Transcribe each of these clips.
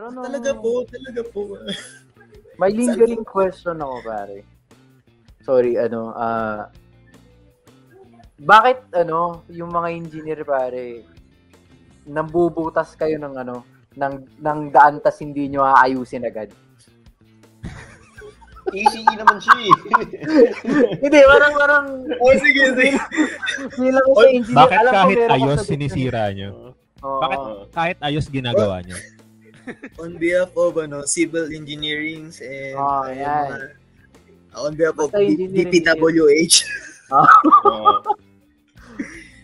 Pero no, Talaga po, talaga po. May lingering question ako, pare. Sorry, ano, ah, bakit, ano, yung mga engineer, pare, nambubutas kayo ng, ano, ng, ng daan tas hindi nyo aayusin agad? Easy naman siya eh. hindi, parang, parang, oh, sige, sige. bilang sa engineer, Bakit alam ko kahit ayos sinisira nyo? Oo. Bakit kahit ayos ginagawa nyo? On behalf of ano, civil engineering and Oh, uh, yan. mga- on behalf of DPWH.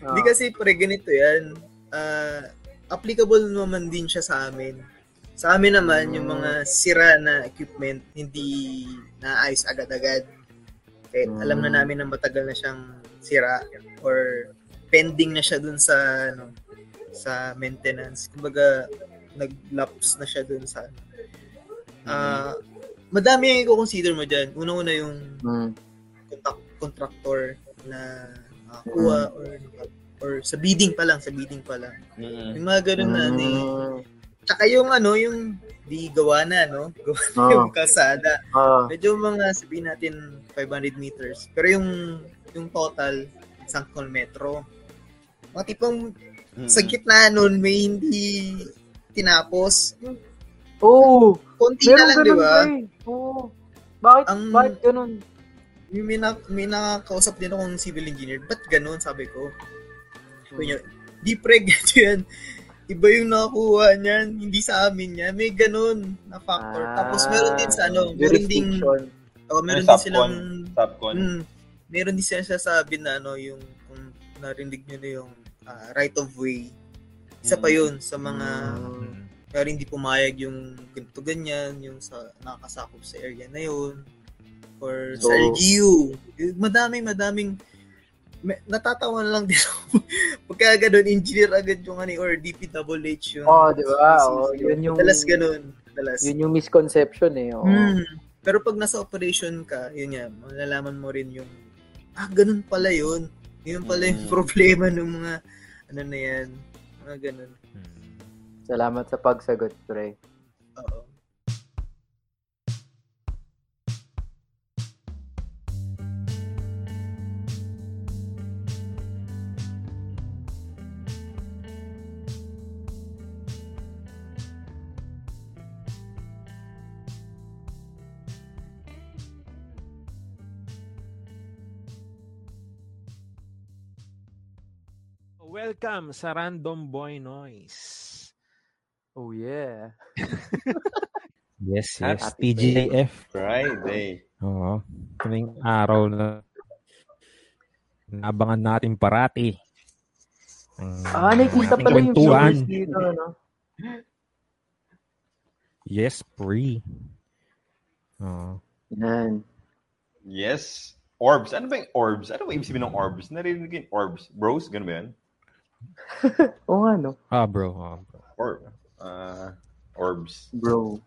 Hindi kasi pre, ganito yan. Ah, applicable naman din siya sa amin. Sa amin naman, yung mga sira na equipment, hindi naayos agad-agad. Kahit Mm. alam na namin na matagal na siyang sira or pending na siya dun sa ano, sa maintenance. Kumbaga, nag-lapse na siya dun sa ano. Ah, madami yung i-consider mo dyan. Una-una yung Mm. contact, contractor na nakakuha or or sa bidding pa lang, sa bidding pa lang. Mm-mm. Yung mga ganun na eh. Mm. Tsaka yung ano, yung di gawa na, no? Gawa na Oo. yung kalsada. Ah. Medyo mga sabihin natin 500 meters. Pero yung yung total, isang kilometro. Mga tipong sa gitna nun, may hindi tinapos. Oo. konti na lang, di ba? pre. Oo. Bakit, Ang- bakit ganun? Yung may, na, may nakakausap din akong civil engineer. Ba't ganun? Sabi ko. Sabi niya, di pre, yan. Iba yung nakakuha niyan, hindi sa amin yan. May ganun na factor. Ah, Tapos meron din sa ano, meron din, oh, meron din silang, Subcon. mm, meron din silang sasabi na ano, yung, kung narinig nyo na yung ah, right of way. Isa pa Mm. yun sa mga, Mm. kaya hindi pumayag yung ganito ganyan, yung sa nakakasakop sa area na yun. Or sa So- LGU. Eh, Madaming, madaming, may, natatawa na lang din ako. Pagka ganun, engineer agad yung ano, or DPWH yung. Oo, di ba? Oo, yun yung- Madalas ganun. Madalas. Yun yung misconception eh. Oo. Hmm. Pero pag nasa operation ka, yun yan, malalaman mo rin yung, ah, ganun pala yun. Yun pala yung Mm. problema ng mga, ano na yan, mga ganun. Salamat sa pagsagot, pre. Welcome sa Random Boy Noise. Oh, yeah. Yes, yes. Happy TGIF. Friday. Oo. Kaming araw na naabangan natin parati. Ang Ah, nakikita pala yung viewers dito, no? Yes, pre. Oo. Yan. Yes. Orbs. Ano ba yung orbs? Ano ba ibig sabihin ng orbs? Narinig ko yung orbs. Bros? Ganun ba yun? Oo nga, no? Ah, bro. Ah, bro. Orb. Uh, orbs. Bro.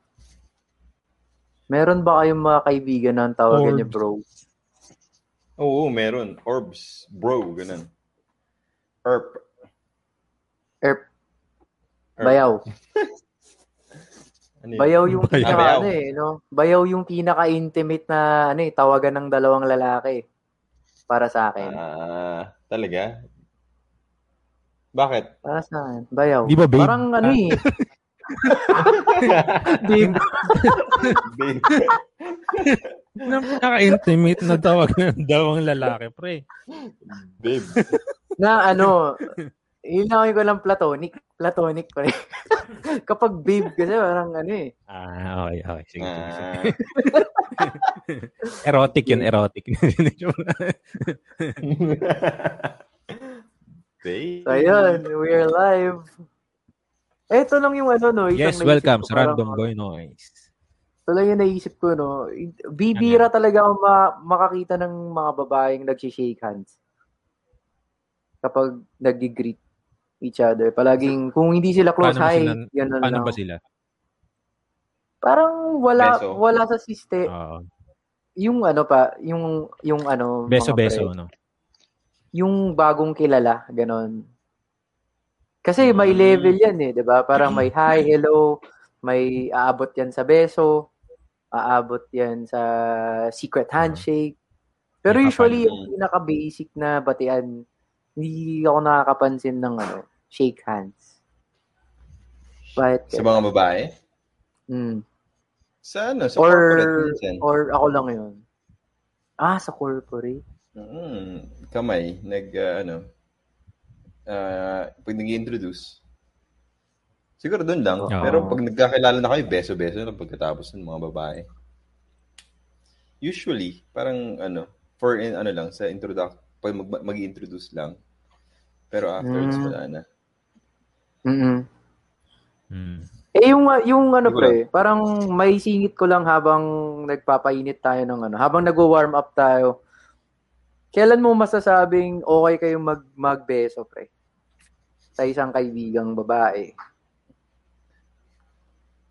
Meron ba kayong mga kaibigan na ang tawagan Orbs. bro? Oo, meron. Orbs. Bro. Ganun. Erp. Erp. Erp. Bayaw. Ano yun? Bayaw yung Bayaw. pinaka, Bayaw. ano eh, no? Bayaw yung pinaka-intimate na, ano eh, tawagan ng dalawang lalaki. Para sa akin. Ah, talaga? Bakit? Para sa akin. Bayaw. Di ba, babe? Parang ano eh. babe. Babe. Napaka-intimate na tawag ng dalawang lalaki, pre. Babe. na ano, Ilawin ko lang platonic. Platonic pa rin. Kapag babe kasi parang ano eh. Ah, okay, okay. Sige, sige, sige. Ah, Erotic yun, erotic. Babe. So ayun, we're live. Eto lang yung ano no. yes, welcome sa parang, Random Boy Noise. Ito lang yung naisip ko no. Bibira talaga ako ma- makakita ng mga babaeng nag-shake hands. Kapag nag-greet each other. Palaging, kung hindi sila close, Paano hi, sila- ganun Paano lang. ba sila? Parang wala, Beso? wala sa siste. Oo. yung ano pa, yung, yung ano, beso-beso, pre, no? Yung bagong kilala, ganon. Kasi may Mm. level yan eh, 'di ba? Parang may hi, hello, May aabot yan sa beso, aabot yan sa secret handshake. Pero usually, yung pinaka-basic na batian, hindi ako nakakapansin ng ano, shake hands. But, Sa mga babae? mm, Sa ano? Sa or, corporate minsan. or ako lang yun. Ah, sa corporate? Mm, kamay, nag, uh, ano, uh, pag nag introduce siguro doon lang. Oo. Pero pag nagkakilala na kayo, beso-beso na pagkatapos ng mga babae. Usually, parang ano, for in, ano lang, sa introduct, pag mag, mag-introduce lang. Pero afterwards, Mm. wala na. Mm-mm. Hmm. Eh yung yung ano pre, parang may singit ko lang habang nagpapainit tayo ng ano, habang nagwo-warm up tayo. Kailan mo masasabing okay kayong mag magbeso pre? Sa isang kaibigang babae.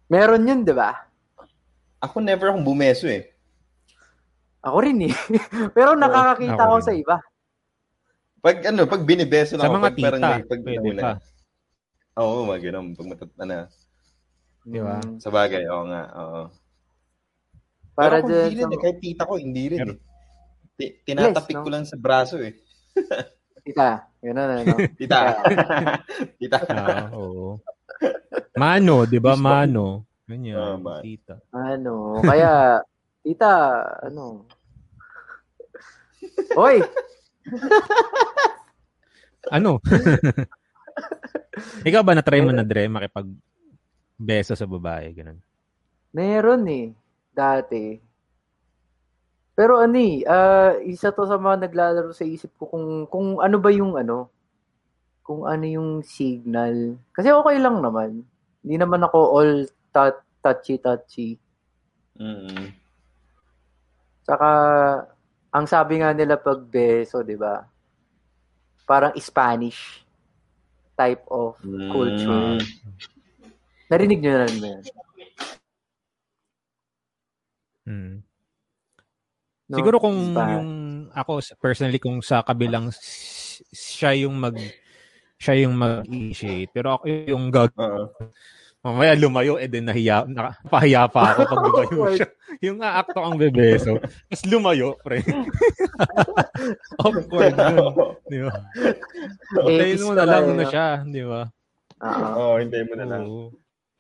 Meron yun, 'di ba? Ako never akong bumeso eh. Ako rin eh. Pero nakakakita Ako ko sa iba. Pag ano, pag binibeso lang Sa ako, mga pag parang tita, may- pag pwede pa. Oo, mga ganun. Pag matat, ano, Di ba? Mm. sa bagay, oo nga, oo. Para Pero kung dyan hindi rin, sa- eh, kahit tita ko, hindi rin Pero- eh. Ti- Tinatapik Yes, no? ko lang sa braso eh. Tita, ganun ano. Tita. tita. Ah, oo. Mano, 'di ba? Mano. Ganyan. Ah, man. tita. Ano, kaya tita, ano. Hoy, Ano? Ikaw ba na-try mo na Dre makipag beso sa babae ganun? Meron eh, dati. Pero ano eh, ah, isa to sa mga naglalaro sa isip ko kung, kung ano ba yung ano, kung ano yung signal. Kasi okay lang naman. Hindi naman ako all tou- touchy-touchy. Mm. Saka, ang sabi nga nila pag beso, di ba? Parang Spanish type of culture. Mm. Narinig nyo na rin ba yan? Hmm. No? Siguro kung Spa- yung ako personally kung sa kabilang siya yung mag siya yung mag-initiate. Pero ako yung gag mamaya lumayo eh din nahiya napahiya pa ako pag lumayo siya. Yung aakto ang bebeso tapos lumayo pre. Awkward yun di ba? Eh, Tayo mo na lang na siya di ba? Oo. Oo, hintayin mo na lang.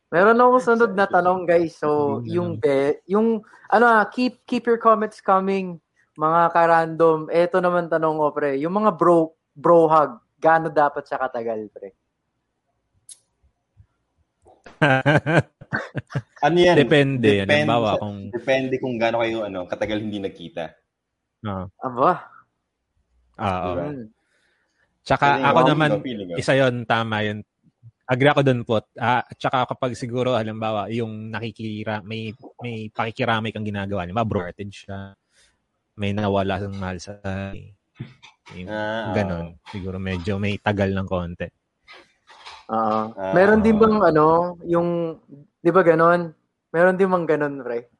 Meron akong sunod na tanong, guys. So, yung be, yung ano ah, keep keep your comments coming, mga ka-random. Ito naman tanong ko, pre. Yung mga bro bro hug, gaano dapat siya katagal, pre? Ano yan? depende Depende halimbawa sa- kung Depende kung gaano kayo ano, katagal hindi nagkita. ah Aba. ah, oo. Diba? Hmm. Tsaka Feeling ako ko, naman, feeling isa yon tama yun. Agree ako doon po. Ah, tsaka kapag siguro, halimbawa, yung nakikira, may, may pakikiramay kang ginagawa. Halimbawa, brokerage siya. May nawala ng mahal sa yung, Ah, ganon. Siguro medyo may tagal ng konti. Oo. Ah. Meron din bang ano, yung, di ba ganon? Meron din bang ganon, pre?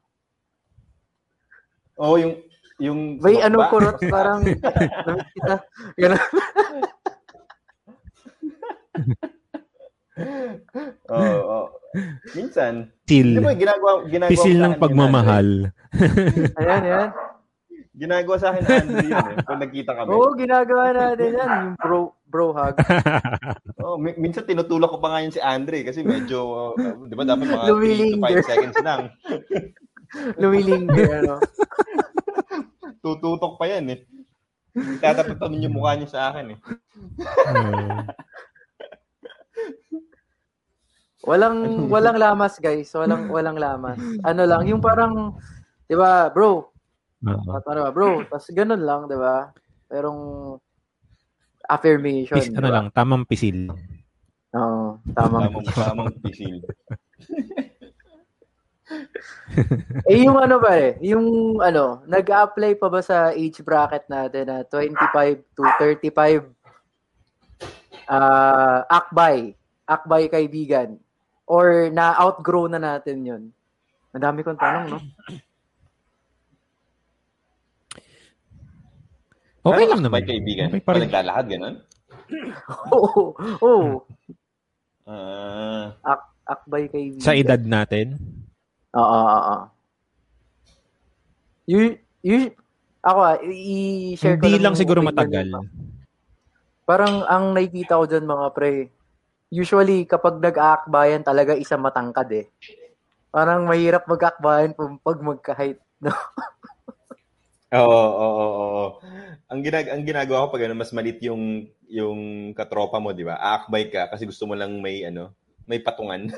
Oo, yung yung May ano kurot, parang, kita. Ganon. Oo, oo. Minsan, Pisil. di ba ginagawa, ginagawa Pisil ng pagmamahal. Ayan, yan. Ginagawa sa akin ni Andre yun eh. Pag nagkita kami. Oo, ginagawa natin yan. Yung bro, bro hug. Oh, mi- minsan tinutulak ko pa nga yun si Andre kasi medyo, uh, di ba dapat mga 3 to Lumilinger. 5 seconds lang. Lumilinggi, ano. Tututok pa yan eh. Tatatapanin yung mukha niya sa akin eh. Walang walang lamas, guys. Walang walang lamas. Ano lang, yung parang 'di ba, bro? Oo. At ano ba, bro? Tapos ganun lang, 'di ba? Perong affirmation. Pis, ano ba? lang, tamang pisil. Oo, tama. Tamang, tamang pisil. eh yung ano ba eh, yung ano, nag-apply pa ba sa age bracket natin na 25 to 35 ah akbay, akbay kaibigan or na-outgrow na natin 'yun. Madami kong tanong, no? Okay Ano, lang naman. May kaibigan. Okay pa Pa rin. naglalakad, ganun? Oo. Oo. Ah, akbay kaibigan. Sa edad natin? Oo, oo, oo. You, you, ako ah, i-share ko Hindi lang siguro matagal. Parang ang nakikita ko dyan mga pre, usually kapag nag-aakbayan talaga isa matangkad eh. Parang mahirap mag-aakbayan pag, pag magka-height. No? Oo, oo, oo. Ang ginag ang ginagawa ko pag ano, mas malit yung yung katropa mo, di ba? Aakbay ka kasi gusto mo lang may ano, may patungan.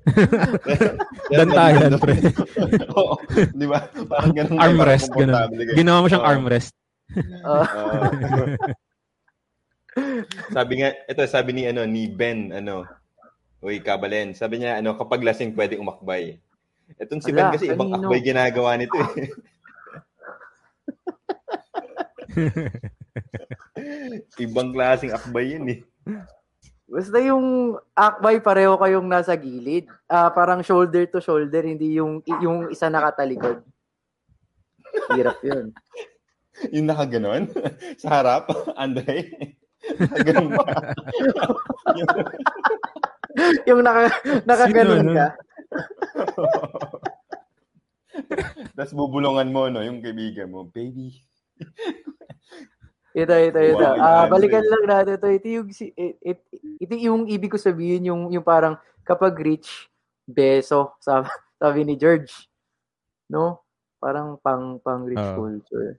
Dantayan, pre. Oo, di ba? Parang ganun. Armrest, ganun. Ginawa mo siyang armrest. Oo. Sabi nga, ito sabi ni ano ni Ben ano, Uy, Kabalen. Sabi niya ano, kapag lasing pwede umakbay. Etong si Ben Ala, kasi ibang kanino? akbay ginagawa nito eh. ibang klaseng akbay yun eh. Basta yung akbay pareho kayong nasa gilid. Ah, parang shoulder to shoulder, hindi yung yung isa nakatalikod. Hirap yun. Yung nakaganon sa harap, Andre. Ba? yung naka, nakaganon ka. Tapos bubulungan mo, no, yung kaibigan mo, baby. Ito, ito, ito. Wow, Ah, Andre. balikan lang natin ito. Ito yung, si- it- it- ito yung ibig ko sabihin, yung, yung parang kapag rich, beso, sabi, sabi ni George. No? Parang pang, pang rich Oo. culture.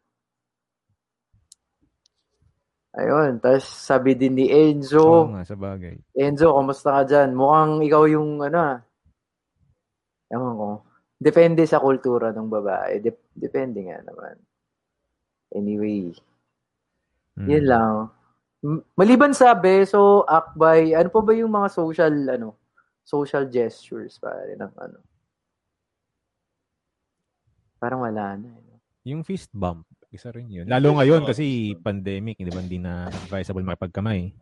Ayun. Tapos sabi din ni Enzo, Oo nga, sa bagay. Enzo, kumusta ka dyan? Mukhang ikaw yung ano ah. Ewan ko. Depende sa kultura ng babae. Dep- depende nga naman. Anyway, Mm. yun lang. Maliban sa beso, akbay, ano pa ba yung mga social, ano, social gestures pare ng ano? Parang wala na. eh. Yung fist bump, isa rin yun. Lalo ngayon kasi pandemic, di ba, hindi na advisable makipagkamay.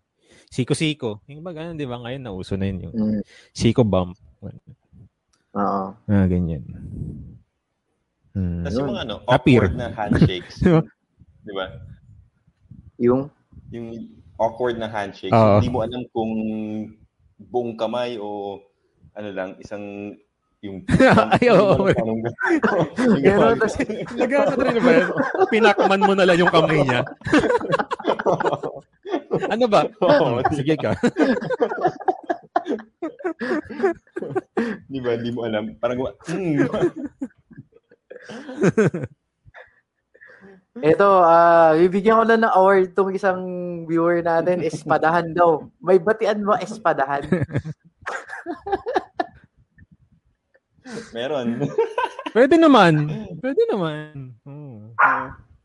Siko-siko. Yung ba ganun, di ba? Ngayon nauso na yun yung Mm. siko bump. Oo. Ah, ganyan. Hmm. Tapos yung mga ano, Appear. awkward na handshakes. Diba? Di ba? Yung, Yung awkward na handshakes. Oo. Hindi mo alam kung buong kamay o ano lang, isang yung Ay, oo. Pero tas- Nagano rin ba yan? Pinakaman mo na lang yung kamay niya. ano ba? Oo. Sige ka. Di ba? Hindi mo alam. Parang, mm, Ito, ah, bibigyan ko na ng award tong isang viewer natin, espadahan daw. May batian mo, espadahan. Meron. Pwede naman. Pwede naman. Oo.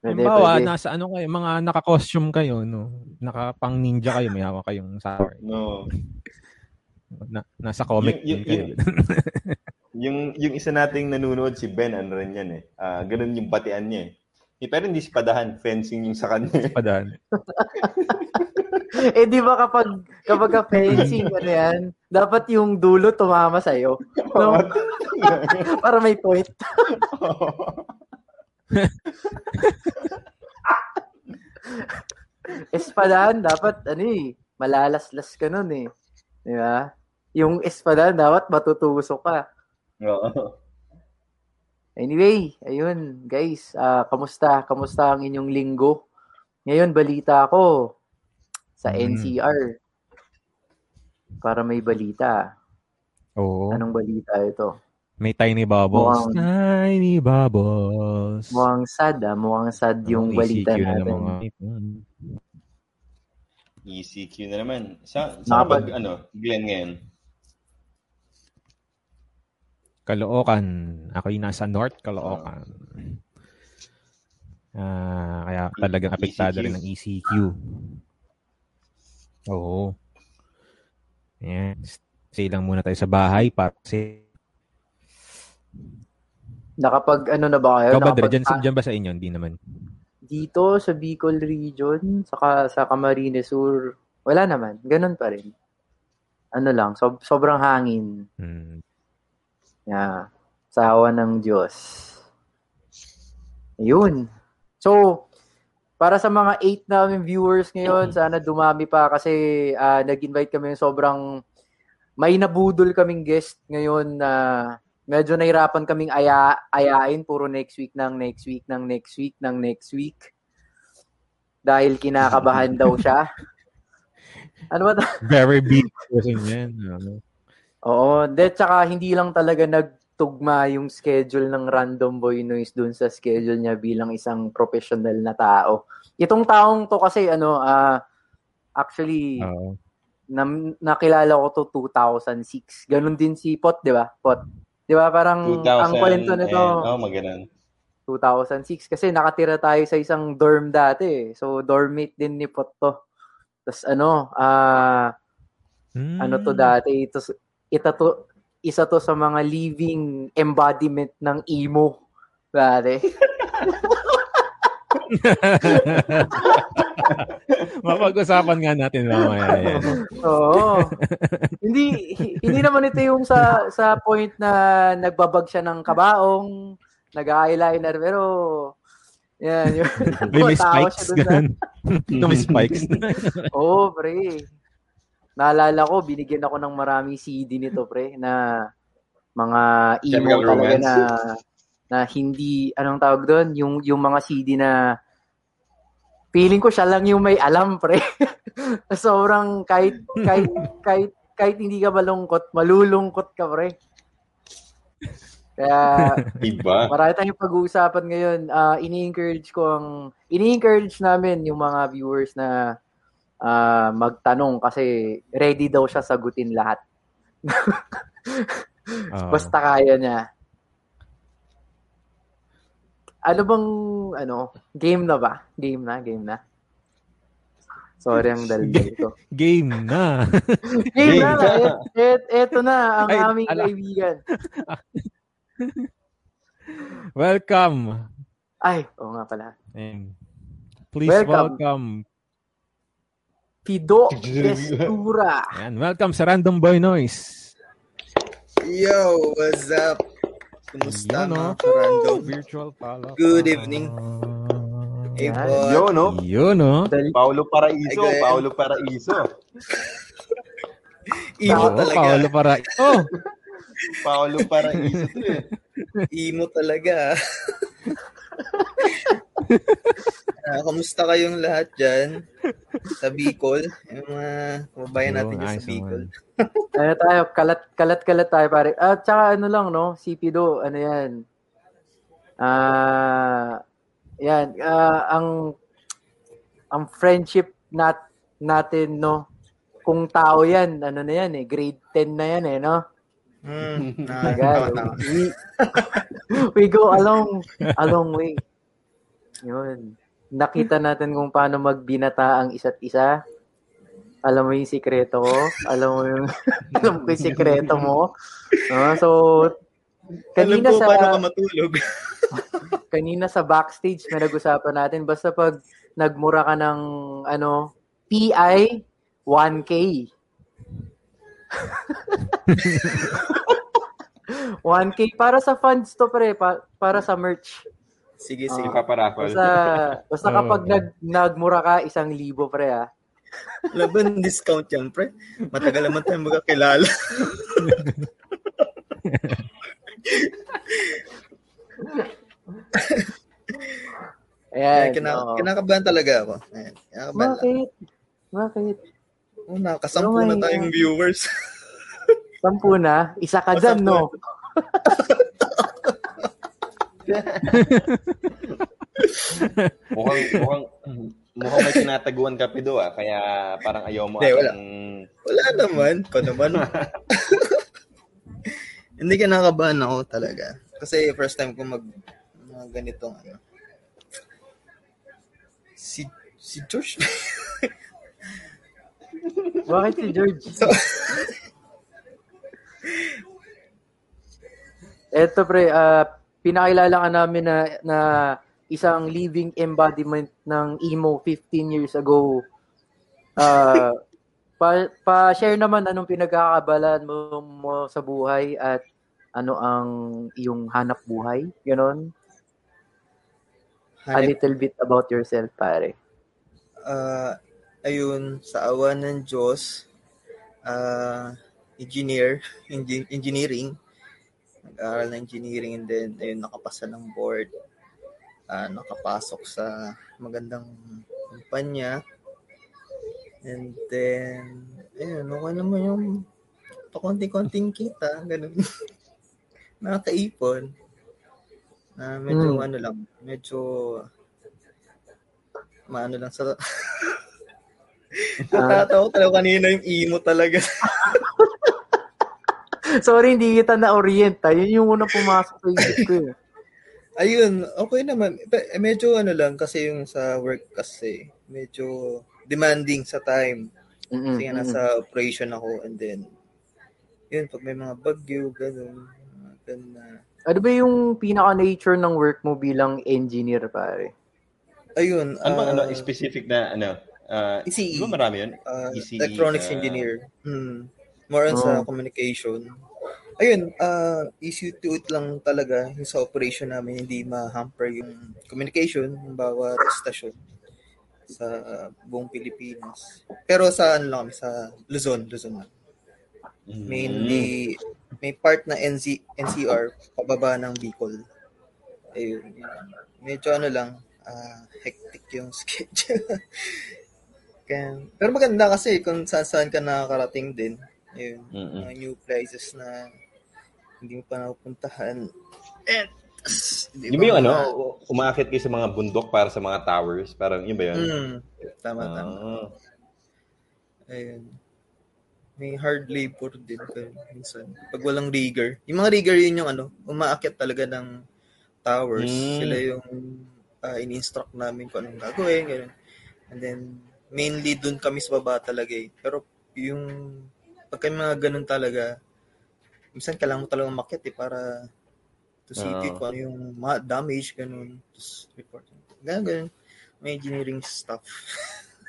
Pwede, Halimbawa, pwede. nasa ano kayo, mga naka-costume kayo, no? Nakapang ninja kayo, may hawak kayong sword. No. Na, nasa comic Yung- yung- kayo. Yung, yung isa nating nanonood, si Ben, ano rin yan eh. Ah, ganun yung batian niya eh. Eh, Pero hindi spadahan, fencing yung sa kanya. eh. Padaan. eh, di ba kapag, kapag ka fencing, ano yan, dapat yung dulo tumama sa'yo. No? Para may point. Espadahan, dapat, ano eh, malalaslas ka nun eh. Di ba? Yung espadahan, dapat matutusok ka. Oo. Anyway, ayun, guys, ah kamusta? Kamusta ang inyong linggo? Ngayon, balita ako sa Mm. Para may balita. Oo. Anong balita ito? May tiny bubbles. Mukhang- Tiny bubbles. Mukhang sad ah. Mukhang sad yung Ang balita ECQ na natin. mga... ECQ E na naman. Sa, sa Nakapag- bag, ano, Glenn ngayon? Caloocan. Ako yung nasa North Caloocan. Ah, kaya talagang E- apektado ECQ. rin ng ECQ. Oo. Ayan. Stay lang muna tayo sa bahay para kasi Nakapag ano na ba kayo? Ikaw ba? Nakapag- Dyan, ah, dyan ba sa inyo? Hindi naman. dito sa Bicol region, saka sa Camarines Sur, wala naman. Ganun pa rin. Ano lang, sob- sobrang hangin. Hmm. Yeah. Sa awa ng Diyos. Ayun. So, para sa mga 8 namin viewers ngayon, sana dumami pa kasi ah, nag-invite kami ng sobrang may nabudol kaming guest ngayon na medyo nahirapan kaming aya ayain puro next week ng next week ng next week ng next week dahil kinakabahan daw siya. Ano ba? ta- Very big person yan. Oo, de tsaka hindi lang talaga nagtugma yung schedule ng Random Boy Noise dun sa schedule niya bilang isang professional na tao. Itong taong to kasi ano, ah actually nam, nakilala ko to 2006. Ganon din si Pot, 'di ba? Pot. 'Di ba parang 2000 ang kwento nito oh, maganan. 2006 kasi nakatira tayo sa isang dorm dati. eh. So dormmate din ni Pot to. Tapos ano, ah Hmm. ano to dati, ito ito to isa to sa mga living embodiment ng emo dati. Mapag-usapan nga natin mamaya yan. Oo. hindi hindi naman ito yung sa sa point na nagbabag siya ng kabaong, nag-eyeliner pero yan, yung May, spikes. Ganun. May spikes. Oo, pre. Naalala ko, binigyan ako ng maraming CD nito, pre, na mga emo Chemical talaga Romance. na na hindi, anong tawag doon? Yung, yung mga CD na feeling ko siya lang yung may alam, pre. Sobrang kahit, kahit, kahit, kahit hindi ka malungkot, malulungkot ka, pre. Kaya, Iba. Marami tayong pag-uusapan ngayon. Ah, ini-encourage ko ang ini-encourage namin yung mga viewers na ah, magtanong kasi ready daw siya sagutin lahat. Basta kaya niya. Ano bang ano, game na ba? Game na, game na. Sorry ang daldal ko. Game na. Game, Game na. na. Et, et, eto na ang Ay, aming ala. kaibigan. Welcome. Ay, oo nga pala. Please Welcome. welcome. Pido Estura. Ayan, welcome sa Random Boy Noise. Yo, what's up? Kumusta Yun, no? mga random? Virtual pala. Good evening. Hey, Yan. boy. Yo, no? Yun, no? Dal- Paulo Paraiso, Ay, ganun. Paulo Paraiso. Oo, talaga. Paolo para. Oh, Paulo Paraiso to eh. Emo talaga. Ah, kamusta kayong lahat dyan? Sa Bicol? Yung mga kababayan natin dyan sa Bicol. ano tayo, kalat, kalat, kalat tayo pare. At saka ano lang, no? Si Pido, ano yan? Ah, yan, ah, ang ang friendship nat natin, no? Kung tao yan, ano na yan eh, grade 10 na yan eh, no? Ah, Tagal. tama, tama. We, we go along, a long way. Yun. Nakita natin kung paano magbinata ang isa't isa. Alam mo yung sikreto ko. Alam mo yung, alam ko yung sikreto mo. Ah, so, kanina Alam ko sa, paano ka matulog. kanina sa backstage na nag-usapan natin, basta pag nagmura ka ng, ano, PI, 1K. 1K para sa funds to pre, pa- para sa merch. Sige, Ah. sige. Ipaparapol. Basta, basta Oo. kapag nag, nagmura ka, isang libo pre ah. Laban discount yan, pre. Matagal naman tayo magkakilala. Ayan. Kina, oo. kinakabahan talaga ako. Ayan, kinakabahan lang. Bakit? Oh, nakasampu Oh na tayong viewers. Sampu na? Isa ka dyan, no? mukhang, mukhang, mukhang may tinataguan ka, Pido, ah. Kaya parang ayaw mo Hindi, wala. atang... Wala naman. Pa naman. Hindi kinakabahan ako talaga. Kasi first time ko mag mga ganitong ano. Si si Josh. Bakit si George? so, Eto pre, ah pinakilala ka namin na, na isang living embodiment ng emo 15 years ago. Ah pa, pa-share naman anong pinagkakabalan mo, mo sa buhay at ano ang iyong hanap buhay, ganon. A little bit about yourself, pare. Ah, ayun, sa awa ng Diyos, ah, engineer, engi- engineering, nag-aaral ng engineering and then, ayun, nakapasa ng board, Ah, nakapasok sa magandang kumpanya, and then, ayun, okay naman yung pakonti-konting kita, ganun. Nakakaipon. Na medyo Hmm. ano lang, medyo maano lang sa Natatawa talaga kanina yung emo talaga. Sorry, hindi kita na-orient. ah. Yun yung unang pumasok sa isip ko. eh. Ayun, okay naman. Medyo ano lang kasi yung sa work kasi, medyo demanding sa time. Mm-mm, Kasi nga nasa operation ako and then, yun, pag may mga bagyo, mga ganun na. Ano ba yung pinaka-nature ng work mo bilang engineer, pare? Ayun, Ano ba, ah, ano, specific na, ano, uh, ECE. di ba marami yun? ah, ECE, electronics ah, engineer. Hmm. More on sa Oh. communication. Ayun, uh, issue to it lang talaga yung sa operation namin, hindi ma-hamper yung communication ng bawat stasyon sa buong Pilipinas. Pero sa ano lang kami, sa Luzon, Luzon lang. mm, Mainly, may part na NC, NCR, pababa ng Bicol. Ayun. yun. Medyo ano lang, ah, hectic yung schedule. Kaya, pero maganda kasi kung saan saan ka nakakarating din. Ayun. Mga new places na hindi mo pa napupuntahan. And, di Yung ba yung ano, umaakit kayo sa mga bundok para sa mga towers? Parang yun ba yun? Mm, tama, tama. Ah. Ayun. May hard labor din kayo minsan. Pag walang rigger. Yung mga rigger yun yung ano, umaakyat talaga ng towers. Mm. Sila yung uh, in-instruct namin kung anong gagawin. Ganun. And then, mainly dun kami sa baba talaga eh. Pero yung pag kami mga ganun talaga, minsan kailangan mo talaga umakyat eh para to see it kung ano yung mga damage, ganun. Tapos report. Ganun, ganun. May engineering stuff.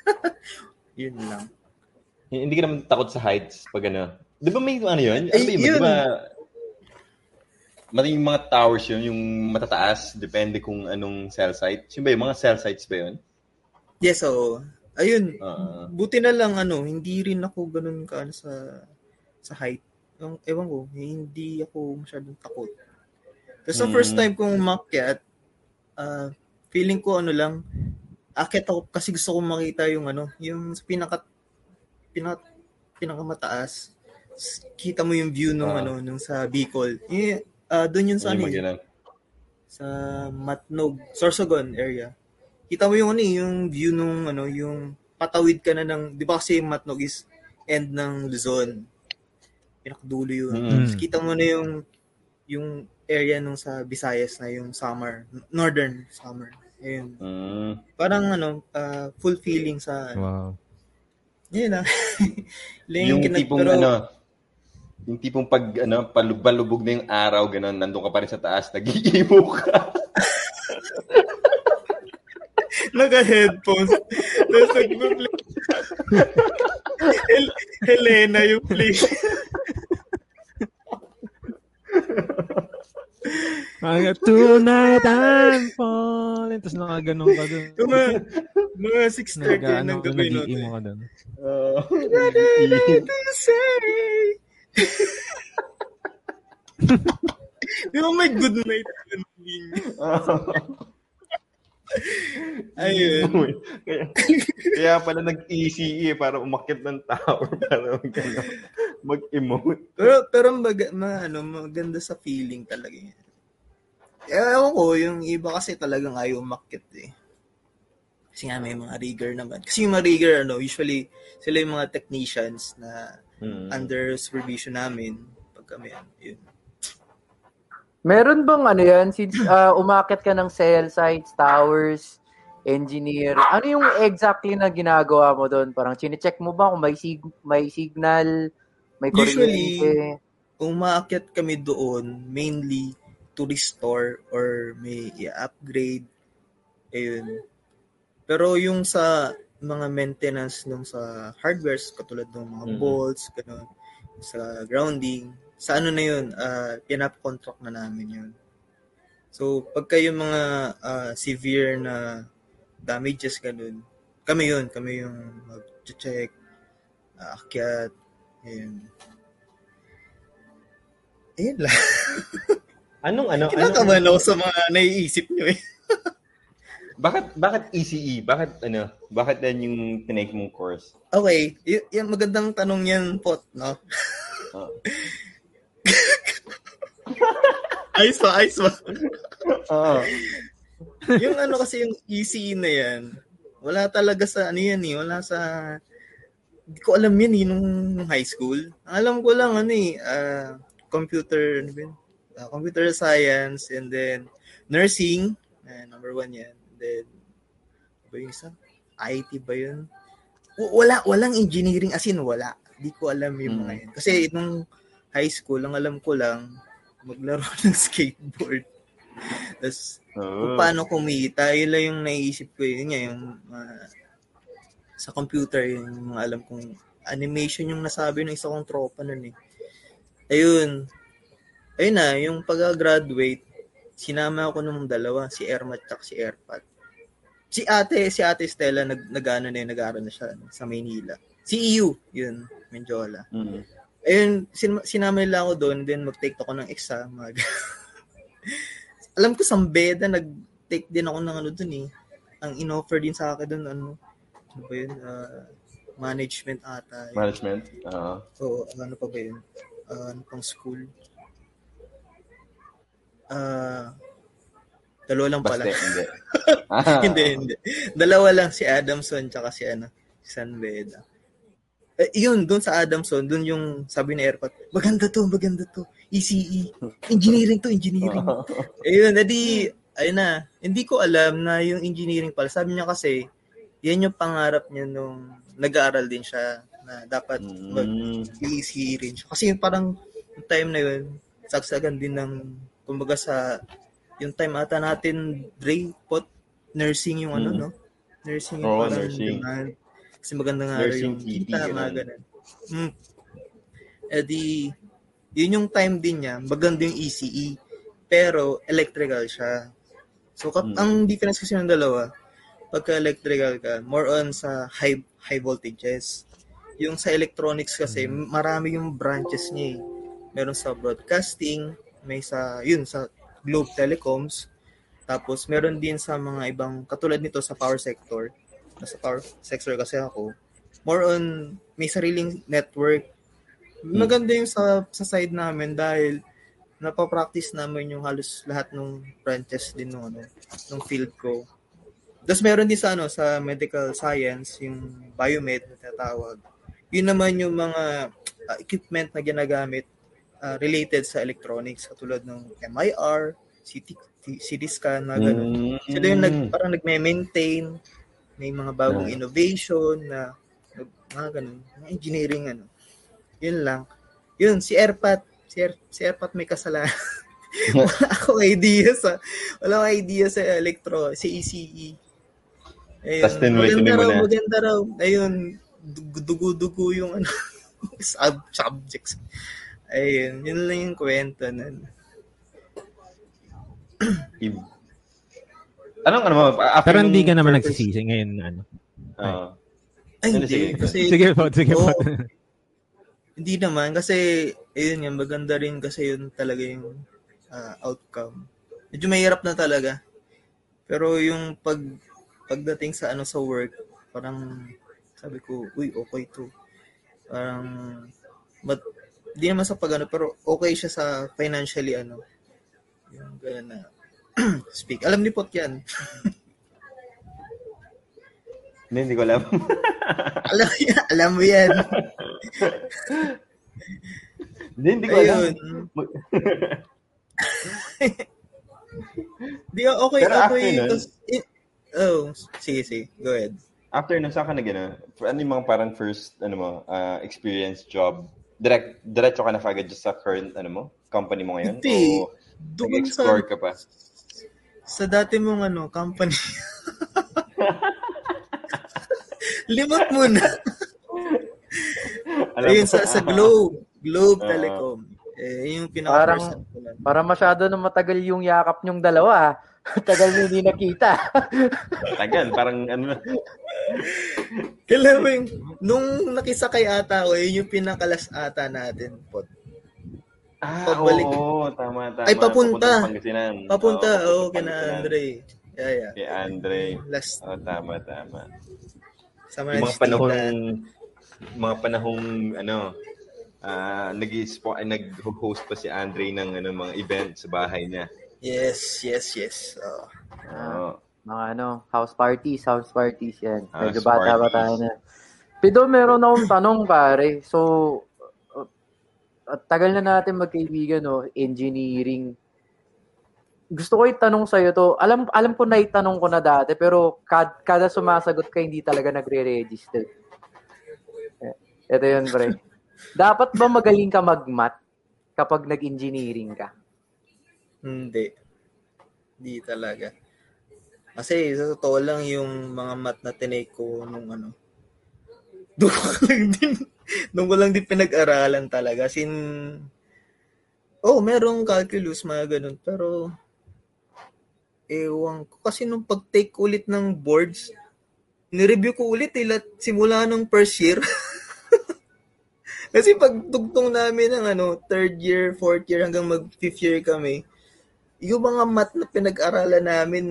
yun lang. Hindi ka naman takot sa heights pag ano. Di ba may ano yun? Ano Eh, yun? Di ba, mali yung mga towers yun, yung matataas, depende kung anong cell site. Yun ba yung mga cell sites ba yun? Yes, so ayun. Ah. buti na lang ano, hindi rin ako ganun ka sa sa height. Yung, ewan ko, hindi ako masyadong takot. Tapos Mm. first time kong umakyat, ah, feeling ko ano lang, akit ako kasi gusto kong makita yung ano, yung pinaka pinaka pinakamataas. Kita mo yung view nung Ah. ano, nung sa Bicol. Eh, ah, doon yun sa ano, ganun. sa Matnog, Sorsogon area. Kita mo yung ano eh, yung view nung ano, yung patawid ka na ng, di ba kasi Matnog is end ng Luzon. Pinakadulo yun. Mm. Tapos kita mo na yung yung area nung sa Visayas na yung summer, northern summer. Ayun. Mm. Parang ano, ah, full feeling sa, Wow. yun na. Yung tipong ano, yung tipong pag ano, palubog na yung araw, ganun, nandun ka pa rin sa taas, nag-iimo ka. Naka-headphones. Tapos nag-play. Hel- Helena yung play. Mga tonight I'm falling. Tapos nakaganon ka dun. Yung mga, mga 6.30 Nag-ano ng ka, gabi no. nag-iimo ka dun. Oo. to say. Di ba may good night yun? Ayun. kaya, kaya pala nag-ECE para umakit ng tower para mag, mag-emote. Pero, pero mag, ma, ano, maganda sa feeling talaga yan. Eh, ewan ko, yung iba kasi talagang ayaw umakit eh. Kasi nga may mga rigger naman. Kasi yung mga rigger, ano, usually, sila yung mga technicians na Mm. under supervision namin pag kami, yun. Meron bang ano yan, since uh, umakit ka ng cell sites, towers, engineer, ano yung exactly na ginagawa mo doon? Parang chinecheck mo ba kung may, sig- may signal, may Usually, kuryente? Umaakyat kami doon mainly to restore or may i-upgrade. Ayun. Pero yung sa mga maintenance nung sa hardwares, katulad ng mga Mhm. bolts, ganun, sa grounding, sa ano na yun, uh, pinap-contract na namin yun. So, pagka yung mga ah, severe na damages ganun, kami yun, kami yung mag-check, aakyat, ayun. Ayun lang. Anong ano? Kinakabahan ako sa mga naiisip nyo eh. Bakit bakit ECE? Bakit ano? Bakit yan yung tinake mong course? Okay, y- yan magandang tanong yan, Pot, no? Oh. ayos pa, ayos pa. Oo. yung ano kasi yung ECE na yan, wala talaga sa ano yan eh, wala sa hindi ko alam yan eh, nung, nung high school. Ang alam ko lang ano eh, ah, computer, ano ba yun? Ah, computer science, and then nursing, eh, number one yan. And then, ano ba yung isa? IT ba yun? W- Wala, walang engineering, as in wala. Hindi ko alam yung mga Mm. yan. Kasi nung high school, ang alam ko lang, maglaro ng skateboard. Tapos, kung Oh. paano kumita, yun lang yung naiisip ko yun nga, yung ah, sa computer, yun yung mga alam kong animation yung nasabi ng isa kong tropa nun eh. Ayun. Ayun na, yung pag-graduate, sinama ako nung dalawa, si Ermat at si Erpat. Si ate, si ate Stella, nag, nag-ano na yun, nag-aaral na siya ano, sa Maynila. Si EU, yun, Menjola. Mm. Ayun, sin- sinama nila ako doon, then mag-take ako ng exam. Mag- Alam ko sa Beda, nag-take din ako ng ano doon eh. Ang in-offer din sa akin doon, ano, ano ba yun? Ah, management ata. Yun. Management. Oo. Oo, ano pa ba yun? Ah, ano pang school? Ah, dalawa lang Basta pala. hindi. Ah. hindi, hindi. Dalawa lang si Adamson tsaka si ano, si San Beda. Eh, yun, doon sa Adamson, doon yung sabi ni Airpot, maganda to, maganda to. ECE. Engineering to, engineering. Ayun, edi, ayun na. Hindi ko alam na yung engineering pala. Sabi niya kasi, yan yung pangarap niya nung nag-aaral din siya na dapat Mm. ECE rin siya. Kasi parang yung time na yun, sagsagan din ng, kumbaga sa, yung time ata natin, Dre, pot, nursing yung ano, Mm. no? Nursing yung Oo, parang nursing. demand. Kasi maganda nga rin Nursing yung kita, mga ganun. Mm. Eh di, yun yung time din niya, maganda yung ECE, pero electrical siya. So, kap- Mm. ang difference kasi ng dalawa, pagka electrical ka, more on sa high high voltages. Yung sa electronics kasi, marami yung branches niya eh. Meron sa broadcasting, may sa, yun, sa Globe Telecoms, tapos meron din sa mga ibang, katulad nito sa power sector, nasa power sector kasi ako, more on, may sariling network. Maganda yung sa, sa side namin dahil napapractice namin yung halos lahat ng branches din ng ano, ng field ko. Tapos meron din sa ano sa medical science, yung biomed na tinatawag. Yun naman yung mga uh, equipment na ginagamit uh, related sa electronics katulad ng MIR, CT, CT scan, mga ganun. Mm. Sila yung nag, parang nagme-maintain, may mga bagong Yeah. innovation na mga ganun, mga engineering ano. Yun lang. Yun, si Airpat, si, Air, si Airpat may kasalanan. wala akong idea sa, wala akong idea sa electro, si ECE. Ayun, Tas tinuloy- maganda raw, na. maganda raw. Ayun, dug- dugo-dugo yung ano, sub subjects. Ayun, yun lang yung kwento nun. Anong ano mo? After Pero hindi ka naman purpose- nagsisisi ngayon. Ano. Oo. Ay, Ano, hindi. sige. Kasi, Sige po, sige po. Oo. Hindi naman kasi ayun nga maganda rin kasi yun talaga yung ah, outcome. Medyo mahirap na talaga. Pero yung pag pagdating sa ano sa work, parang sabi ko, uy, okay to. Parang but di naman sa pag ano, pero okay siya sa financially ano. Yung gano'n na speak. Alam ni Pot yan. Hindi, hindi ko alam. alam, alam mo yan. Hindi, hindi ko alam. Ayun. Di, okay, Pero after okay. nun- oh, sige, sige. Go ahead. After nung saan ka na gano'n, ano yung mga parang first, ano mo, ah, experience job? Direct, diretso ka na kagad just sa current, ano mo, company mo ngayon? Hindi. O Doon sa, ka pa? Sa dati mong ano, company. Limot mo na. Alam Ayun, sa, sa Globe. Globe Ah. Telecom. Eh, yung pinaka Parang- Para masyado na matagal yung yakap nyong dalawa. ah. Tagal mo hindi nakita. Tagal, parang ano na. Kailan mo yung, nung nakisakay ata ako, yun yung pinakalas ata natin, pot. Ah, Pagbalik. oo, tama, tama. Ay, papunta. Pangasinan. Papunta, Oo, papunta kina. Andre. Yeah, yeah. Kay Andre. Last, Oh, tama, tama. sa Yung mga panahong, mga panahong, ano, ah nag nag-host pa si Andre ng ano, mga event sa bahay niya. Yes, yes, yes. Oo. Oo. Mga ano, house parties, house parties yan. Medyo House bata pa parties. tayo na. Pido, meron akong tanong pare. So, uh, at tagal na natin magkaibigan, no? Engineering. Gusto ko itanong sa'yo to. Alam, alam ko na itanong ko na dati, pero kad, kada sumasagot ka, hindi talaga nagre-register. Eh, Ito yun, pre. Dapat ba magaling ka mag-math kapag nag-engineering ka? Hindi. Hindi talaga. Kasi sa totoo lang yung mga mat na tinake ko nung ano. Doon ko lang din, doon ko lang din pinag-aralan talaga. Sin, oh, merong calculus, mga ganun. Pero, ewan ko. Kasi nung pag-take ulit ng boards, nireview ko ulit eh, lat- simula nung first year. Kasi pag tugtong namin ng ano, third year, fourth year, hanggang mag fifth year kami, yung mga math na pinag-aralan namin,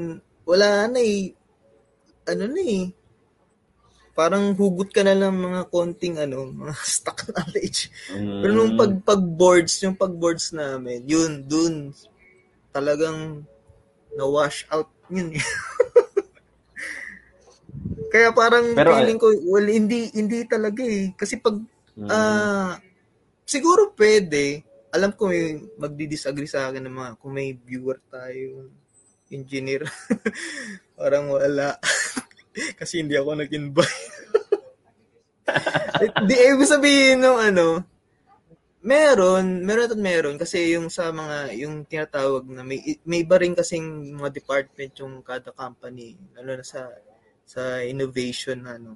wala na eh. Ano na eh. Parang hugot ka na lang mga konting ano, mga stock knowledge. Pero nung Mm. pag, pag boards, yung pag boards namin, yun, dun, talagang na-wash out yun eh. Kaya parang Pero, feeling ko, well, hindi, hindi talaga eh. Kasi pag Mm. Ah, siguro pwede. Alam ko may magdi-disagree sa akin ng mga kung may viewer tayo engineer. Parang wala. Kasi hindi ako nag-invite. Di ibig sabihin nung ano, meron, meron at meron kasi yung sa mga yung tinatawag na may may iba rin kasing mga department yung kada company lalo na sa sa innovation na ano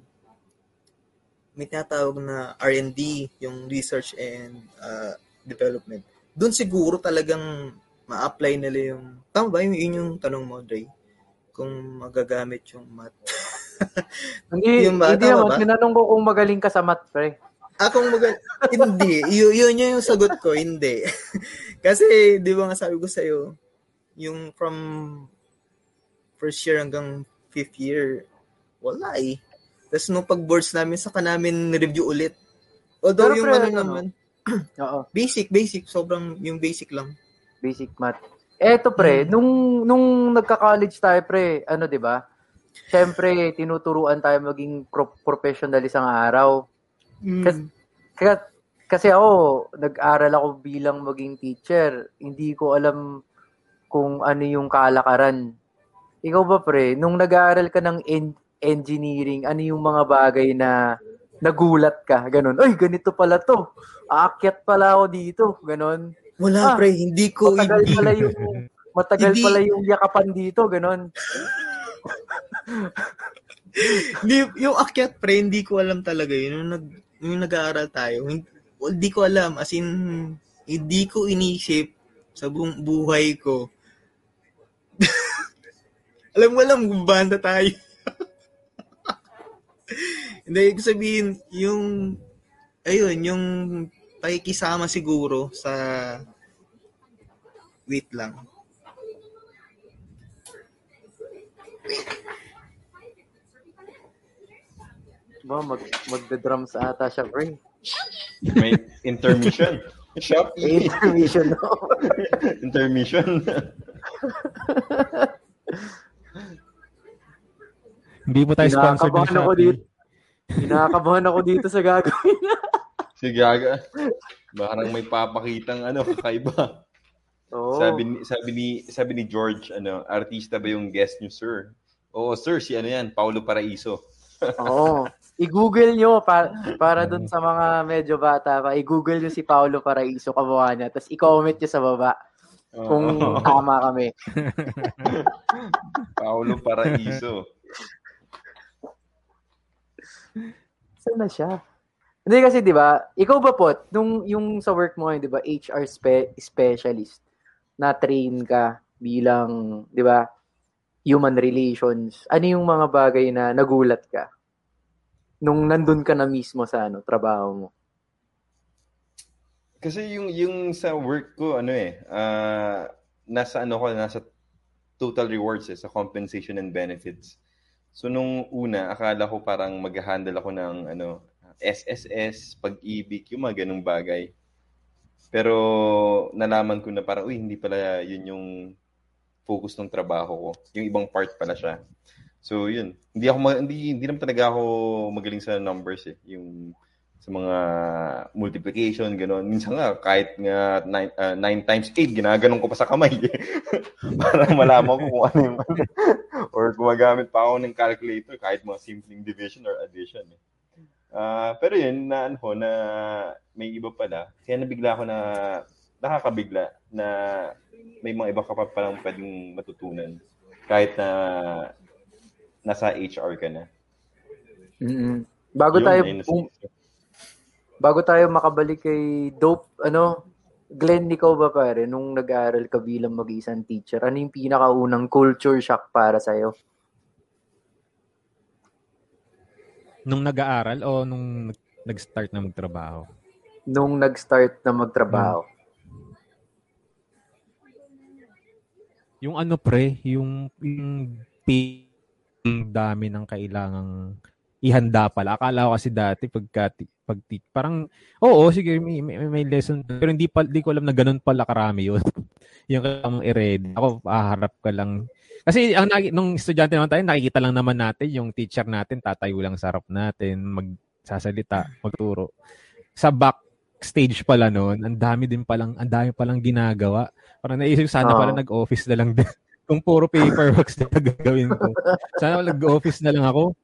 may tinatawag na R&D, yung research and uh, development. Doon siguro talagang ma-apply nila yung, tama ba yung, yun yung tanong mo, Dre? Kung magagamit yung math. Hindi, Yung ba? hindi naman. ba? Tinanong ko kung magaling ka sa math, pre. Akong mag- hindi. Y- yun, yun yung sagot ko, hindi. Kasi, di ba nga sabi ko sa'yo, yung from first year hanggang fifth year, wala eh. Tapos nung pag-boards namin, saka namin review ulit. Although Pero yung pre, ano ano, naman, Oo, basic, basic, sobrang yung basic lang. basic math. Eto, pre, Hmm. nung, nung nagka-college tayo, pre, ano, di ba? Siyempre, tinuturuan tayo maging pro- professional isang araw. Kas- Kaya, kasi ako, nag-aral ako bilang maging teacher. Hindi ko alam kung ano yung kalakaran. Ikaw ba, pre, nung nag-aaral ka ng en- engineering, ano yung mga bagay na nagulat ka? Ganon. Ay, ganito pala to. Aakyat pala ako dito. Ganon. Wala, Ah, pre, hindi ko, Matagal hindi, pala yung matagal Hindi. pala yung yakapan dito, ganon. Yung akyat, pre, hindi ko alam talaga yun. Yung, nag, yung nag-aaral tayo, hindi, hindi ko alam. As in, hindi ko inisip sa buong buhay ko. alam mo alam, banda tayo. Hindi, ibig sabihin, yung, ayun, yung pakikisama siguro sa, wait lang. Ba, mag, magda-drums ata siya, pre. May intermission. Shopee. Intermission, no? intermission. Hindi po tayo sponsored ng ako Shopee. dito. Kinakabahan ako dito sa gagawin. si Gaga. Parang may papakitang ano, kakaiba. Oo. Sabi ni sabi ni sabi ni George, ano, artista ba yung guest niyo, sir? Oo, sir, si ano yan, Paulo Paraiso. Oo. I-google nyo pa, para dun sa mga medyo bata pa. I-google nyo si Paolo Paraiso kamukha niya. Tapos i-comment nyo sa baba kung Oo. tama kami. Paulo Paraiso. Saan na siya? Hindi kasi 'di ba? Ikaw ba pot nung yung sa work mo ngayon 'di ba HR spe- specialist na train ka bilang 'di ba human relations. Ano yung mga bagay na nagulat ka nung nandun ka na mismo sa ano trabaho mo? Kasi yung yung sa work ko ano eh uh, nasa ano ko nasa total rewards eh, sa compensation and benefits. So nung una akala ko parang mag-handle ako ng ano SSS, pag-ibig, yung mga ganung bagay. Pero nalaman ko na parang, uy, hindi pala yun yung focus ng trabaho ko. Yung ibang part pala siya. So, yun. Hindi ako, hindi, hindi naman talaga ako magaling sa numbers eh. Yung sa mga multiplication, gano'n. Minsan nga, kahit nga 9 uh, nine times 8, ginaganon ko pa sa kamay. Eh. Para malaman ko kung ano yung... or gumagamit pa ako ng calculator kahit mga simpleng division or addition. Eh. Uh, pero yun, na ano na may iba pala. Kaya nabigla ako na, nakakabigla na may mga iba ka pa palang pwedeng matutunan kahit na nasa HR ka na. Mm-hmm. Bago yun, tayo um, bago tayo makabalik kay Dope, ano, Glenn, ikaw ba pare, nung nag-aaral ka bilang mag-isang teacher, ano yung pinakaunang culture shock para sa'yo? Nung nag-aaral o nung nag-start na magtrabaho? Nung nag-start na magtrabaho. Hmm. Yung ano pre, yung, yung yung dami ng kailangang ihanda pala. Akala ko kasi dati pagka pag parang oo sige may, may, may lesson pero hindi pa hindi ko alam na ganun pala karami yun. yung kailangan i-ready. Ako haharap ka lang kasi ang nung estudyante naman tayo, nakikita lang naman natin yung teacher natin, tatayo lang sa harap natin, magsasalita, magturo. Sa backstage pala noon, ang dami din palang, ang dami palang ginagawa. Parang naisip sana oh. pala nag-office na lang din. Kung puro paperwork na gagawin ko. Sana nag-office na lang ako.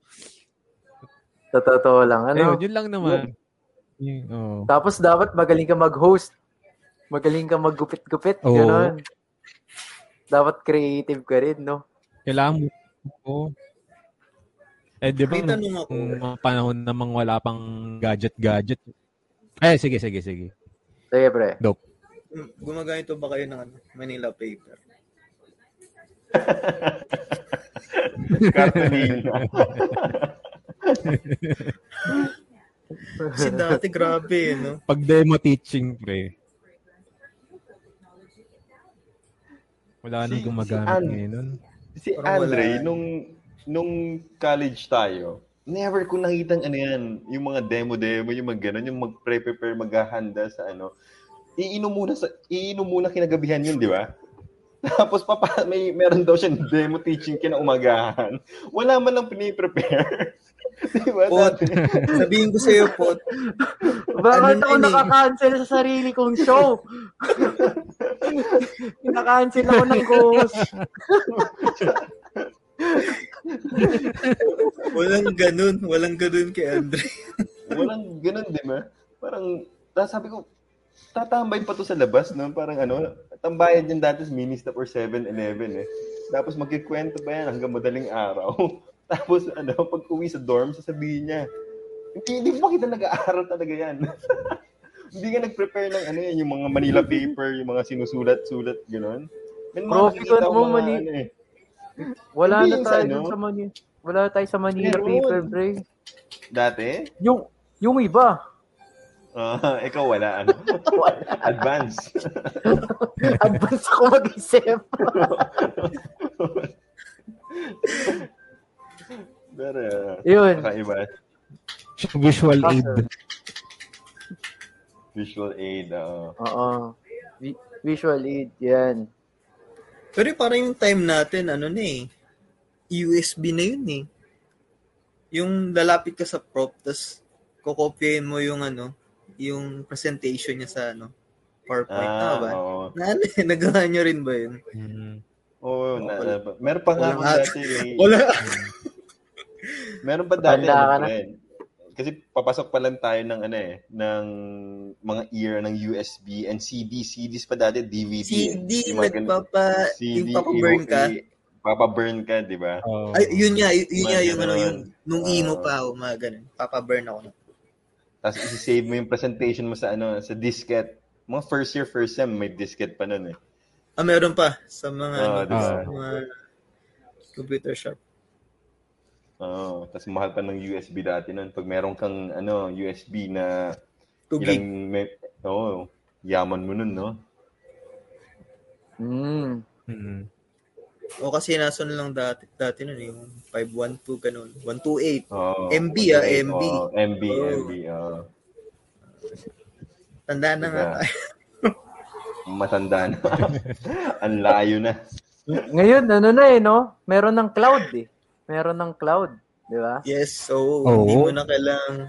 Sa totoo lang. Ano? Ayun, yun lang naman. Yeah. Oh. Tapos dapat magaling ka mag-host. Magaling ka maggupit-gupit. Oh. Ganon dapat creative ka rin, no? Kailangan mo. Oh. Eh, di ba, nung, mga panahon namang wala pang gadget-gadget. Eh, sige, sige, sige. Sige, pre. Dope. Gumagamit ba kayo ng ano, Manila paper? Cartolina. Kasi dati grabe, no? Pag demo teaching, pre. Wala nang si, gumagamit si An- ngayon nun. Si Andre, nung, nung college tayo, never ko nakita ano yan, yung mga demo-demo, yung mga ganun, yung mag-prepare, maghahanda sa ano. Iinom muna, sa, iinom muna kinagabihan yun, di ba? Tapos papa, may meron daw siyang demo teaching kinaumagahan. Wala man lang piniprepare. diba? Pot, sabihin ko sa iyo, Pot. Bakit ano ako nakaka-cancel sa sarili kong show? Kinakancel ako ng host. walang ganun. Walang ganun kay Andre. walang ganun, di ba? Parang, sabi ko, tatambay pa to sa labas, no? Parang ano, tambayan din dati sa Ministop or 7-Eleven, eh. Tapos magkikwento pa yan hanggang madaling araw. Tapos ano, pag uwi sa dorm, sasabihin niya, hindi, hindi mo kita nag-aaral talaga yan. hindi ka nag-prepare ng ano yan, yung mga Manila paper, yung mga sinusulat-sulat, gano'n. Profit mo, Manila. Ano, eh. Wala hindi na tayo sa, ano? sa Manila. Wala tayo sa Manila Meron. paper, pre. Dati? Yung, yung iba. Uh, ikaw wala, ano? Advance. Advance ako mag-isip. Pero, uh, Yun. Kakaiba. Visual aid. Visual aid, oo. Oo. visual aid, yan. Pero parang yung time natin, ano na eh, USB na yun eh. Yung lalapit ka sa prop, tapos kukopyahin mo yung ano, yung presentation niya sa ano, PowerPoint. Ah, ba? Oo. Na, eh, nagawa nyo rin ba yun? Mm-hmm. Oo, oh, na, na, meron pa nga dati. May, wala. Meron pa dati ano, friend. Kasi papasok pa lang tayo ng ano eh, ng mga era ng USB and CD. CDs pa dati, DVD. CD, yung nagpapa, CD, yung papaburn ka. Papa-burn ka, di ba? Oh. Ay, yun nga, yun, yun nga yung ano, yung, nung emo pa ako, mga ganun. Papa-burn ako. Tapos isi-save mo yung presentation mo sa ano, sa diskette. Mga first year, first sem, may diskette pa nun eh. Ah, meron pa sa mga, Oo, ano, sa mga computer shop. Oo. Tapos mahal pa ng USB dati nun. Pag meron kang ano, USB na 2 gig. ilang, may, oo, yaman mo nun, no? Mm. Mm. O kasi nasa lang dati, dati nun, yung 512, ganun. 128. Oo. MB, ah, MB. Oo, MB, Oo. MB. oo. Tanda na nga Diba? tayo. Matanda na. Ang layo na. Ngayon, ano na eh, no? Meron ng cloud eh. Meron ng cloud. Di ba? Yes, so Oo. hindi mo na kailang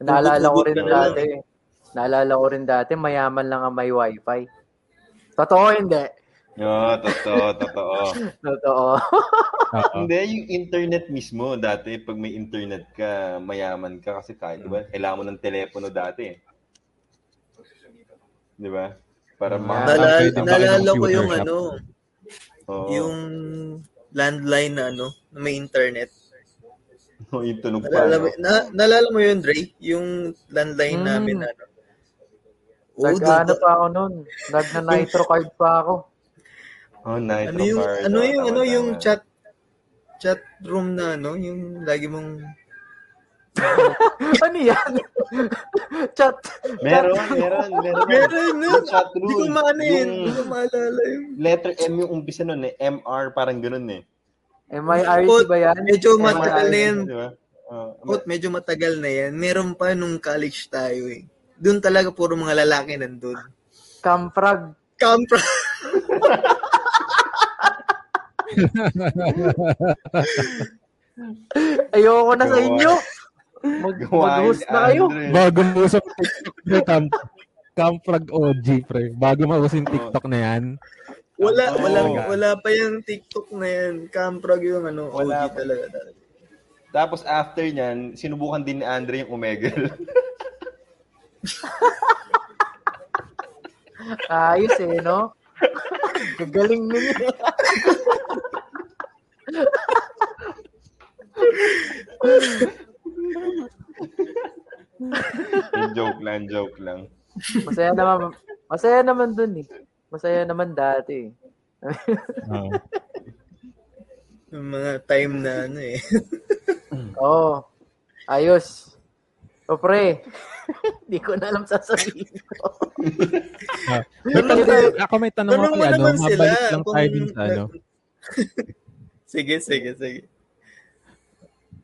Naalala ko rin na lang. dati. Naalala ko rin dati, mayaman lang ang may wifi. Totoo, hindi. Oo, totoo, totoo. Totoo. Oo. Hindi, yung internet mismo, dati, pag may internet ka, mayaman ka kasi kahit, di ba, kailangan mo ng telepono dati. eh. Di ba? Para Ah, ma- kayo nalala ko yung shop? ano, Oo. yung landline na ano, na may internet. Oo, yung tunog pa. Nalala, no? mo, na, nalala mo yun, Dre? Yung landline Mm. namin na ano. Oo, Nag, doon- ano pa ako nun? Nag na nitro card pa ako. Oh, nitro ano yung card. ano yung ano yung chat chat room na ano, yung lagi mong ano yan? Chat. Meron, meron, meron. Meron na. Yung chat room. Hindi ko maano yun. Yung Hindi ko maalala yun. letter M yung umpisa nun eh. MR, parang ganun eh. MIRC ba yan? Medyo matagal na yan. Kot, medyo matagal na yan. Meron pa nung college tayo eh. Doon talaga puro mga lalaki nandun. Camfrag. Kampra. Ayoko na sa inyo. Mag, mag-host na kayo. Bago mo sa TikTok pre, Cam, Camfrag OG, pre. Bago mo yung TikTok na yan. Wala, Oo. wala, wala pa yung TikTok na yan. Kamprag yung ano, Wala OG pa. talaga. talaga. Tapos after niyan, sinubukan din ni Andre yung Omegle. Ayos eh, no? Gagaling nun joke lang, joke lang. Masaya naman, masaya naman dun eh. Masaya naman dati eh. Oo. Yung mga time na ano eh. Oo. Oh, ayos. O pre, hindi ko na alam sasabihin ko. Ah, may Tanong tanong- ako may tanong ako mo kay ano, mabalik lang kung- tayo din sa ano. sige, sige, sige.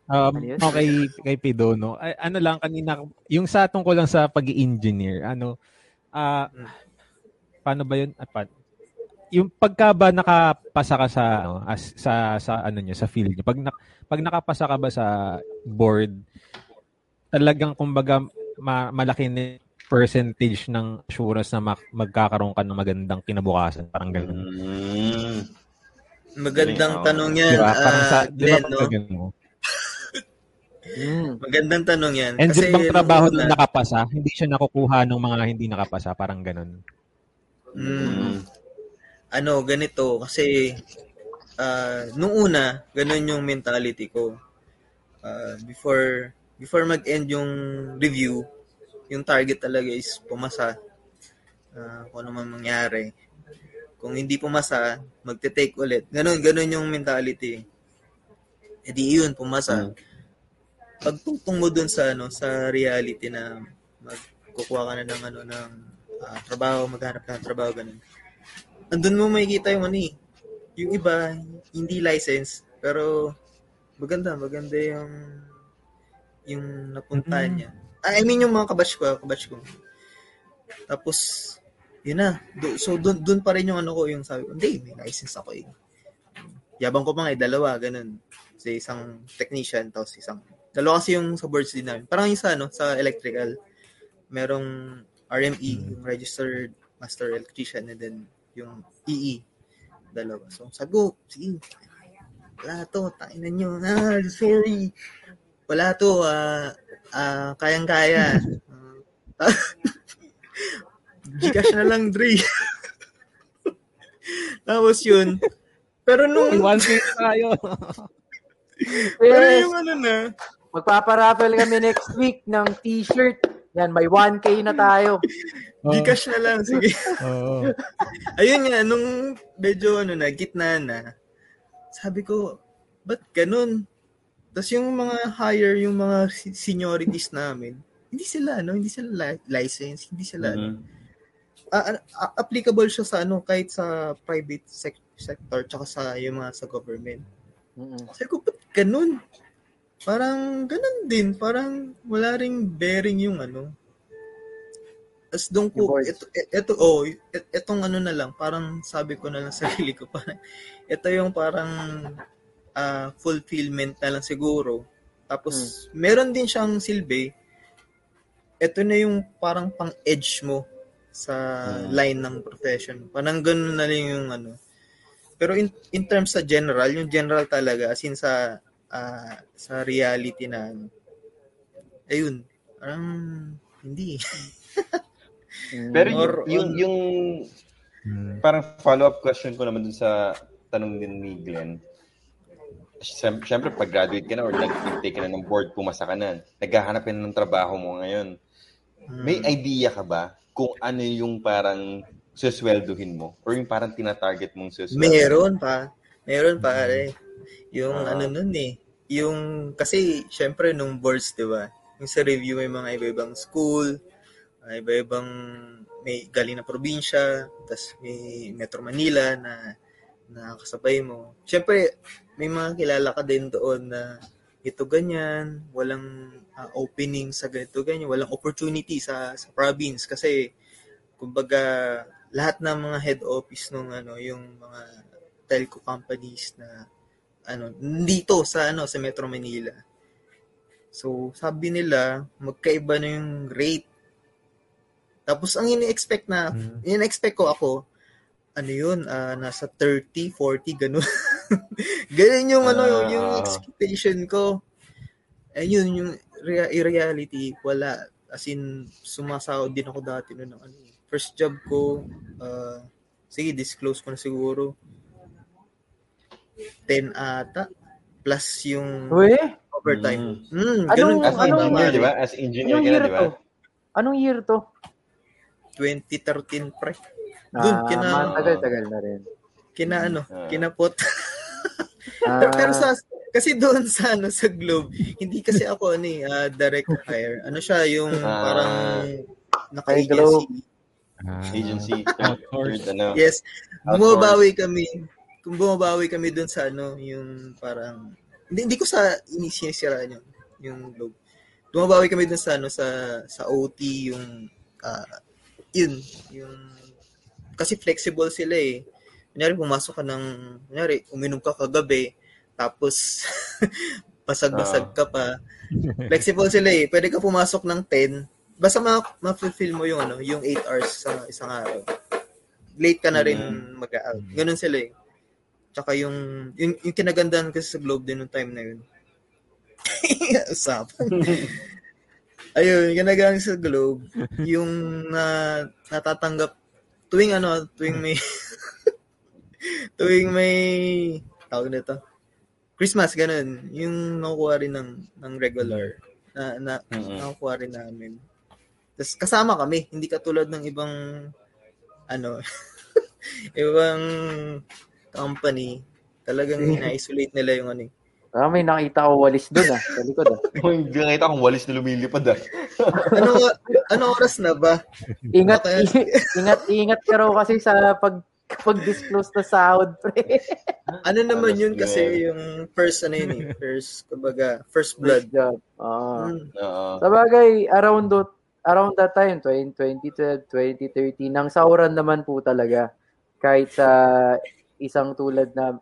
Um, Ano okay, kay Pido, no? Ay, ano lang, kanina, yung sa tungkol lang sa pag engineer ano, ah, Hmm. paano ba yun? Ah, pa- yung pagka ba nakapasa ka sa, ano, as, sa, sa, ano niya, sa field niya, pag, na, pag nakapasa ka ba sa board, talagang, kumbaga, ma, malaki na percentage ng assurance na mak- magkakaroon ka ng magandang kinabukasan. Parang gano'n. Mm. Magandang Oo. tanong yan, Di ba? Parang sa, ah, di ba, Glenn, no? ganun? Mm. Magandang tanong yan. And Kasi bang trabaho na nakapasa, hindi siya nakukuha ng mga hindi nakapasa, parang ganun. Mm, ano, ganito, kasi ah, nung una, ganun yung mentality ko. Ah, before before mag-end yung review, yung target talaga is pumasa. Ah, kung ano man mangyari. Kung hindi pumasa, magte-take ulit. Ganun, ganun yung mentality. E di yun, pumasa. Mm. Pagtungtong mo dun sa ano, sa reality na magkukuha ka na ng ano ng ah, trabaho, maghanap ka ng trabaho ganun. Andun mo makikita yung ano eh. Yung iba hindi license pero maganda, maganda yung yung napuntahan Mm. niya. Ah, I mean yung mga kabatch ko, kabatch ko. Tapos yun na. Do- so doon doon pa rin yung ano ko, yung sabi ko, hindi, may license ako eh. Yabang ko pa nga, eh, dalawa, ganun. Sa isang technician, tapos isang, dalawa kasi yung sa boards din namin. Parang yung sa, ano, sa electrical, merong RME, yung registered master electrician, and then yung EE, dalawa. So, sabi ko, sige, wala to, tainan nyo, ah, sorry. Wala to, ah, ah, kayang-kaya. Ah, Gcash na lang, Dre. Tapos yun, pero nung, One piece tayo. pero Yes. yung ano na, Magpaparaffle kami next week ng t-shirt. Yan, may 1K na tayo. Oh. Gcash na lang, sige. Oo. Ayun nga, nung medyo ano na, gitna na, sabi ko, ba't ganun? Tapos yung mga higher, yung mga seniorities namin, hindi sila, ano, hindi sila li- license, hindi sila, ano, Mhm. ah, ah, ah, applicable siya sa, ano, kahit sa private sec- sector, tsaka sa, yung mga sa government. Mm-mm. Sabi ko, ba't ganun? Parang ganun din, parang wala ring bearing yung ano. As doon ko, ito, ito, oh, et- etong ano na lang, parang sabi ko na lang sa sarili ko, parang, ito yung parang ah, fulfillment na lang siguro. Tapos, meron din siyang silbi. Ito na yung parang pang-edge mo sa Hmm. line ng profession. Parang ganun na lang yung ano. Pero in, in terms sa general, yung general talaga, as in sa, ah, sa reality na, ano, ayun, parang hindi. Mm. Pero yung, Or yung, on- yung Mm. parang follow-up question ko naman dun sa tanong din ni Glenn. Siyem- Siyempre, pag graduate ka na or nag-take ka na ng board, pumasa ka na, naghahanap ka na ng trabaho mo ngayon. May Hmm. idea ka ba kung ano yung parang susweldohin mo? Or yung parang tinatarget mong susweldo? Meron pa. Meron pare. Yung Ah. ano nun eh. Yung, kasi syempre nung boards, di ba? Yung sa review may mga iba-ibang school, may iba-ibang may galing na probinsya, tapos may Metro Manila na nakakasabay mo. Syempre, may mga kilala ka din doon na ito ganyan, walang ah, opening sa ganito ganyan, walang opportunity sa sa province kasi kumbaga lahat ng mga head office nung ano yung mga telco companies na ano dito sa ano sa Metro Manila. So sabi nila magkaiba na yung rate. Tapos ang ini-expect na Mm. in-expect ko ako ano yun ah, nasa 30, 40 ganun. ganun yung ano Ah. yung expectation ko. Ayun yung rea- reality wala as in sumasahod din ako dati noon ng ano first job ko ah, sige disclose ko na siguro 10 ata plus yung Uy, overtime. Mm, Anong- ganun As yung ano, engineer, di ba? As engineer anong ka na, di ba? to? Anong year to? 2013 pre. Ah, kina- matagal-tagal na rin. Kina ano, Ah. kinapot. Ah, pero, pero sa kasi doon sa ano sa Globe, hindi kasi ako ano eh, ah, direct hire. Ano siya yung Ah. parang naka-agency. Ah. Agency, third, ano. Yes. Bumabawi kami. Kung bumabawi kami doon sa ano, yung parang hindi, hindi ko sa inisisira yun, yung Globe. Bumabawi kami doon sa ano sa sa OT yung ah, yun, yung kasi flexible sila eh. Kunyari, pumasok ka ng, kunyari, uminom ka kagabi, tapos basag-basag ka pa. Flexible sila eh. Pwede ka pumasok ng 10, basta ma- ma-fulfill mo yung, ano, yung 8 hours sa isang araw. Late ka na rin mag-out. Ganun sila eh. Tsaka yung, yung, yung kinagandahan kasi sa Globe din nung time na yun. Usapan. Ayun, kinagandahan sa Globe, yung na natatanggap tuwing ano, tuwing may tuwing may tawag nito. Christmas ganun, yung nakukuha rin ng ng regular na, na Mhm. nakukuha rin namin. Tapos kasama kami, hindi katulad ng ibang ano ibang company talagang ina-isolate nila yung ano eh. ah, may nakita ko walis doon ah, sa likod ah. Hindi nakita kong walis na lumilipad ah. Ano ano oras na ba? Ingat, ingat, ingat ka raw kasi sa pag pag-disclose na sahod, pre. Ano naman yun kasi yung first ano yun eh, first kumbaga first blood. Good job. Ah. Mm. Oo. Sabagay, around that, around that time, 2012, 2013, nang sahuran naman po talaga. Kahit sa isang tulad na,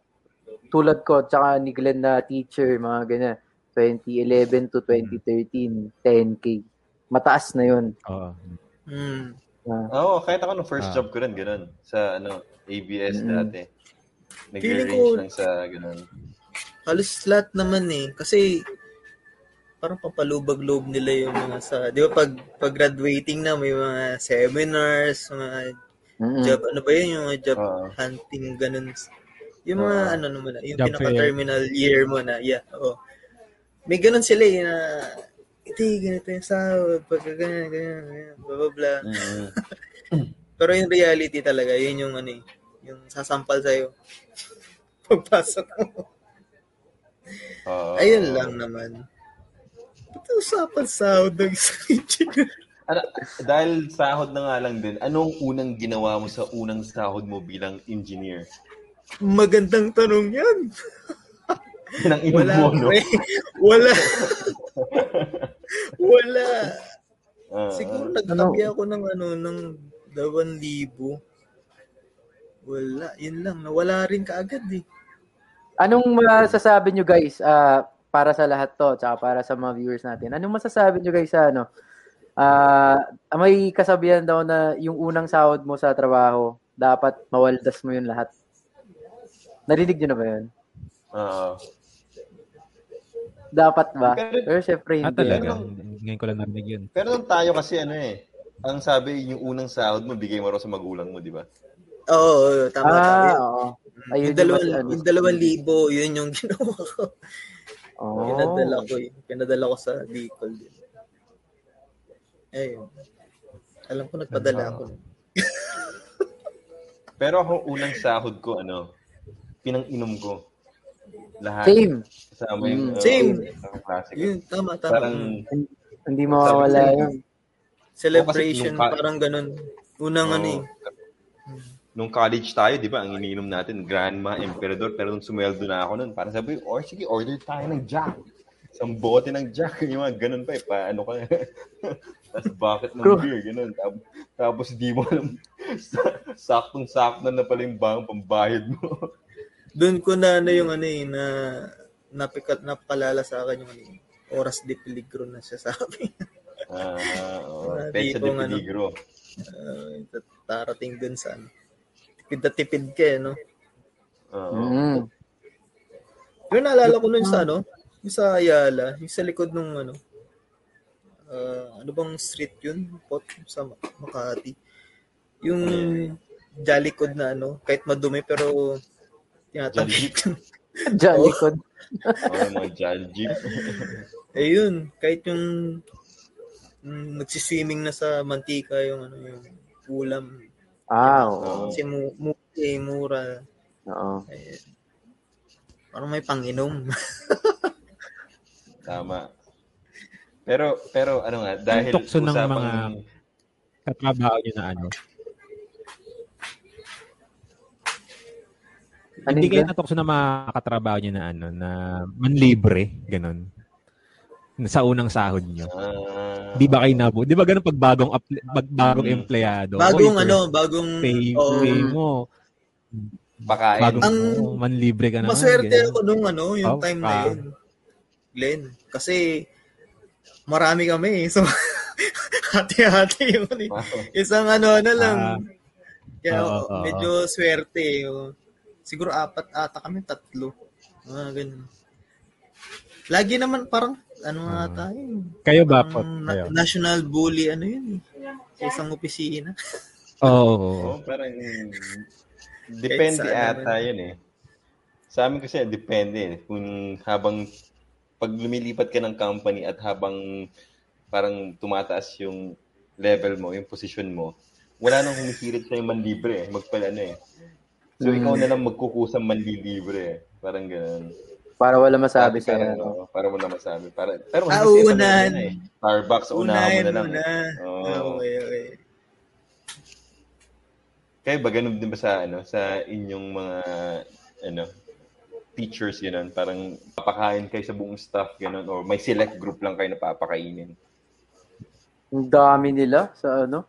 tulad ko, tsaka ni Glenn na teacher, mga ganyan, 2011 to 2013, 10K. Mataas na yun. Oo. Mm. Ah, Oo, kahit ako nung first Ah. job ko rin, ganun. Sa ano, ABS Mm. dati. Ko- lang sa ganun. Halos lahat naman eh. Kasi parang papalubag-loob nila yung mga sa, di ba pag, pag graduating na may mga seminars, mga mm-mm. job, ano ba yun, yung mga job Oo. hunting, ganun. Yung mga Oo. ano naman, yung pinaka-terminal year mo na, yeah, oo. may ganun sila eh na iti, ganito yung sahod, pagka ganyan, ganyan, ganyan, blah, blah, blah. Mm. Pero yung reality talaga, yun yung ano eh, yung sasampal sa'yo. Pagpasok mo. Oo. Ayun lang naman. Ba't usapan sahod ng isang engineer? Ano, dahil sahod na nga lang din, anong unang ginawa mo sa unang sahod mo bilang engineer? Magandang tanong yan. Nang inom Wala, mo, no? pre. Wala. Wala. Ah, Siguro nagtabi ako ng ano, ng 2,000. Wala. Yun lang. Nawala rin kaagad eh. Anong masasabi nyo guys ah, para sa lahat to, tsaka para sa mga viewers natin? Anong masasabi nyo guys sa ano? Ah, may kasabihan daw na yung unang sahod mo sa trabaho, dapat mawaldas mo yun lahat. Narinig nyo na ba yun? Oo. Dapat ba? Pero- Pero syempre Ah, hindi. talaga. Ano? Ngayon ko lang narinig yun. Pero nung tayo kasi ano eh, ang sabi, yung unang sahod mo, bigay mo raw sa magulang mo, di ba? Oo, oo, tama Ah, tayo. oo. Ayun yung dalawang, ano. yung dalawang libo, yun yung ginawa ko. Oh. Pinadala ko yun. Pinadala ko sa Bicol din. Ayun. Alam ko nagpadala ako. Pero ako unang sahod ko, ano, pinang-inom ko. Lahat. Same. Kasama yung Mm. uh, Same. sa klase ko. Yun, tama, tama. Parang, Hindi mawawala yun. Celebration, kasi nung parang ganun. Unang Oo. ano eh. nung college tayo, di ba, ang iniinom natin, Grandma, Emperador, pero nung sumweldo na ako nun, parang sabi, or sige, order tayo ng Jack. Isang bote ng Jack, yung mga ganun pa eh, paano ka, tapos bucket ng Bro. beer, ganun. Tapos, tapos di mo alam, sa- saktong-sakto na pala yung bang pambayad mo. Doon ko na ano yung ano eh, na napikat, napakalala sa akin yung ano eh, oras de peligro na siya sa akin. Ah, oh, Ah, Pecha de ano. Peligro. Uh, tarating dun sa ano. Tipid na tipid ka eh, no? Oo. Mm. Yung naalala ko nun sa ano, yung sa Ayala, yung sa likod nung ano, ah, ano bang street yun? Pot sa Ma- Makati. Yung Jalikod na ano, kahit madumi pero tinatabi. Jolly Oh. code. Oo, yung mga Jal Jeep. eh yun, kahit yung mm, nagsiswimming na sa mantika yung ano yung ulam. Ah, oo. Kasi mu, mu, eh, mura. Oo. Eh, parang may panginom. Tama. Pero, pero ano nga, dahil tukso ng usapang- mga- Katrabaho nyo na ano. Ano Hindi yun kayo natukso na mga katrabaho nyo na ano, na manlibre, ganun. Sa unang sahod nyo. Ah, Di ba kayo nabo? Di ba ganun pag bagong, pag bagong Mm. empleyado? bagong Oy, ano, bagong Pay, oo. pay mo. Pakain. Bagong Ang- oh, manlibre ka naman. Maswerte ganyan. ako nung ano, yung Oh, time na ah. yun. Glenn. Kasi marami kami eh. So, hati-hati yung ano, eh. Isang ano na lang. Ah. Kaya Oo, oo. medyo swerte. eh. Oh. Siguro apat ata kami, tatlo. Ah, ganun. Lagi naman parang, ano nga Ah. tayo. Kayo ba, Kayo? na- national bully, ano yun eh. Sa isang opisina. Oo. oo. Oo, parang depende ata yun eh. Sa amin kasi depende eh. Kung habang pag lumilipat ka ng company at habang parang tumataas yung level mo, yung position mo, wala nang humihirit sa'yo manlibre eh. Magpala na eh. So, Mm. ikaw na lang magkukusang manlilibre. Parang ganun. Para wala masabi sa parang, ano. para wala masabi. Para, pero Ah, ito na yun eh. Starbucks, unahan mo na lang. na. eh. Oo. Okay, okay. Kaya ba ganun din ba sa ano sa inyong mga ano teachers ganun parang papakain kayo sa buong staff ganun or may select group lang kayo na papakainin. Ang dami nila sa ano.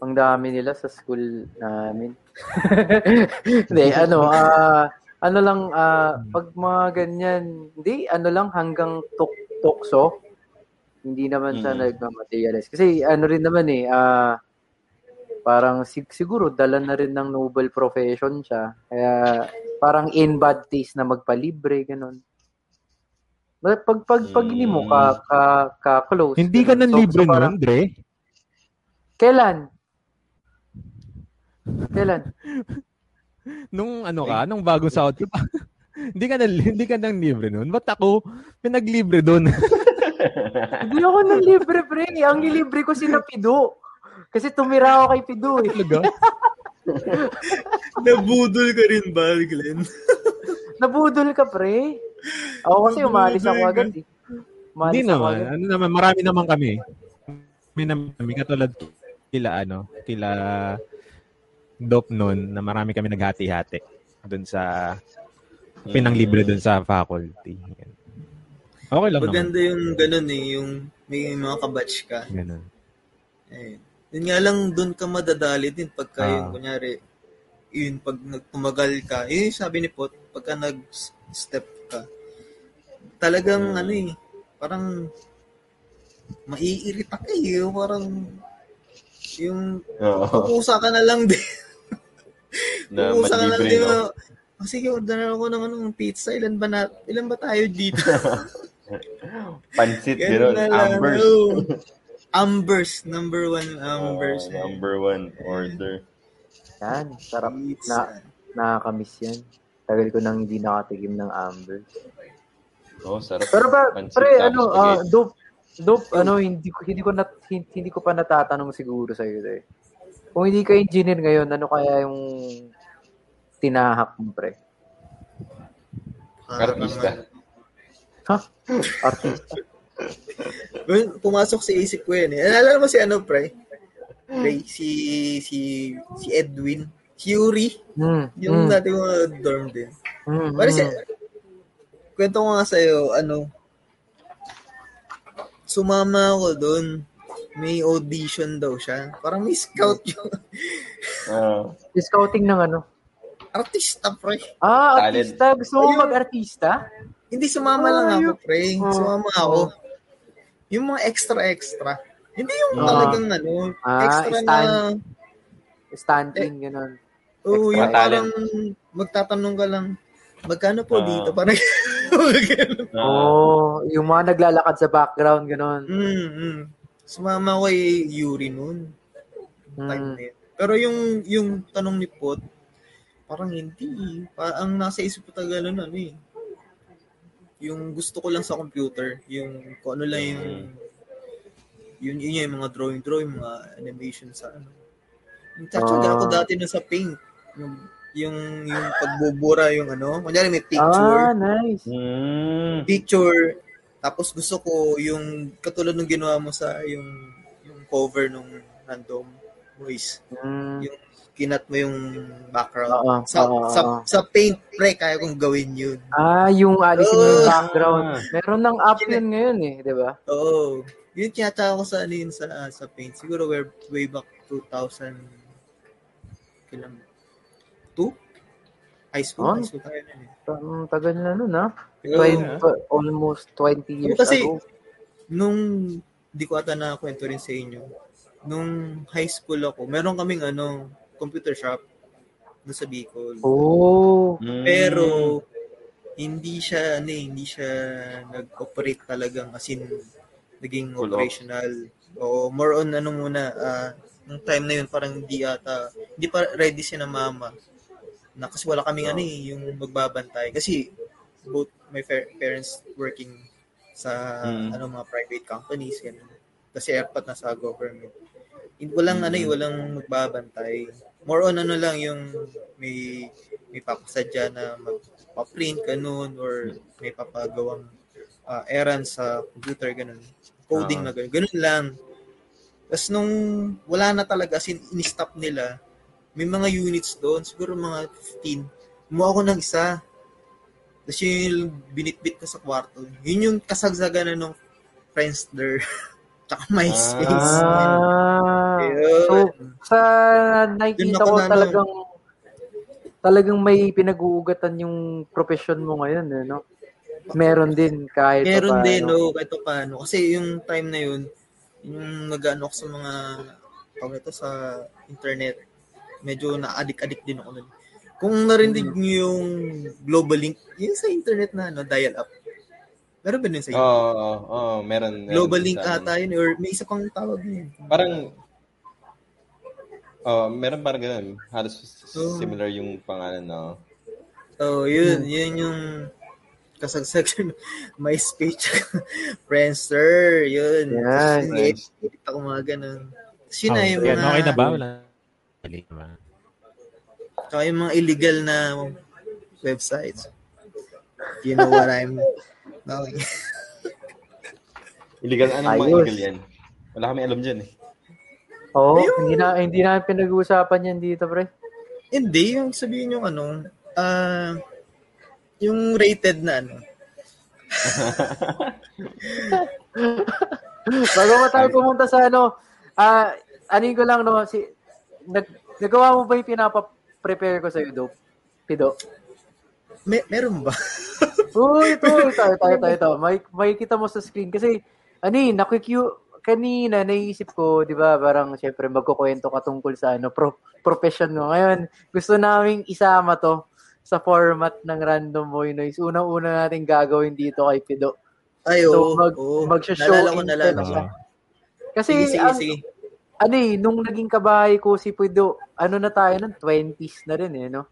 Ang dami nila sa school namin. Hindi, ano, ah, ano lang, ah, pag mga ganyan, hindi, ano lang, hanggang tuk tukso. Hindi naman siya Mm. nagmamaterialize. Kasi ano rin naman eh, ah, parang sig- siguro dala na rin ng noble profession siya. Kaya parang in bad taste na magpalibre, ganun. Pag pag pag hindi mo ka ka, ka close. Hindi ka nang libre parang- nun, Dre? Kailan? Kailan? Nung ano ka, nung bagong sahod ka pa. hindi ka na, hindi ka nang libre nun. Ba't ako pinaglibre doon? Hindi ako nang libre, pre. Ang nilibre ko si Pido. Kasi tumira ako kay Pido eh. Talaga? Nabudol ka rin ba, Glenn? Nabudol ka, pre. Ako kasi umalis ako agad eh. Hindi naman. agad. Ano naman, marami naman kami. May naman kami, katulad kila ano, kila Dope noon na marami kami naghati-hati doon sa pinanglibre doon sa faculty. Okay lang naman. Maganda yung ganun eh, yung may mga kabatch ka. Ganun. Eh, yun nga lang doon ka madadali din pagka Ah. yun, kunyari, yun, pag nagtumagal ka, yun yung sabi ni Pot, pagka nag-step ka, talagang ano eh, parang maiirita ka eh, parang yung Oo. pusa ka na lang din. Na ka na lang din. Oh, sige, order ako ng anong pizza. Ilan ba na, ilan ba tayo dito? Pansit, gano'n. na. Ambers. oh. Ambers. Number one Ambers. Oh, number one order. Yan, sarap. Pizza. Na, nakakamiss yan. Tagal ko nang hindi nakatikim ng Amber. Oh, sarap. Pero ba, Pansit pre, tapos ano, spaghetti. dope, dope, ano, hindi ko, hindi ko, nat, hindi, hindi ko pa natatanong siguro sa'yo, eh. Kung hindi ka engineer ngayon, ano kaya yung tinahak mo, pre? Parang Artista. Ha? Artista? Well, pumasok sa isip ko yan eh. Alala mo si ano, pre? Pre, si, si, si Edwin. Si Yuri. Hmm. Yung hmm, dati mga dorm din. hmm, Pare si, hmm. kwento ko nga sa'yo, ano, sumama ako doon. May audition daw siya. Parang may scout yung Ah, Scouting ng ano? artista, pre. Ah, Talent. artista. Gusto mo mag-artista? Hindi sumama lang Ah, ako, yun. pre. Oh. Sumama ako. Yung mga extra-extra. Hindi yung Ah. talagang ano, Ah, extra na, stand. Stand-in, gano'n. oh, extra yung parang magtatanong ka lang, magkano po Ah. dito? Parang, ah, Oh, yung mga naglalakad sa background, gano'n. mm, mm. Sumama ko kay Yuri noon. Hmm. Pero yung, yung tanong ni Pot, parang hindi. Pa, ang nasa isip ko talaga nun, ano eh. Yung gusto ko lang sa computer, yung kung ano lang yung yun, yun yung mga drawing-drawing, mga animation sa ano. Yung tatsaga Ah. ako dati na sa paint. Yung, yung, yung pagbubura yung ano. Kunyari may Ah, picture. nice. mm, Picture. Tapos gusto ko yung katulad ng ginawa mo sa yung yung cover nung random voice. Hmm. Yung kinat mo yung background. Oo, sa, oo, sa, sa paint, pre, kaya kong gawin yun. Ah, yung alisin mo yung Oh. background. Meron ng app yun ngayon eh, di ba? Oo. Yun kinata ko sa ano yun sa, sa paint. Siguro way, way back 2000 kailan? 2? High school? Oh. High school tayo nun eh. Ang tagal na nun, ha? Oo. 20, almost 20 years Kasi- ago. nung di ko ata nakakwento rin sa inyo, nung high school ako, meron kaming ano, computer shop doon sa Bicol. Oh. mm. Pero hindi siya ano eh, hindi siya nag-operate talagang as in naging Full operational. O more on ano muna, ah, nung time na yun parang hindi ata, hindi pa ready si na mama. Na kasi wala kaming ano eh, yung magbabantay. Kasi both my parents working sa Mm. ano mga private companies ganun. Kasi airpot na sa government. Hin- Walang ano eh, walang magbabantay. More on ano lang yung may may papasadya na magpa-print ganun or may papagawang uh, errands sa computer ganun. Coding na Ah. ganun. Ganun lang. Tapos nung wala na talaga, as in, in-stop nila, may mga units doon, siguro mga 15. Kumuha ako ng isa. Tapos yun yung binitbit ko sa kwarto. Yun yung kasagsagan na nung Friendster. Tsaka MySpace. Ah. Ayun. So, sa nakikita ko na, ano. talagang talagang may pinag-uugatan yung profession mo ngayon, eh, no? Meron din kahit Meron pa din, no, kahit pa paano. Kasi yung time na yun, yung nag-ano sa mga, tawag ito sa internet, medyo na-addict-addict din ako nun. Kung narinig Hmm. niyo yung Global Link, yun sa internet na, no, dial-up. Meron ba din sa Oo, oo, oo, meron. meron Global din Link sa- ata yun, or may isa pang tawag yun. Parang, oh, meron parang ganun. Halos Oo. similar yung pangalan, no? Oh, yun, yun yung kasagsagan MySpace Friendster, yun. Yan. Nice. Edit ako mga ganun. Tapos yun Oh, na yung mga, okay na ba? Wala. Mali naman. tsaka yung mga illegal na websites. You know what I'm knowing. Illegal, anong mga Ayos. illegal yan? Wala kami alam dyan eh. Oo, hindi na hindi na pinag-uusapan yan dito, pre. Hindi, yung sabihin yung ano, ah, yung rated na ano. Bago pa tayo pumunta sa ano, ah, anin ko lang no, si nag, nagawa mo ba yung pinapa-prepare ko sa iyo, Dope? Pido. May, meron ba? Uy, ito, tayo, tayo, tayo, tayo. May, may kita mo sa screen. Kasi, ano eh, nakikiu, kanina, naisip ko, di ba, parang, syempre, magkukwento ka tungkol sa, ano, pro, profession mo. Ngayon, gusto naming isama to sa format ng Random Boy Noise. Unang-una natin gagawin dito kay Pido. Ay, So, mag, oo. magsha-show Naalala ko, depth ko. siya. Kasi, Sige, sige, ang, sige. Ano eh, nung naging kabahay ko si Pido, ano na tayo nun, 20s na rin eh, no?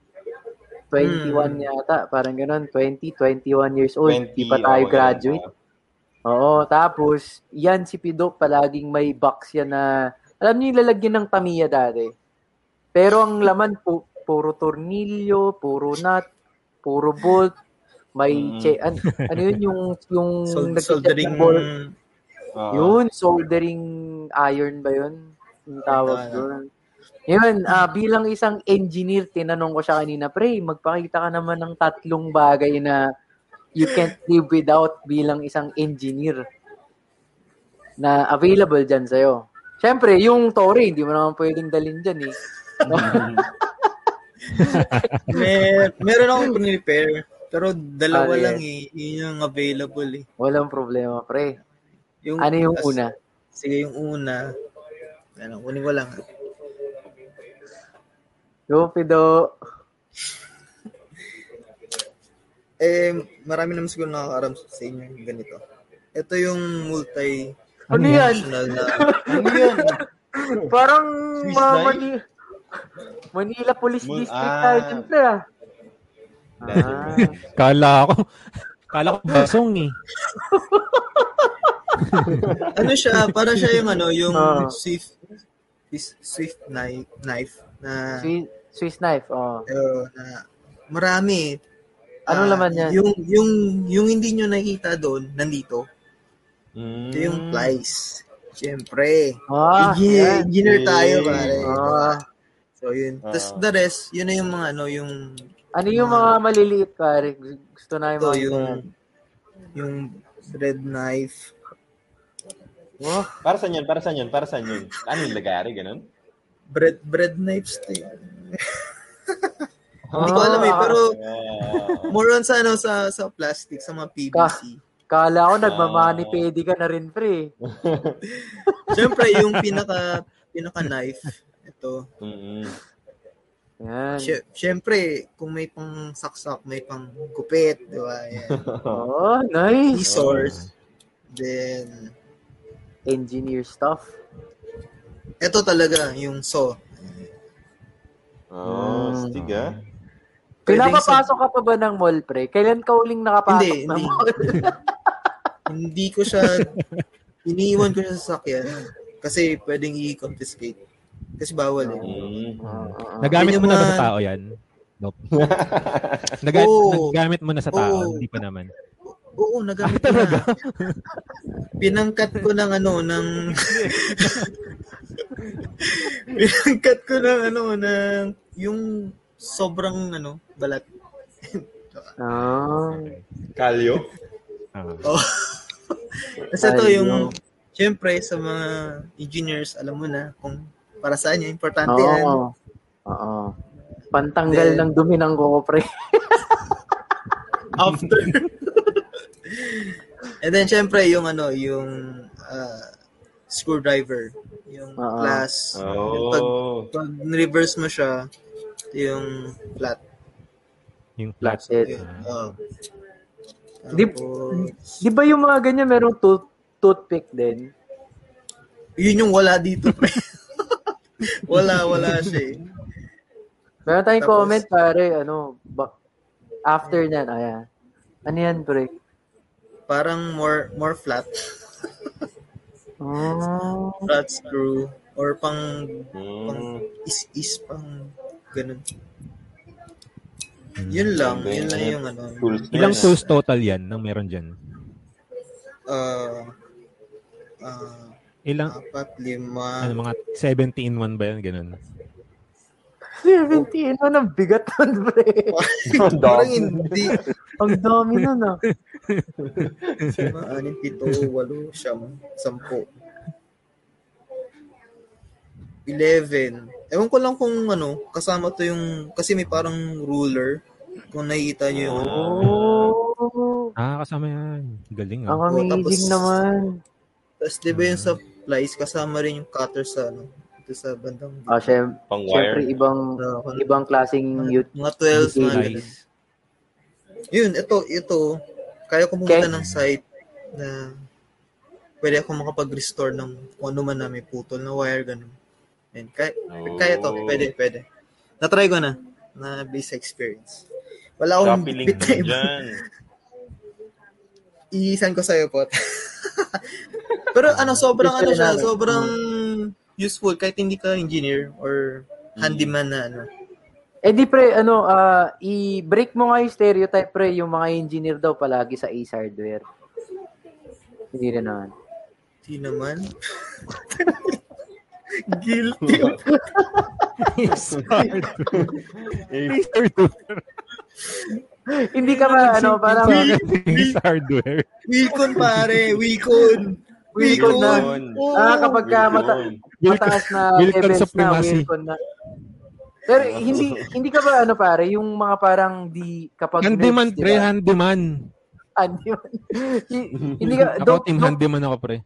21 Hmm. yata, parang ganun, 20, 21 years old, 20, di pa tayo oh, graduate. yan. Oo, tapos, yan si Pido, palaging may box yan na, alam niyo yung lalagyan ng tamiya dati. Pero ang laman, pu- puro tornilyo, puro nut, puro bolt, may Mm. che, an, ano yun yung, yung Sol- nagche-check soldering ng bolt. Oo. Yun, soldering iron ba yun? Yung tawag doon. Yun, ah, bilang isang engineer, tinanong ko siya kanina, pre, magpakita ka naman ng tatlong bagay na you can't live without bilang isang engineer na available dyan sa'yo. Siyempre, yung Tori, hindi mo naman pwedeng dalhin dyan eh. May, meron akong prepare. Pero dalawa yan? lang eh. Yun yung available eh. Walang problema, pre. Yung, Ano yung una? Sige, yung una. Ano, kunin ko lang. Go, Pido. Eh, marami naman siguro nakakaram sa inyo yung ganito. Ito yung multi Ano yan? na Ano yan? Parang Swiss mga knife? Manila, Manila Police Mul- District ah. tayo dyan, pre, ah. Ah. Kala ko, kala ko basong eh. ano siya, para siya yung ano, yung Ah. swift swift knife, knife na Swiss, Swiss knife, oh. uh, na marami. Anong Ah, laman yan? Yung yung yung hindi nyo nakita doon, nandito. Mm. Ito yung plies. Siyempre. Ah, Engineer, engineer tayo, pare. Ah. So, yun. Ah. Tapos the rest, yun na yung mga ano, yung Ano yung mga maliliit, pare? Gusto na yung ito, mga yung yung red knife. Oh, Para saan yun? Para saan yun? Para saan yun? Ano yung lagari? Ganun? Bread bread knives to yun. Hindi Ah. ko alam eh, pero Wow. more on sa ano, sa, sa plastic, sa mga PVC. kala ko Ah. nagmamanipedi ka na rin, pre. Siyempre, yung pinaka pinaka knife, ito. Mm-mm. Yan. Sy- Siyempre, kung may pang saksak, may pang gupit, di ba? Yan. Oh, nice. Scissors. Then, Engineer stuff. ito talaga, yung saw. Oh, Mm. stig ah. Pwedeng Pinapapasok ka pa ba ng mall, pre? Kailan ka uling nakapasok Hindi, ng hindi. mall? Hindi ko siya, iniiwan ko siya sa sakyan. Kasi pwedeng i-confiscate. Kasi bawal eh. Mm. Ah, ah, ah. Nagamit mo na ba sa tao yan? Nope. Naga- Oo. Nagamit mo na sa tao? Oo. Hindi pa naman. Oo, nagamit Ah, ko na. Pinangkat ko ng ano, ng... Pinangkat ko ng ano, ng... Yung sobrang ano, balat. Ah. Kalyo? Ah. Oh. Kasi ito Ay, yung... no. Siyempre, sa mga engineers, alam mo na kung para saan yan. Importante yan. Oo. Oo. Pantanggal Then- ng dumi ng kuko, pre. After. And then, syempre, yung ano, yung uh, screwdriver. Yung Oo. class. Yung pag, Oh. pag reverse mo siya, yung flat. Yung flat. Yun. Oh. Di- Di ba yung mga ganyan merong tooth, toothpick din? yun yung wala dito, pre. wala, wala siya eh. Meron tayong Tapos- comment, pare, ano, ba, After nyan, ayan. Ano yan, pre? Parang more more flat. Oh. flat screw. Or pang, pang Mm. is-is pang ganun. Yun lang. Yun lang yung ano. Tools Ilang tools total yan nang meron dyan? Uh, uh, Ilang, apat, lima. ano, mga 70 in 1 ba yan? Ganun. 17, ano, ang bigat nun, pre. Ang Parang hindi. Ang dami nun, ah. Mga anim, pito, walo, siyam, sampo. 11. Ewan ko lang kung ano, kasama to yung, kasi may parang ruler. Kung nakikita nyo yung ano. Oh. Ah, kasama yan. Galing Ang ah. amazing tapos- naman. Tapos di ba yung supplies, kasama rin yung cutter sa ano, dito sa bandang Ah, syem- syempre, ibang, Uh, ibang klaseng youth. mga 12, mga Nice. ganun. Yun, ito, ito, kaya ko pumunta Okay. ng site na pwede ako makapag-restore ng kung ano man na may putol na wire, ganun. And kaya, kaya to, Oh. pwede, pwede. Na-try ko na, na based sa experience. Wala akong bit dyan. Iisan ko sa'yo po. Pero ano, sobrang ano siya, sobrang useful kahit hindi ka engineer or handyman na ano. Eh di pre, ano, ah, i-break mo nga yung stereotype pre, yung mga engineer daw palagi sa Ace Hardware. Hindi rin naman. Hindi naman. Guilty. Hindi ka ba, ano, parang, Ace hardware. Wilcon pare, Wilcon. Wilcon na. Ah, kapag ka mata, mataas na Wilcon events na. Wilcon na. Pero hindi hindi ka ba ano pare, yung mga parang di kapag Handyman, nerds, pre. ba? Handyman. Handyman. Hi- hindi ka Ako, dope, team dope, handyman ako, pre.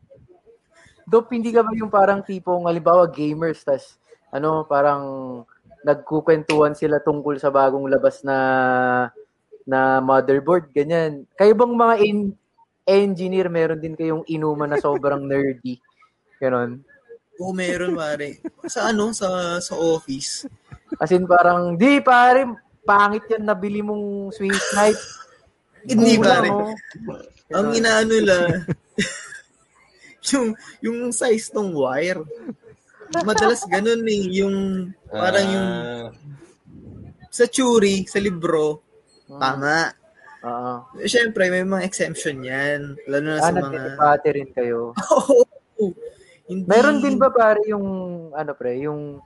dope, hindi ka ba yung parang tipong halimbawa gamers tas ano parang nagkukwentuhan sila tungkol sa bagong labas na na motherboard ganyan. Kayo bang mga en- engineer meron din kayong inuman na sobrang nerdy? Ganon. Oo, meron pare. Sa ano, sa sa office. As in parang, di pare, pangit yan nabili mong Swiss knife. Hindi pare. oh. Ang inaano la yung yung size ng wire. Madalas ganun eh, yung parang yung Ah, sa theory, sa libro, tama. Oo. Siyempre, may mga exemption yan. Lalo na Ah, sa mga... nagtitipate rin kayo. Oo. Hindi... Meron din ba pare yung, ano pre, yung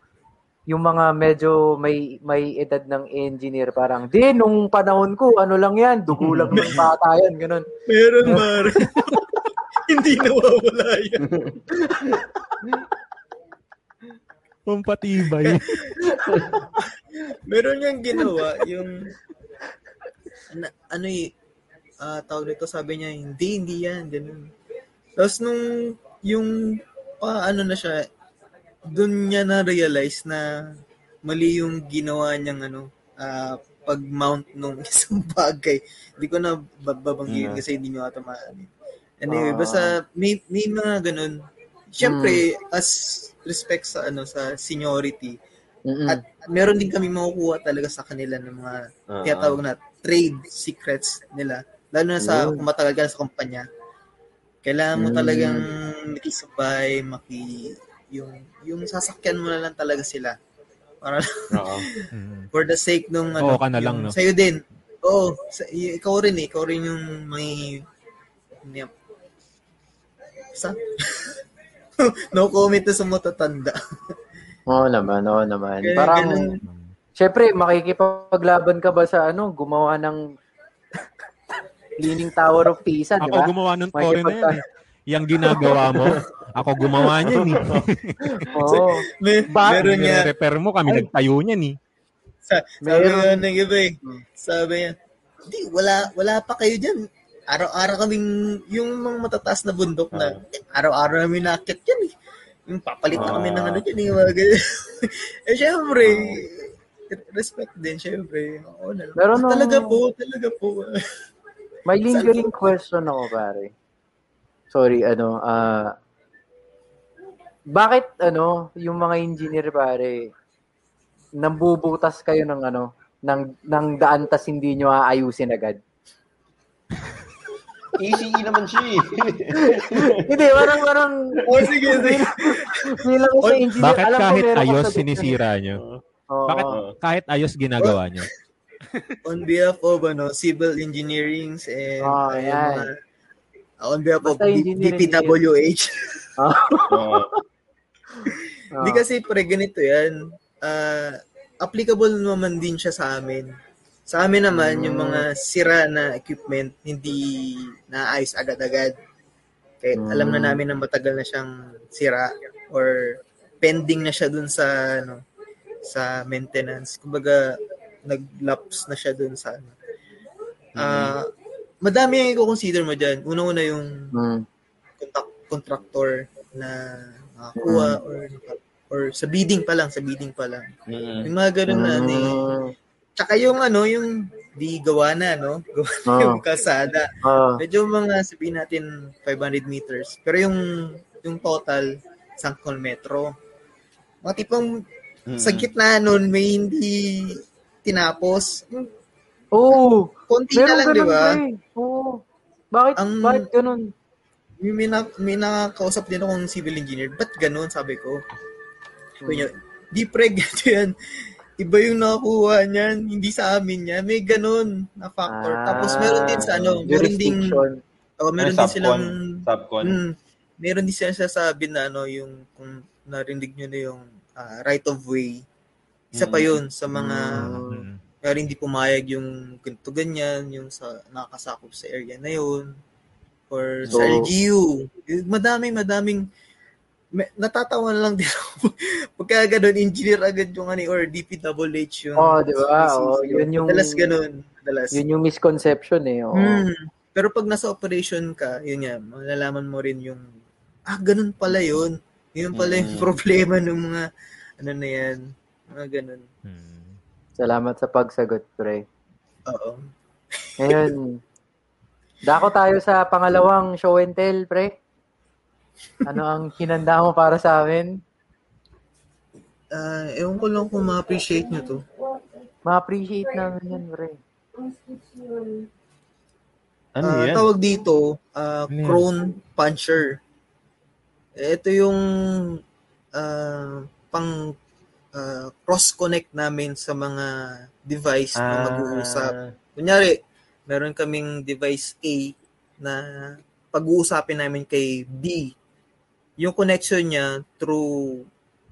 yung mga medyo may may edad ng engineer parang di nung panahon ko ano lang yan dugo lang ng bata yan ganun Meron, Mare. Hindi nawawala yan. Pampatibay. Meron niyang ginawa, yung... Ano, ano y... ah, tawag nito, sabi niya, hindi, hindi yan, ganun. Tapos nung, yung, pa, ano na siya, doon niya na-realize na mali yung ginawa niyang, ano, ah, pag-mount nung isang bagay. Hindi ko na babanggitin Mm. kasi hindi niyo ata ma- Anyway, Ah. basta may, may mga ganun. Siyempre, as respect sa ano sa seniority, Mm-mm. at meron din kami makukuha talaga sa kanila ng mga tinatawag na trade secrets nila. Lalo na sa Yun. kung matagal ka na sa kumpanya. Kailangan mo Mm. talagang makisabay, maki yung yung sasakyan mo na lang talaga sila. Para Oo. Mm. for the sake nung ano, Oo ka na lang, yung no? Sa'yo din. Oo, sa, y- ikaw rin eh. Ikaw rin yung may may- sa no comment na sa matatanda. Oo naman, oo naman. Kaya Parang, ganun. syempre, makikipaglaban ka ba sa ano, gumawa ng Leaning Tower of Pisa, di Ako ba? gumawa ng story na yan. Yang ginagawa mo, ako gumawa niyan eh. Oo. May, meron niya, repair mo, kami nagtayo niyan eh. sa, sabi Meron. nga ng iba eh. Hmm. Sabi niya, hindi, wala, wala pa kayo dyan. Araw-araw kaming, yung mga matataas na bundok Ah. na, eh, araw-araw namin nakit yan eh. Yung papalit na kami Ah. ng ano dyan eh, mga ganyan. eh, syempre, respect din, syempre. Oo na. Pero nung- Talaga po, talaga po. May lingering question ako, pare. Sorry, ano, ah, bakit, ano, yung mga engineer, pare, nambubutas kayo ng, ano, ng, ng daan tas hindi nyo aayusin agad? ECE E naman siya eh. hindi, parang, parang, Oh, sige, sige. bilang sa engineer, Bakit alam ko kahit ayos sinisira nyo? Oo. Bakit kahit ayos ginagawa nyo? on behalf of ano, civil engineering and Oh, uh, yan. mga- on behalf of Basta engineering DPWH. Oo. Hindi kasi pre, ganito yan. Ah, applicable naman din siya sa amin. Sa amin naman, yung mga sira na equipment, hindi naayos agad-agad. Kahit alam na namin na matagal na siyang sira or pending na siya dun sa ano sa maintenance. Kumbaga, nag-lapse na siya dun sa ano. Ah, madami yung i-consider mo dyan. Una-una yung Mm. contact, contractor na nakakuha or or sa bidding pa lang, sa bidding pa lang. Mm-mm. Yung mga ganun na ano. Mm. Tsaka yung ano, yung di gawa na, no? Gawa na Oo. yung kalsada. Ah. Medyo mga sabihin natin 500 meters. Pero yung yung total, 10 metro. Mga tipong Mm-mm. sa gitna nun, may hindi tinapos. Oo. Konti Meron na lang, di ba? pre. Oo. Bakit, Ang- bakit ganun? May, may, na, may nakakausap din akong civil engineer. Ba't ganun? Sabi ko. Sabi niya, di pre, ganito yan. Iba yung nakuha niyan, hindi sa amin yan. May ganun na factor. Ah, Tapos meron din sa ano, meron din, jurisdiction. oh, meron Ano, din subcon? silang, Subcon. mm, meron din silang sasabi na ano, yung, kung narinig nyo na yung ah, right of way. Isa pa Mm. yun sa mga, Mm. kaya hindi pumayag yung ganito ganyan, yung sa nakakasakop sa area na yun. Or sa So- LGU. Yung Madaming, madaming, may, natatawa na lang din ako. Pagka ganun, engineer agad yung ano, or DPWH yung Oh, di ba? Oh, yun yung- Madalas ganun. Madalas. Yun yung misconception eh. Oo. Hmm. Pero pag nasa operation ka, yun nga, malalaman mo rin yung, ah, ganun pala yun. Yun pala yung Mm. problema ng mga, ano na yan, mga ganun. Mm. Salamat sa pagsagot, pre. Oo. Ngayon, dako tayo sa pangalawang show and tell, pre. Ano ang hinanda mo para sa amin? Ah, ewan ko lang kung ma-appreciate nyo to. Ma-appreciate namin yan, pre. Ano Ah, yan? tawag dito, ah, Ano? Crone Puncher. Ito yung ah, pang ah, cross-connect namin sa mga device na mag-uusap. Kunyari, meron kaming device A na pag-uusapin namin kay B. Yung connection niya through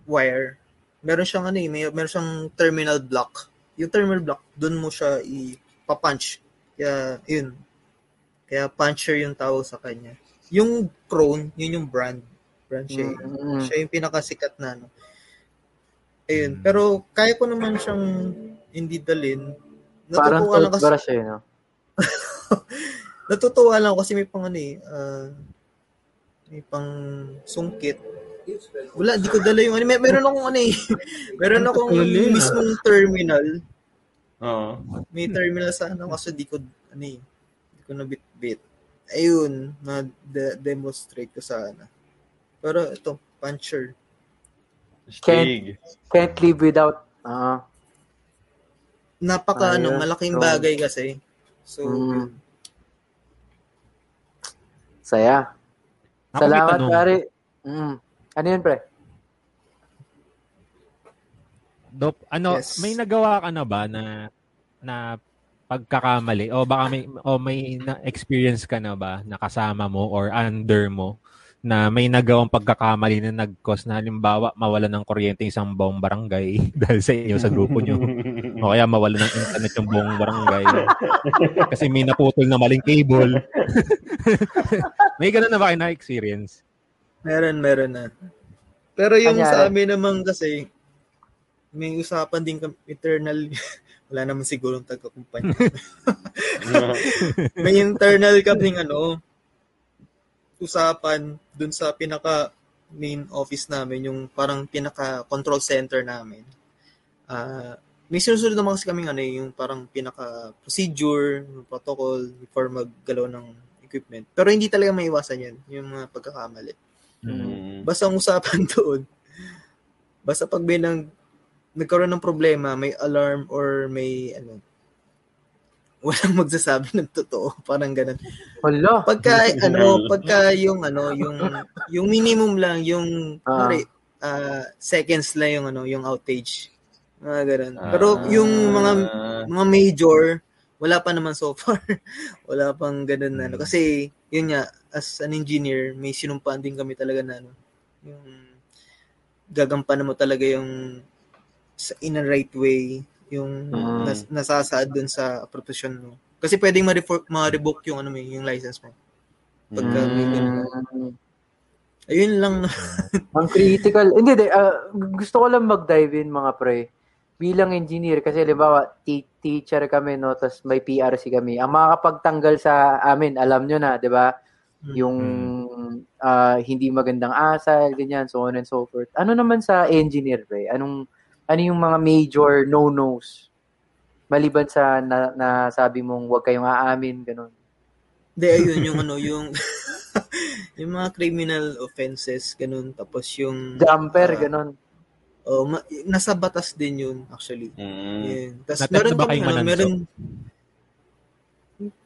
wire, meron siyang ano eh, may, meron siyang terminal block. Yung terminal block, dun mo siya ipapunch. Kaya, yun. Kaya puncher yung tawag sa kanya. Yung Crone, yun yung brand. Brand siya. eh. Mm. Siya yung pinakasikat na ano. Ayun. Mm. Pero kaya ko naman siyang hindi dalin. Parang Natutuwa lang kasi toothbrush eh, no? Natutuwa lang kasi may pang ano eh, ah, may pang sungkit. Wala, di ko dala yung ano. May, meron akong ano eh. meron akong ah. mismong terminal. Oo. May terminal sa ano kasi di ko, ano eh, di ko nabit-bit. Ayun, na-demonstrate ko sa ano. Pero ito, puncher. Stig. Can't live without. Ah. Napaka ano, malaking So, bagay kasi. So, Mm. saya. Ako Salamat, pare. Mm. Ano yun, pre? Dop, ano, Yes. may nagawa ka na ba na na pagkakamali o baka may o may na experience ka na ba na kasama mo or under mo na may nagawang pagkakamali na nag-cause na halimbawa mawala ng kuryente isang buong barangay dahil sa inyo sa grupo nyo o kaya mawala ng internet yung buong barangay kasi may naputol na maling cable may ganun na ba kayo na experience meron, meron na. Pero yung Kanyari. sa amin naman kasi, may usapan din kami, eternal, wala naman siguro taga-kumpanya. may internal kaming ano, usapan dun sa pinaka main office namin, yung parang pinaka control center namin. Ah, may sinusunod naman kasi kaming ano, eh, yung parang pinaka procedure, protocol before maggalaw ng equipment. Pero hindi talaga maiwasan yan, yung mga pagkakamali. Mm. Basta ang usapan doon, basta pag may nang nagkaroon ng problema, may alarm or may ano, walang magsasabi ng totoo, parang ganun. Hala. Pagka ano, pagka yung ano, yung yung minimum lang, yung Ah. pare, ah, seconds lang yung ano, yung outage. Mga ganun. Ah. Pero yung mga mga major, wala pa naman so far. wala pang ganun na ano. Kasi, yun nga, as an engineer, may sinumpaan din kami talaga na ano, yung gagampanan mo talaga yung sa, in a right way, yung Mm. nas, nasasaad dun sa profession mo. Kasi pwedeng ma-revoke, ma-revoke yung ano mo, yung license mo. Pagka may ganun. Mm. Ayun lang. Ang critical. Hindi, di, ah, gusto ko lang mag-dive in mga pre. Bilang engineer, kasi halimbawa, t- teacher kami, no, tapos may PRC kami. Ang makakapagtanggal sa amin, alam nyo na, di ba? Yung ah, hindi magandang asal, ganyan, so on and so forth. Ano naman sa engineer, pre? Anong, ano yung mga major no-nos? Maliban sa na, na sabi mong huwag kayong aamin, ganun. Hindi, ayun, yung ano, yung yung mga criminal offenses, ganun. Tapos yung... Jumper, ah, ganun. oh, ma- nasa batas din yun, actually. Mm. Yun. Tapos meron kayong ano, meron...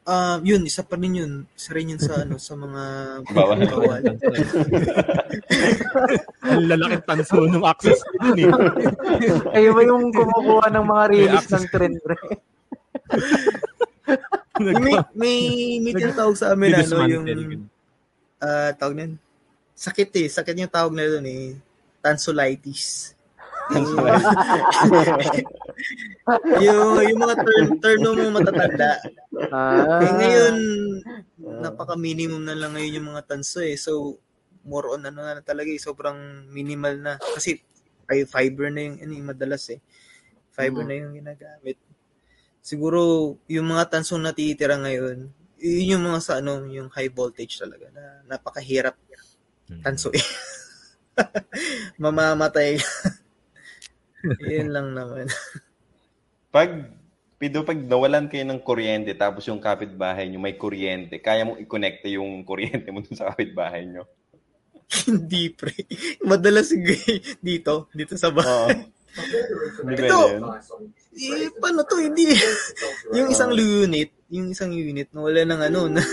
Ah, yun, isa pa rin yun. Isa rin yun sa, ano, sa mga Bawal. bawal. Ang lalaking tanso ng access yun eh. Kayo ba yung kumukuha ng mga release ng trend, pre? may, may, may tinatawag sa amin, ano, yung, ah, tawag na yun. Sakit eh. Sakit yung tawag na yun eh. Tonsillitis. yung, yung mga term, term ng mga matatanda. Ah, Eh, ngayon, napaka-minimum na lang ngayon yung mga tanso eh. So, more on ano na talaga eh. Sobrang minimal na. Kasi, ay fiber na yung, ano, yung madalas eh. Fiber Mm. na yung ginagamit. Siguro, yung mga tansong natitira ngayon, yun yung mga sa ano, yung high voltage talaga na napakahirap tanso eh. Mamamatay. Yun lang naman. Pag, Pido, pag nawalan kayo ng kuryente tapos yung kapitbahay nyo may kuryente, kaya mong i-connect yung kuryente mo dun sa kapitbahay nyo? Hindi pre. Madalas dito, dito sa bahay. Oo. Ito. Eh, paano to? Hindi. yung isang unit, yung isang unit na wala ng ano, ng,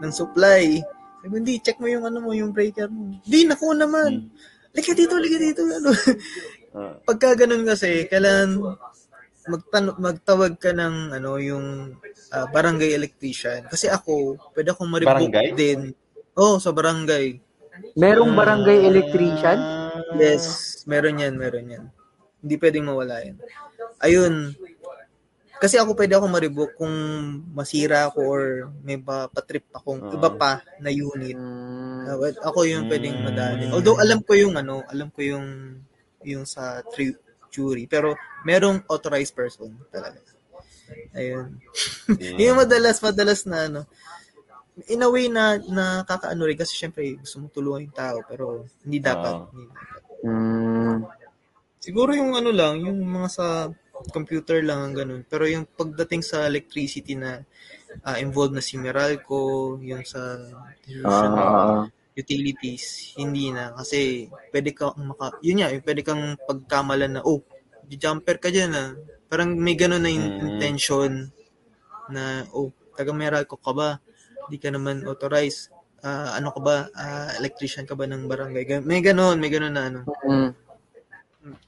ng supply. Sabi hindi, check mo yung ano mo, yung breaker mo. Hindi, naku naman. Liga dito, liga dito. Ano. Ah. Pagka ganun kasi, kailangan magtan- magtawag ka ng ano, yung ah, barangay electrician. Kasi ako, pwede akong Barangay? din. Oh, sa barangay. merong barangay electrician? Yes, meron yan, meron yan. Hindi pwedeng mawala yan. Ayun. Kasi ako pwede ako ma-revoke kung masira ako or may ba patrip akong Oo. iba pa na unit. Uh, well, ako yung pwedeng madali. Although alam ko yung ano, alam ko yung yung sa tri- jury, pero merong authorized person talaga. Ayun. yung madalas, madalas na ano, in a way na nakakaano rin kasi syempre gusto mo tulungan yung tao pero hindi dapat. Oo. Hindi dapat. mm, Siguro yung ano lang, yung mga sa computer lang ang ganun. Pero yung pagdating sa electricity na ah, involved na si Meralco, yung sa ah, utilities, hindi na. Kasi pwede kang maka, yun nga, yung pwede kang pagkamalan na, oh, di jumper ka dyan ah. Parang may ganun na in- Mm. intention na, oh, taga Meralco ka ba? Di ka naman authorized. Ah, ano ka ba? Ah, electrician ka ba ng barangay? May ganun, may ganun na ano. mm.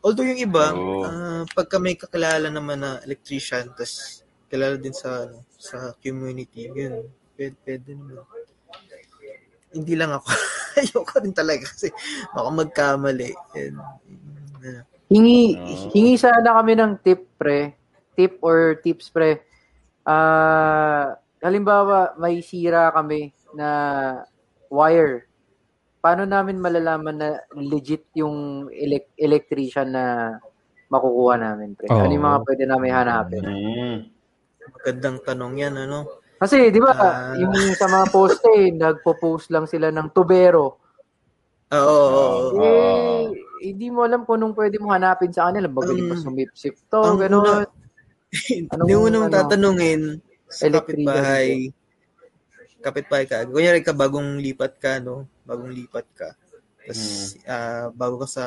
Although yung iba, Oo. ah, pagka may kakilala naman na electrician, tas kilala din sa ano, sa community, yun, pwede, pwede naman. Hindi lang ako. Ayoko rin talaga kasi baka magkamali. And, uh, Hingi, Oo. hingi sana kami ng tip, pre. Tip or tips, pre. Ah, halimbawa, may sira kami na wire. Paano namin malalaman na legit yung elec- electrician na makukuha namin, pre? Ano yung mga pwede namin hanapin? Mm. magandang tanong yan, ano? Kasi, di ba, Ah. yung sa mga poste, nagpo-post lang sila ng tubero. Oo, oo. Eh, hindi mo alam kung anong pwede mo hanapin sa kanila. Magaling pa Um, sumipsip to, ang gano'n. Hindi mo naman ano? tatanungin sa kapitbahay. Kapitbahay ka. Kunyari ka bagong lipat ka, no? Bagong lipat ka. Tapos, ah, bago ka sa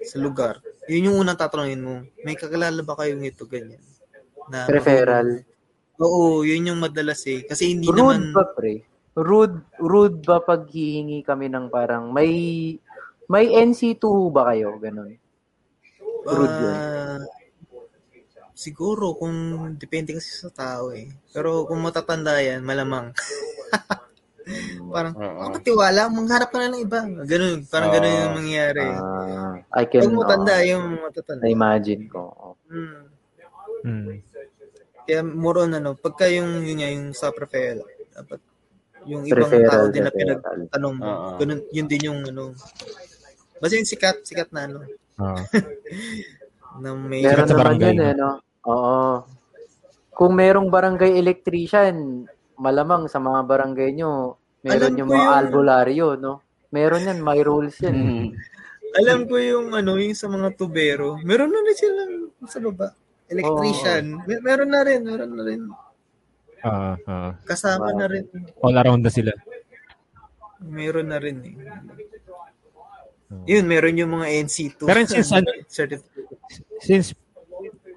sa lugar, yun yung unang tatanungin mo. May kakilala ba kayong ito ganyan? Na Referral. Oo, yun yung madalas eh. Kasi hindi Rude naman ba, pre? Rude, rude ba pag hihingi kami ng parang may may NC2 ba kayo? Ganun. rude yun. ah, siguro kung depende kasi sa tao eh. Pero kung matatanda yan, malamang. parang, Oo. oh, tiwala, mangharap ka na ng iba. Ganun, parang ganun yung Oo. mangyayari. Ah, I can Pag matanda, oh, yung matatanda. na-imagine ko. Hmm. Hmm. Kaya more on ano, pagka yung yun nga, yung sa preferral, dapat yung ibang Referral, tao din na referral. pinagtanong mo. Oo. Ganun, yun din yung ano. Basta yung sikat, sikat na ano, Oo. na may Meron sa naman barangay, yun eh, no? Oo. Kung merong barangay electrician, malamang sa mga barangay nyo, meron Alam yung mga yun. albularyo, no? Meron yan, may rules yan. Mm. Alam ko yung ano, yung sa mga tubero. Meron na silang sa baba. Electrician. Mer- meron na rin, meron na rin. Ah, ah. Kasama na rin. all around na sila. Meron na rin eh. Yun, meron yung mga NC2. Pero since ano- certificate. Since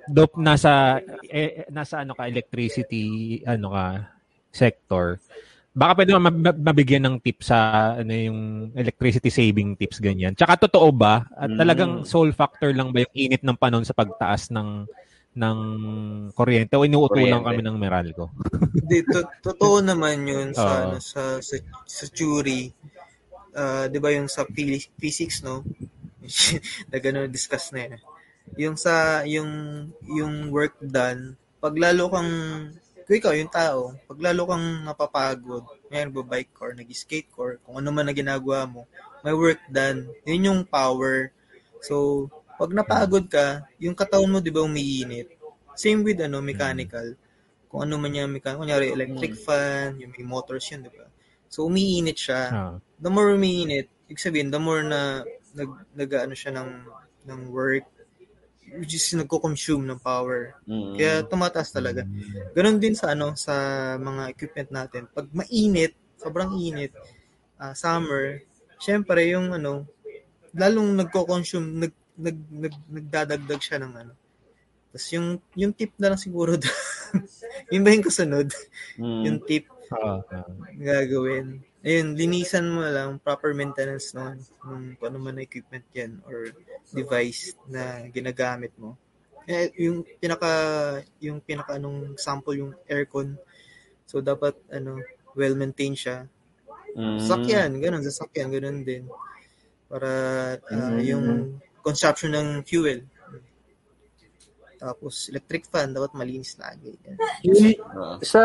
dope nasa eh, nasa ano ka electricity ano ka sector baka pwede mabigyan ng tips sa ano yung electricity saving tips ganyan. Tsaka totoo ba at Mm. talagang sole factor lang ba yung init ng panahon sa pagtaas ng ng kuryente o inuutulan Kuryente. kami ng Meralco? Hindi, to- totoo naman yun sa, ano, sa, sa, sa jury. Ah, di ba yung sa physics, physics no? na gano'n discuss na yun. Yung sa, yung, yung work done, pag lalo kang, kung ikaw, yung tao, pag lalo kang napapagod, may bike or nag-skate or kung ano man na ginagawa mo, may work done. Yun yung power. So, pag napagod ka, yung katawan mo, di ba, umiinit. Same with, ano, mechanical. Kung ano man yung mechanical, kunyari, electric fan, yung may motors yun, di ba? So, umiinit siya. Ah. The more umiinit, ibig sabihin, the more na nag, nag ano siya ng, ng work, which is nagko-consume ng power. Mm. Kaya tumataas talaga. Ganon din sa ano sa mga equipment natin. Pag mainit, sobrang init, ah, summer, syempre yung ano, lalong nagko-consume, nag, nag, nag, nagdadagdag siya ng ano. Tapos yung, yung tip na lang siguro doon. yun ba yung kasunod? Mm. Yung tip ah. gagawin. Ayun, linisan mo lang, proper maintenance nun, nung kung ano man na equipment yan or device na ginagamit mo. Eh, yung pinaka, yung pinaka anong sample yung aircon. So, dapat, ano, well-maintained siya. Mm. Sasakyan, ganun, sasakyan, ganun din. Para, ah, Mm. yung consumption ng fuel. Tapos, electric fan, dapat malinis lagi. Oo. sa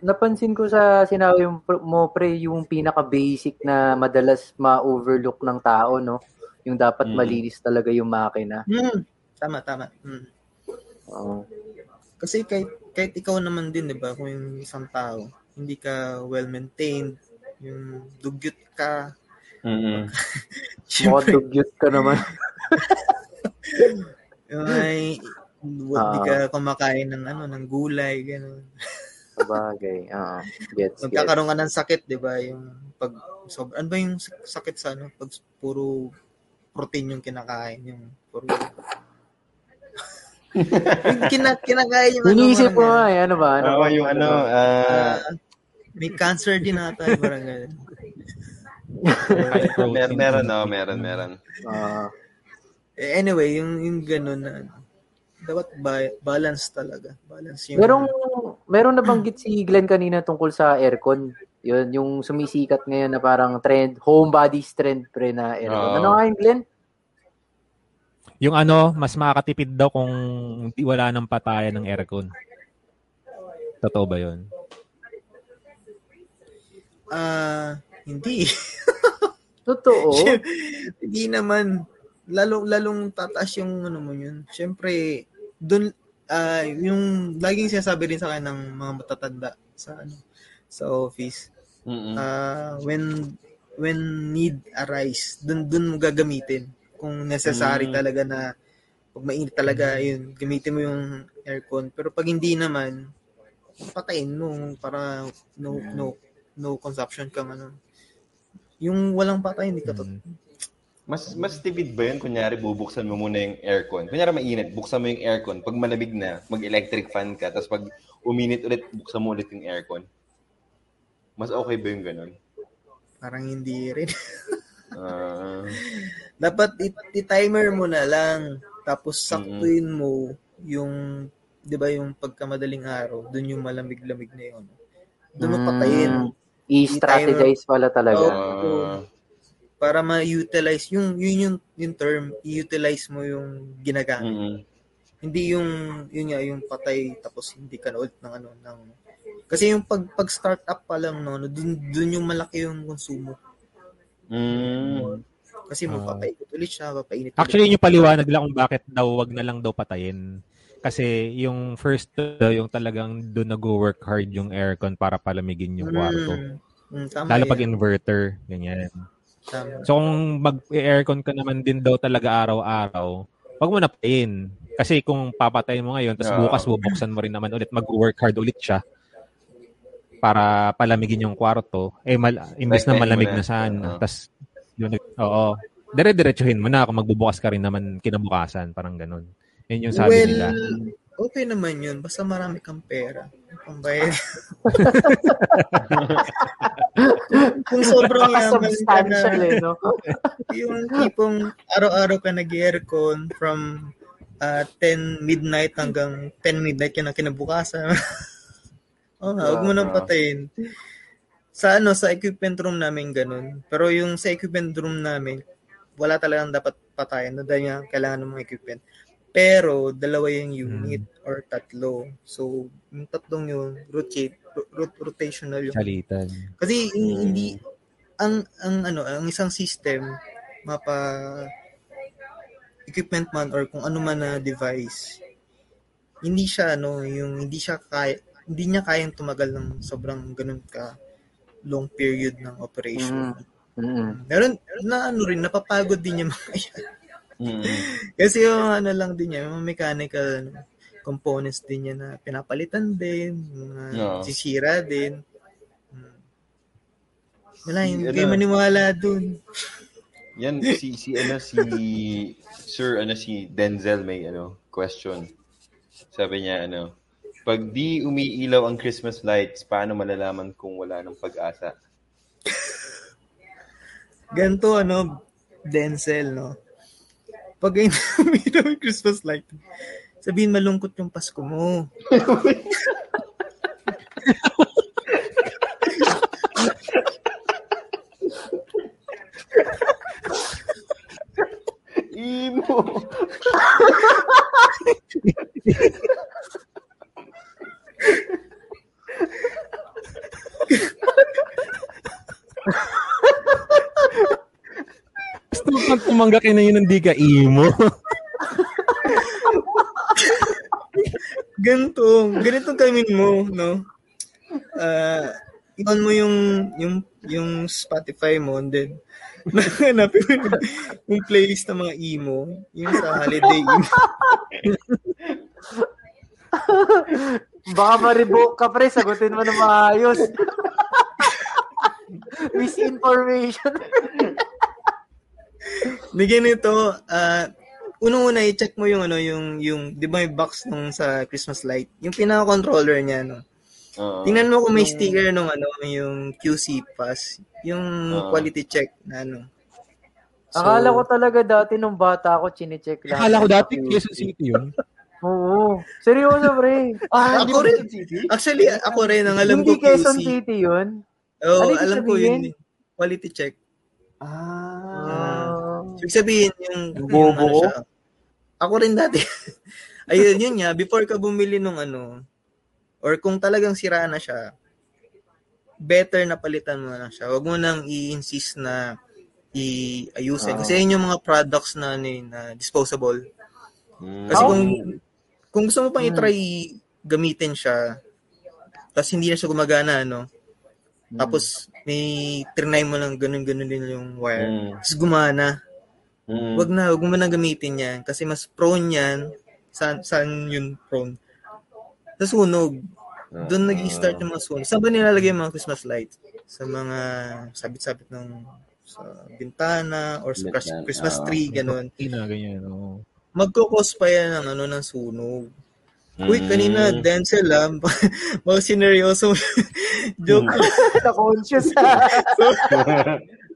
napansin ko sa sinabi mo, pre yung pinaka basic na madalas ma-overlook ng tao no yung dapat Mm. malinis talaga yung makina Hmm, tama, tama. Hmm. Oo. Kasi kahit, kahit ikaw naman din, di ba, kung yung isang tao, hindi ka well-maintained, yung dugyot ka, Mm-mm. Mga syempre, dugyot ka naman ay, hindi ka kumakain ng ano, ng gulay, gano'n. sabagay oo gets gets Magkakaroon ka ng sakit, di ba, yung pag, so, ano ba yung sak- sakit sa ano, pag puro protein yung kinakain, yung puro, yung kina, kinakain yung ano, Iniisip ko nga eh, ano ba? Ano ba? yung ano, ah, Ah, may cancer din ata, yung parang ganun. Mer- meron, no, meron, meron. Ah, Eh, Anyway, yung, yung ganun na, dapat ba- balance talaga. Balance yung... merong, merong nabanggit si Glenn kanina tungkol sa aircon. Yun, yung sumisikat ngayon na parang trend, home body trend pre na aircon. Oo. Ano nga yun, Glenn? Yung ano, mas makakatipid daw kung di wala nang patayan ng aircon. Totoo ba 'yun? Ah, hindi. Totoo. hindi naman. Lalo, lalong tataas yung ano mo yun. Siyempre, dun, ah, yung laging sinasabi rin sa akin ng mga matatanda sa ano sa office. Mm-mm. Ah, when when need arise, dun dun mo gagamitin kung necessary Mm. talaga na pag mainit talaga yun, gamitin mo yung aircon. Pero pag hindi naman, patayin mo para no no no consumption kang ano. Yung walang patay hindi ka to, Mm. Mas mas tipid ba yun? Kunyari, bubuksan mo muna yung aircon. Kunyari, mainit, buksan mo yung aircon. Pag malamig na, mag-electric fan ka. Tapos pag uminit ulit, buksan mo ulit yung aircon. Mas okay ba yung ganun? Parang hindi rin. Ah, Dapat i-timer mo na lang. Tapos saktuin mo yung, di ba yung pagkamadaling araw, dun yung malamig-lamig na yun. Doon mo patayin. Mm, I-strategize pala talaga. ah, Para ma-utilize, yung, yun yung, yung term, i-utilize mo yung ginagamit. mm-mm. Hindi yung, yun nga, yung patay, tapos hindi ka na ulit ng ano, ng, kasi yung pag, pag start up pa lang, no, dun, dun yung malaki yung konsumo. Mm. Kasi mo Ah. papaikot ulit siya, papainit Actually, ulit. yun yung paliwanag lang kung bakit daw wag na lang daw patayin. Kasi yung first, uh, yung talagang doon nag-work hard yung aircon para palamigin yung kwarto. Mm, mm, Lalo yan. pag inverter, ganyan. So kung mag-aircon ka naman din daw talaga araw-araw, wag mo na patayin. Kasi kung papatayin mo ngayon, tapos bukas bubuksan mo rin naman ulit, mag-work hard ulit siya para palamigin yung kwarto. Eh, mal- imbes na malamig na saan. Tapos, yun, oo. Dire-diretsuhin mo na kung magbubukas ka rin naman kinabukasan. Parang ganun. Yun yung sabi well, nila. Okay naman yun. Basta marami kang pera. Pambayad. Kung sobrang yaman ka na, eh, no? yung tipong araw-araw ka nag-aircon from uh, 10 midnight hanggang 10 midnight ka na kinabukasan. Oo nga, huwag mo nang patayin. Sa ano, sa equipment room namin ganun. Pero yung sa equipment room namin, wala talagang dapat patayin. No, dahil nga kailangan ng mga equipment. Pero, dalawa yung unit or tatlo. So, yung tatlong yun, rotate, rot- rotational yung Salitan. kasi hin- hindi ang ang ano, ang isang system mapa equipment man or kung ano man na device hindi siya ano, yung hindi siya kaya hindi niya kayang tumagal ng sobrang ganun ka long period ng operation. Mm. Meron na ano rin napapagod din yung mga yan. Mm. Kasi yung ano lang din yan, yung mechanical components din yan na pinapalitan din, mga No. sisira din. Hmm. Wala, Si- hindi ano, maniwala dun. Yan si si ano si Sir ano si Denzel may ano question. Sabi niya ano, pag di umiilaw ang Christmas lights, paano malalaman kung wala ng pag-asa? Ganto ano, Denzel, no? Pag umilaw yung Christmas light, sabihin malungkot yung Pasko mo. mo pag tumangga ka na yun, hindi ka emo. Ganto, ganitong gawin mo, no? Ah, i-on mo yung yung yung Spotify mo and then hanapin mo yung, yung playlist ng mga emo, yung sa holiday emo. Baka maribo ka pre, sagutin mo na maayos. Misinformation. Bigyan nito, ah, unang-una i-check mo yung ano, yung yung 'di ba yung box nung sa Christmas light, yung pinaka-controller niya, no. Oo. Tingnan mo kung may sticker nung ano, yung QC pass, yung Oo. quality check na ano. So, Akala ko talaga dati nung bata ako, chinecheck lang. Akala ko dati Quezon City yun. Oo. Seryoso, pre. Ah, Ako rin. Actually, ako rin, ang alam ko Hindi Quezon QC. City yun. Oo, ibig alam ko yun. Quality check. Ah. Ibig sabihin, yung, ano bobo? siya. Ako rin dati. Ayun, yun nga, before ka bumili nung ano, or kung talagang sira na siya, better na palitan mo na siya. Huwag mo nang i-insist na i-ayusin. Kasi yun yung mga products na, ano, eh, na disposable. Mm. Kasi Oh. kung kung gusto mo pang Hmm. i-try gamitin siya, tapos hindi na siya gumagana, ano, tapos may trinay mo lang ganun-ganun din yung wire, Mm. tapos gumana, Mm. wag na, wag mo na gamitin yan, kasi mas prone yan, saan, saan yun prone? Sa sunog. Doon nag start yung mga sunog. Saan ba nilalagay yung mga Christmas lights? Sa mga sabit-sabit ng sa bintana or sa Bintana, Christmas oo. tree, ganun. Ina, ganyan. Oh. Magkukos pa yan ng, ano, ng sunog. Uy, kanina, Mm. Denzel, ah, mga sineryoso. Joke, Na-conscious. joke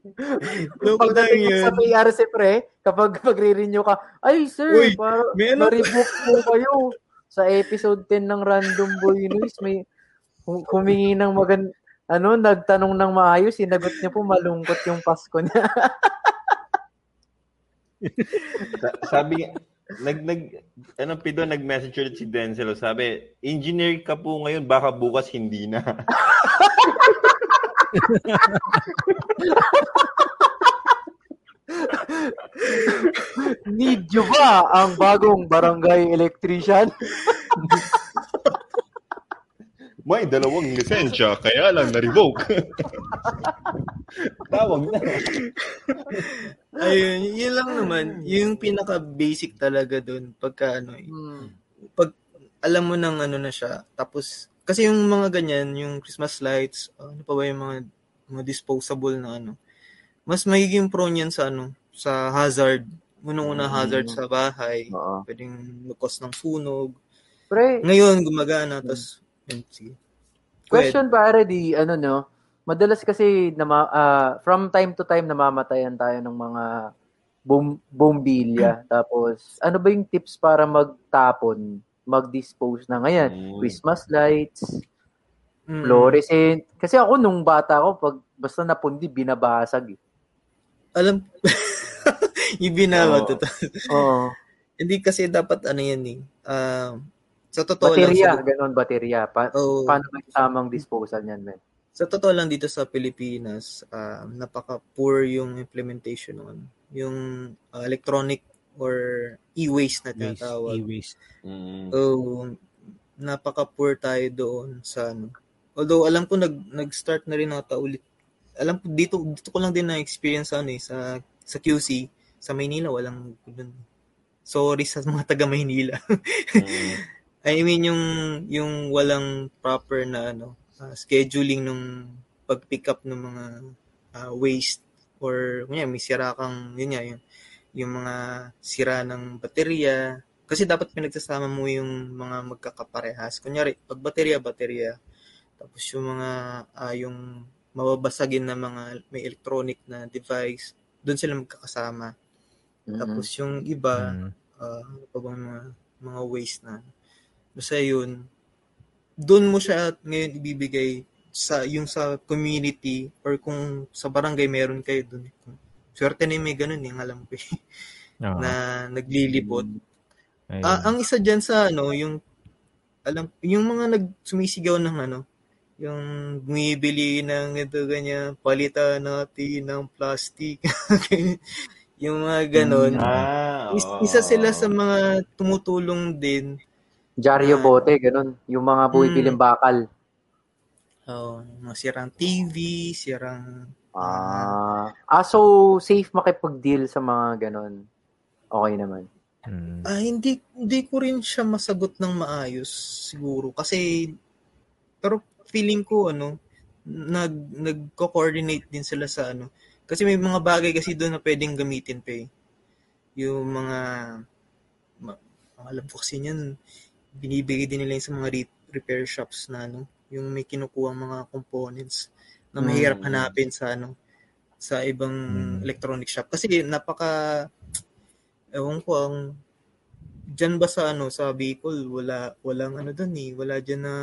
lang Pagdating yun. sa PRC pre, kapag magre-renew ka, ay sir, Uy, para may ano- ma-rebook po kayo. Sa episode 10 ng Random Boy News, may hum- humingi ng magan ano, nagtanong ng maayos, sinagot niya po malungkot yung Pasko niya. Sa- sabi nga, nag, nag, ano, Pido, nag-message ulit si Denzel. Sabi, engineer ka po ngayon, baka bukas hindi na. Need you ba ang bagong barangay electrician? May dalawang lisensya, kaya lang na-revoke. Tawag na. Ayun, yun lang naman. Yung pinaka-basic talaga dun. Pagka ano, eh, Hmm. pag alam mo nang ano na siya, tapos, kasi yung mga ganyan, yung Christmas lights, ano pa ba yung mga, mga disposable na ano, mas magiging prone yan sa ano, sa hazard. Unang-una Mm. hazard sa bahay. Oo. Pwedeng lukos ng sunog. Pre, Ngayon, gumagana, tapos, yun, sige. Question pare di ano no, madalas kasi nama, ah, from time to time namamatayan tayo ng mga bom, bombilya. Tapos ano ba yung tips para magtapon, mag-dispose na ngayon? Mm. Christmas lights, Mm. fluorescent. Kasi ako nung bata ako pag basta napundi binabasag. Eh. Alam, yung binawa Oo. to. Oo. Hindi kasi dapat ano yan eh. Ah, sa totoo Baterya, lang, ganon baterya. Pa- oh, paano ba yung tamang disposal niyan, men? sa totoo lang dito sa Pilipinas, ah, napaka-poor yung implementation nun. Yung ah, electronic or e-waste na Waste, tinatawag. e-waste. Mm. So, napaka-poor tayo doon sa ano. Although alam ko nag nag-start na rin ata ulit. Alam ko dito dito ko lang din na experience ano eh, sa sa QC sa Maynila walang ganun. Sorry sa mga taga Maynila. Mm. I mean yung yung walang proper na ano ah, scheduling nung pag-pick up ng mga ah, waste or kunya may sira kang yun nga yung, yung mga sira ng baterya kasi dapat pinagsasama mo yung mga magkakaparehas. Kunyari, pag baterya, baterya. Tapos yung mga ah, yung mababasagin na mga may electronic na device, doon sila magkakasama. Mhm. Tapos yung iba, Mm. ah, ano pa bang mga, mga waste na. Basta yun, doon mo siya ngayon ibibigay sa yung sa community or kung sa barangay meron kayo doon. Swerte na yung may ganun yung alam ko eh, Oo. na naglilipot. Ayun. Ah, ang isa diyan sa ano, yung alam yung mga nagsumisigaw ng ano, yung bumibili ng ito ganyan, palitan natin ng plastic. yung mga ganon. Ah, Is- oo. isa sila sa mga tumutulong din. Dyaryo Ah. bote, ganun. Yung mga buwipiling bakal. Oh, mga sirang TV, sirang Ah, ah, so safe makipag-deal sa mga ganun. Okay naman. Mm. Ah, hindi hindi ko rin siya masagot ng maayos siguro kasi pero feeling ko ano nag nagko-coordinate din sila sa ano kasi may mga bagay kasi doon na pwedeng gamitin pa eh. Yung mga ma, ang alam ko kasi niyan binibigay din nila sa mga re- repair shops na ano yung may kinukuha mga components na mahirap Mm. hanapin sa ano sa ibang Mm. electronic shop. Kasi napaka ewan ko ang diyan ba sa ano sa Bicol wala walang ano doon eh. Wala diyan na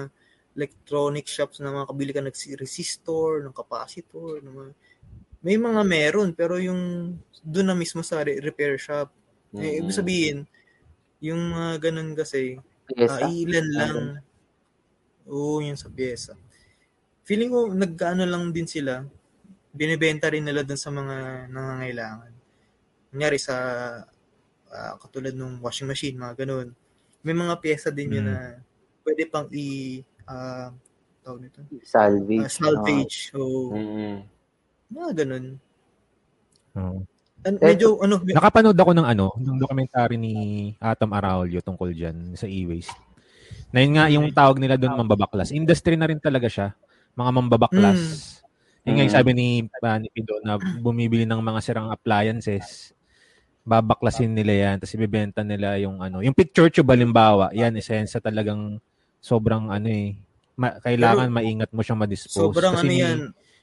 electronic shops na makakabili ka ng resistor ng capacitor ng mga, may mga meron pero yung doon na mismo sa re- repair shop. Eh, ibig Mm. sabihin yung mga ganun kasi Yes, ah, ilan lang. oo yung sa pyesa feeling ko nagkaano lang din sila binibenta rin nila doon sa mga nangangailangan kunyari sa ah, katulad ng washing machine, mga ganun. May mga pyesa din yun Mm. na pwede pang i ah tawag nito, salvage. Ah, salvage. So, Mm. mga ganun. Oo. An- Eh, medyo ano, me- Nakapanood ako ng ano, ng documentary ni Atom Araulio tungkol dyan sa e-waste. Na yun nga yung tawag nila doon mambabaklas. Industry na rin talaga siya. Mga mambabaklas. Yung nga yung Mm. sabi ni, uh, ni Pido na bumibili ng mga sirang appliances, babaklasin nila yan, tapos ibebenta nila yung ano. Yung picture tube, halimbawa, yan, esensya talagang sobrang ano eh, ma- kailangan maingat mo siyang ma-dispose. Sobrang Kasi ano yan.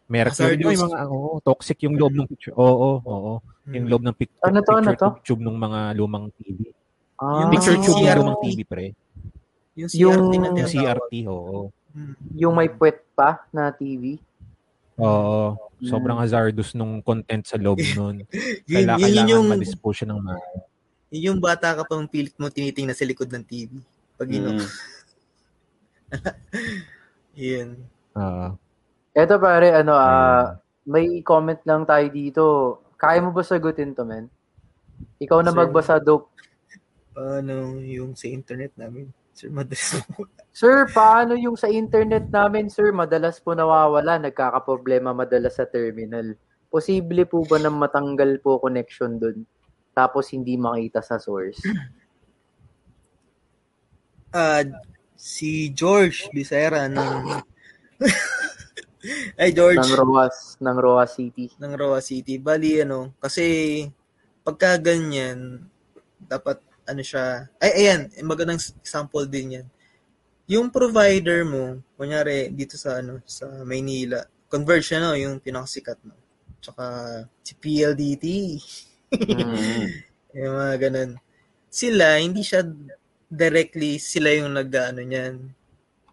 Mercury, yung mga, oo, toxic yung loob ng picture. Oo, oo, Yung Hmm. loob ng pic- Ano to, ano picture to? tube ng mga lumang TV. Ah, Picture Ah. tube ng lumang TV, pre. Yung Yung- CRT na Yung tinatawag. CRT, oo. Hmm. yung may puwet pa na TV. Oo. Mm. Sobrang hazardous nung content sa loob nun. Yun, Kailangan, yun, yun yung, ma-dispose siya ng ma- yun yung bata ka pang pilit mo tinitingnan sa likod ng TV. Pag ino. Mm. Yun. Oo. Eto pare, ano, Mm. ah, may comment lang tayo dito. Kaya mo ba sagutin to, men? Ikaw na Sir. magbasa, Dope. Paano yung sa internet namin? Sir, madalas mo. Sir, paano yung sa internet namin, sir? Madalas po nawawala, nagkakaproblema madalas sa terminal. Posible po ba na matanggal po connection dun? Tapos hindi makita sa source. Ah, si George Bisera ng Ay George ng ROAS, ng ROAS City. ng Roa City. Bali ano, kasi pagka ganyan dapat ano siya. Ay ayan, magandang example din 'yan. Yung provider mo, kunyari dito sa ano sa Maynila, Converge ano, yung pinakasikat no. Tsaka si PLDT. Mm. Yung mga ganun. Sila, hindi siya directly sila yung nag-ano niyan.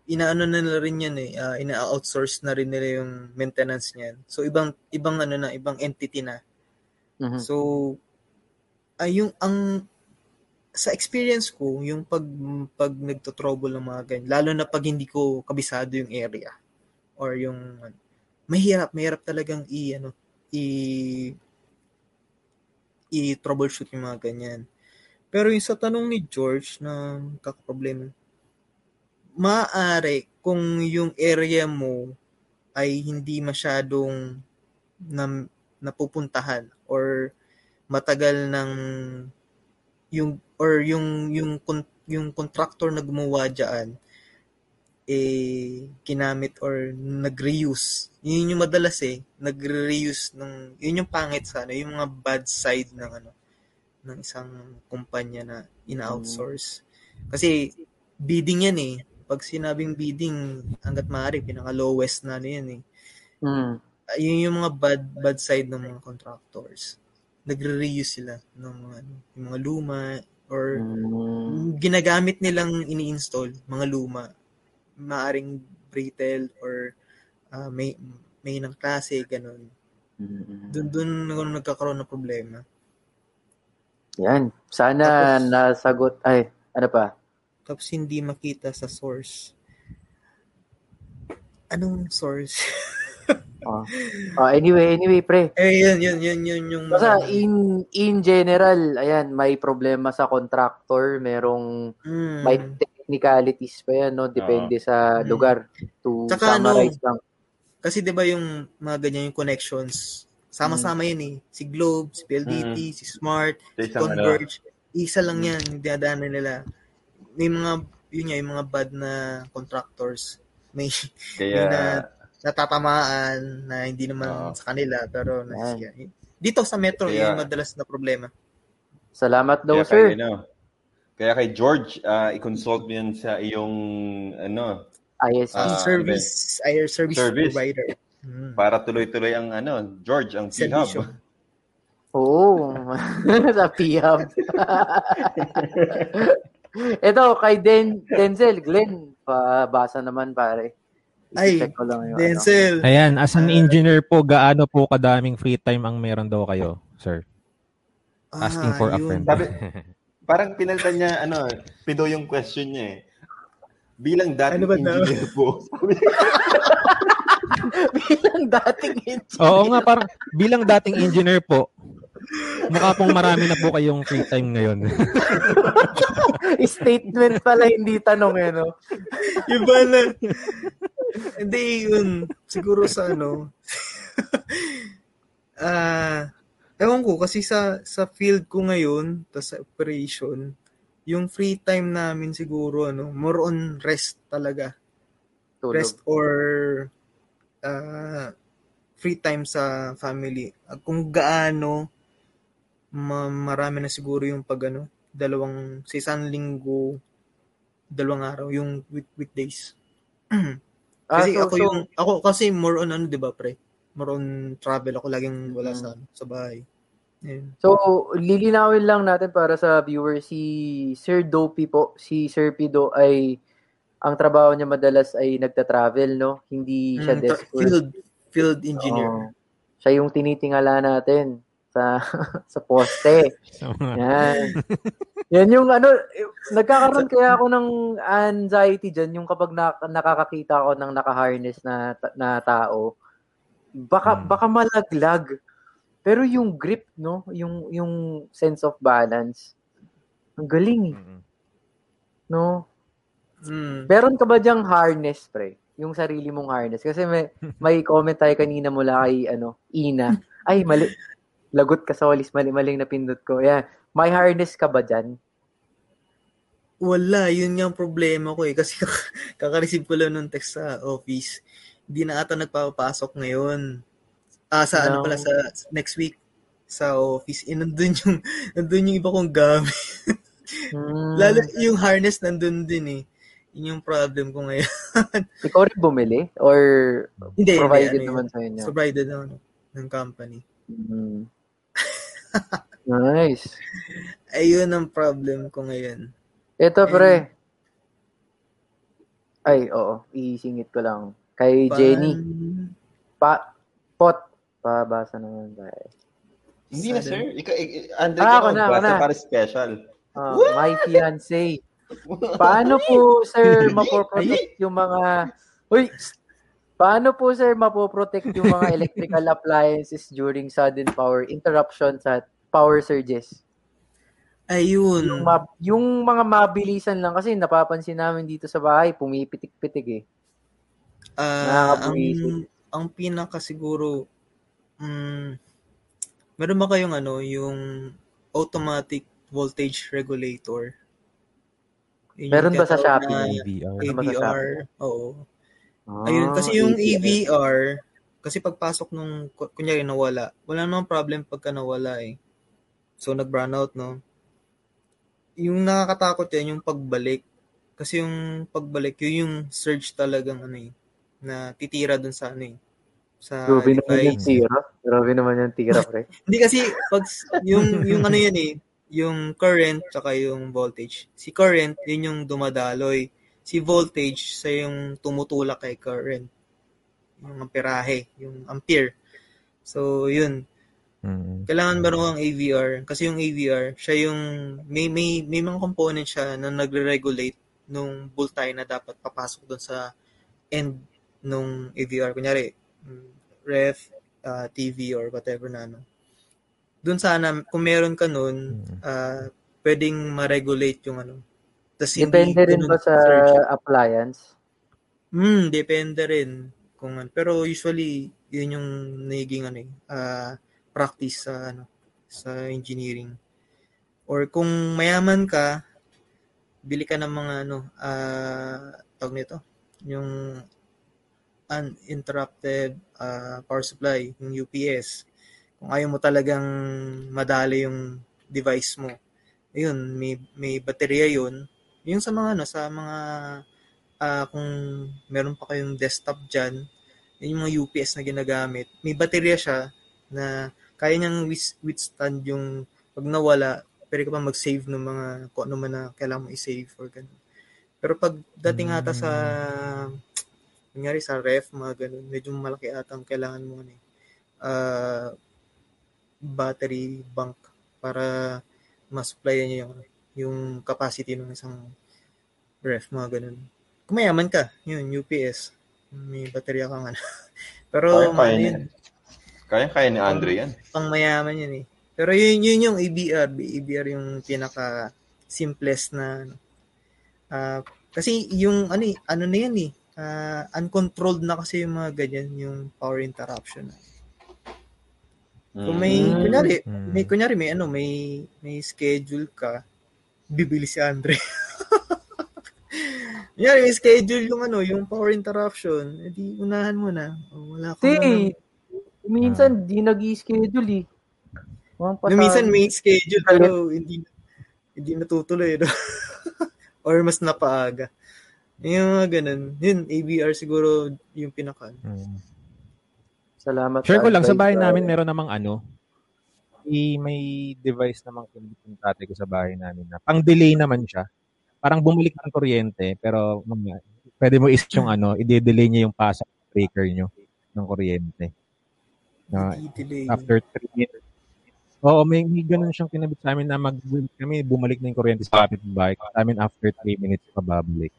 Inaano na nila rin yan eh. ah, ina-outsource na rin nila yung maintenance niyan. So ibang ibang ano na, ibang entity na. Mhm. So ay yung ang sa experience ko, yung pag pag nagto-trouble ng mga ganyan, lalo na pag hindi ko kabisado yung area or yung mahirap, mahirap talagang i ano, i i-troubleshoot yung mga ganyan. Pero yung sa tanong ni George na kakaproblema, maaari kung yung area mo ay hindi masyadong na, napupuntahan or matagal ng yung or yung yung yung contractor na gumawa diyan eh ginamit or nag-reuse. Yun yung madalas eh, nag-reuse ng yun yung pangit sa ano, yung mga bad side ng ano ng isang kumpanya na ina-outsource. Kasi bidding yan eh. Pag sinabing bidding, hanggat maaari, pinaka-lowest na ano yan eh. Mm. Yun yung mga bad bad side ng mga contractors. Nagre-reuse sila ng mga, ano, yung mga luma or Mm. ginagamit nilang ini-install mga luma maaring brittle or ah, may may ng klase ganun Mm. doon doon nag- nagkakaroon ng problema Yan. Sana Tapos- nasagot. Ay, ano pa? tapos hindi makita sa source anong source Oh. Oh, anyway, anyway, pre. eh yun yun yun yun yung Basta in in general, ayan, may problema sa contractor, merong Mm. may technicalities pa yan, no? Depende sa Mm. lugar. To Tsaka ano, summarize lang. kasi 'di ba yung mga ganyan yung connections sama-sama yan eh si Globe si PLDT si Smart Sa si ano. Converge isa lang yan yung dinadaanan nila may mga yun nga yung mga bad na contractors may Kaya, Yung na- natatamaan na hindi naman Oo. sa kanila pero nasisiya. dito sa metro Kaya- yung madalas na problema Salamat daw, kaya sir. kay, ano, kaya kay George, ah, i-consult mo yan sa iyong ano, ISP. Ah, service ay service, Service. provider Mm. para tuloy-tuloy ang ano, George, ang. P-Hub. Oo. sa P-Hub. Ito, kay Den, Denzel, Glenn, pabasa naman pare. Ay, ko lang yung ano. Denzel Ayan, as an Ah. engineer po, gaano po kadaming free time ang meron daw kayo, sir? Asking Ah, for a yun. friend. Sabi- Parang pinalitan niya, ano, pido yung question niya eh. Bilang dating Ano engineer po. Bilang dating engineer. Oo nga, parang bilang dating engineer po, mukha pong marami na po kayong free time ngayon. Statement pala, hindi tanong eh, no? Iba na. Hindi, yun. Siguro sa ano. Ah, ewan ko, kasi sa sa field ko ngayon, tas sa operation, yung free time namin siguro, ano, more on rest talaga. Tulog. Rest or ah free time sa family. Kung gaano ma- marami na siguro yung pag ano, dalawang sa isang linggo, dalawang araw yung week weekdays. Ah, kasi so- ako so- yung ako kasi more on ano 'di ba pre? More on travel ako laging wala Mm. sa sa bahay. Ayun. So, lilinawin lang natin para sa viewer, si Sir Dopey po, si Sir Pido ay, ang trabaho niya madalas ay nagta-travel, no? Hindi siya Mm, desk tra- field field engineer. Oo. Siya yung tinitingala natin sa sa poste. Yan. Yan yung ano, nagkakaroon kaya ako ng anxiety dyan, yung kapag na, nakakakita ako ng naka-harness na, na tao, baka, Hmm. baka malaglag. Pero yung grip, no? Yung, yung sense of balance, ang galing, eh, Mm. no? Mm. Meron ka ba dyang harness, pre? Yung sarili mong harness. Kasi may, may comment tayo kanina mula kay, ano, Ina. Ay, mali. Lagot ka sa walis. Mali-maling napindot ko. Yan. May harness ka ba dyan? Wala, yun nga ang problema ko eh. Kasi kak- kaka-receive ko lang ng text sa office. Hindi na ata nagpapasok ngayon. Ah, sa ano No. pala, sa next week sa office. Eh, nandun yung, nandun yung iba kong gamit. Hmm. Lalo yung harness nandun din eh. Yun yung problem ko ngayon. Ikaw rin bumili? Or Hindi, provided hindi, ano naman yun. sa inyo? Provided ano, ng company. Hmm. Nice. Ayun ang problem ko ngayon. Ito, pre. Ay, oo. Isingit ko lang. Kay Pan- Jenny. Pa, pot. Pabasa naman tayo. Hindi na, sir. Ika, ik- Andre, Ah, ako na, ako na. para special. Ah, my fiancé. Paano po, sir, mapoprotect yung mga... Uy! Paano po, sir, mapoprotect yung mga electrical appliances during sudden power interruptions at power surges? Ayun. Yung, ma- yung mga mabilisan lang kasi napapansin namin dito sa bahay, pumipitik-pitik eh. Ah, ang, ang pinaka siguro, mm, meron ba kayong ano, yung automatic voltage regulator? Yun yung Meron ba sa Shopee? sa AVR. Oo. Ah, Ayun, kasi yung. AVR, kasi pagpasok nung, ku- kunyari nawala, wala namang problem pagka nawala eh. So, nag-brownout, no? Yung nakakatakot yan, yung pagbalik. Kasi yung pagbalik, yun yung surge talagang ano eh, na titira dun sa ano eh, sa Grabe naman yung tira. Grabe naman yung tira, pre. Hindi kasi, pag, yung, yung ano yan eh, yung current tsaka yung voltage. Si current, yun yung dumadaloy. Si voltage, sa yung tumutulak kay current. Yung amperahe, yung ampere. So, yun. Mm. Kailangan meron kang AVR. Kasi yung AVR, siya yung, may, may, may mga component siya na nagre-regulate nung voltage na dapat papasok doon sa end nung AVR. Kunyari, ref, uh, TV, or whatever na ano. Doon sana, kung meron ka Mm. uh, pwedeng ma-regulate yung ano. Tas hindi Depende rin ganun ba sa surge. appliance? Hmm, depende rin. Kung, ano. pero usually, yun yung nagiging ano, eh, ah, practice sa ano sa engineering. Or kung mayaman ka, bili ka ng mga ano, ah tawag nito, yung uninterrupted ah, power supply, yung UPS. Kung ayaw mo talagang madali yung device mo. Ayun, may may baterya yun. Yung sa mga ano, sa mga ah, kung meron pa kayong desktop yun yung mga UPS na ginagamit. May baterya siya na kaya niyang withstand yung pag nawala, pwede ka pa mag-save ng mga kung ano man na kailangan mo i-save or ganun. Pero pag dating ata sa kunyari sa ref, mga ganun, medyo malaki ata ang kailangan mo ano, eh, ah, battery bank para ma-supplyan niya yung, yung capacity ng isang ref, mga ganun. Kung mayaman ka, yun, UPS, may baterya kang ano. Pero, Kaya-kaya ano niya. yun, Kaya-kaya ni Andre yan. pang mayaman yun eh. Pero yun, yun yung ABR. ABR yung pinaka simplest na ano. Ah, kasi yung ano eh, ano na yan eh. ah, uncontrolled na kasi yung mga ganyan, yung power interruption. Kung may Mm. kunyari, Mm. may kunyari may ano, may may schedule ka, bibili si Andre. kunyari may schedule yung ano, yung power interruption, edi unahan mo na. O, wala ka Si, naman. Minsan, di nag-i-schedule eh. No, minsan may schedule pero hindi hindi natutuloy no? or mas napaaga. Yung mga ganun. Yun, ABR siguro yung pinaka. Mm. Salamat. Share ko lang, sa bahay ah. namin meron namang ano, may, may device namang kinabit yung tatay ko sa bahay namin na pang-delay naman siya. Parang bumalik ng kuryente, pero mga, pwede mo isip yung ano, i-delay niya yung pasok breaker nyo ng kuryente. Na Delay. after 3 minutes. Oo, may, may ganun siyang kinabit sa amin na mag, kami bumalik na yung kuryente sa kapitbahay. Sa amin after 3 minutes pababalik.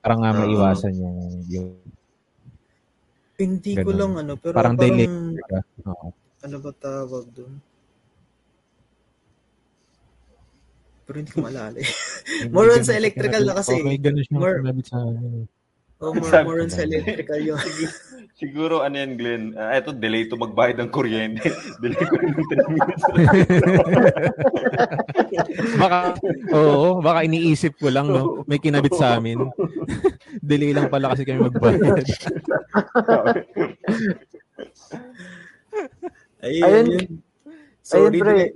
Para nga maiwasan yung, yung Hindi ko Ganun. lang ano, pero parang parang, delay. Oo. ano ba tawag doon? Pero hindi ko maalala eh. More on sa siya electrical na kasi. Oo, may ganun siyang More- sa amin. Oh, more, Sabi- more on sa electrical yun. Siguro ano yan, Glenn? Ah, eto, delay to magbayad ng kuryente. delay ko rin ng 3 minutes. baka, oo, baka iniisip ko lang, no? May kinabit sa amin. Delay lang pala kasi kami magbayad. Ayun, Ayun. yun. Sorry, Ayun, pre.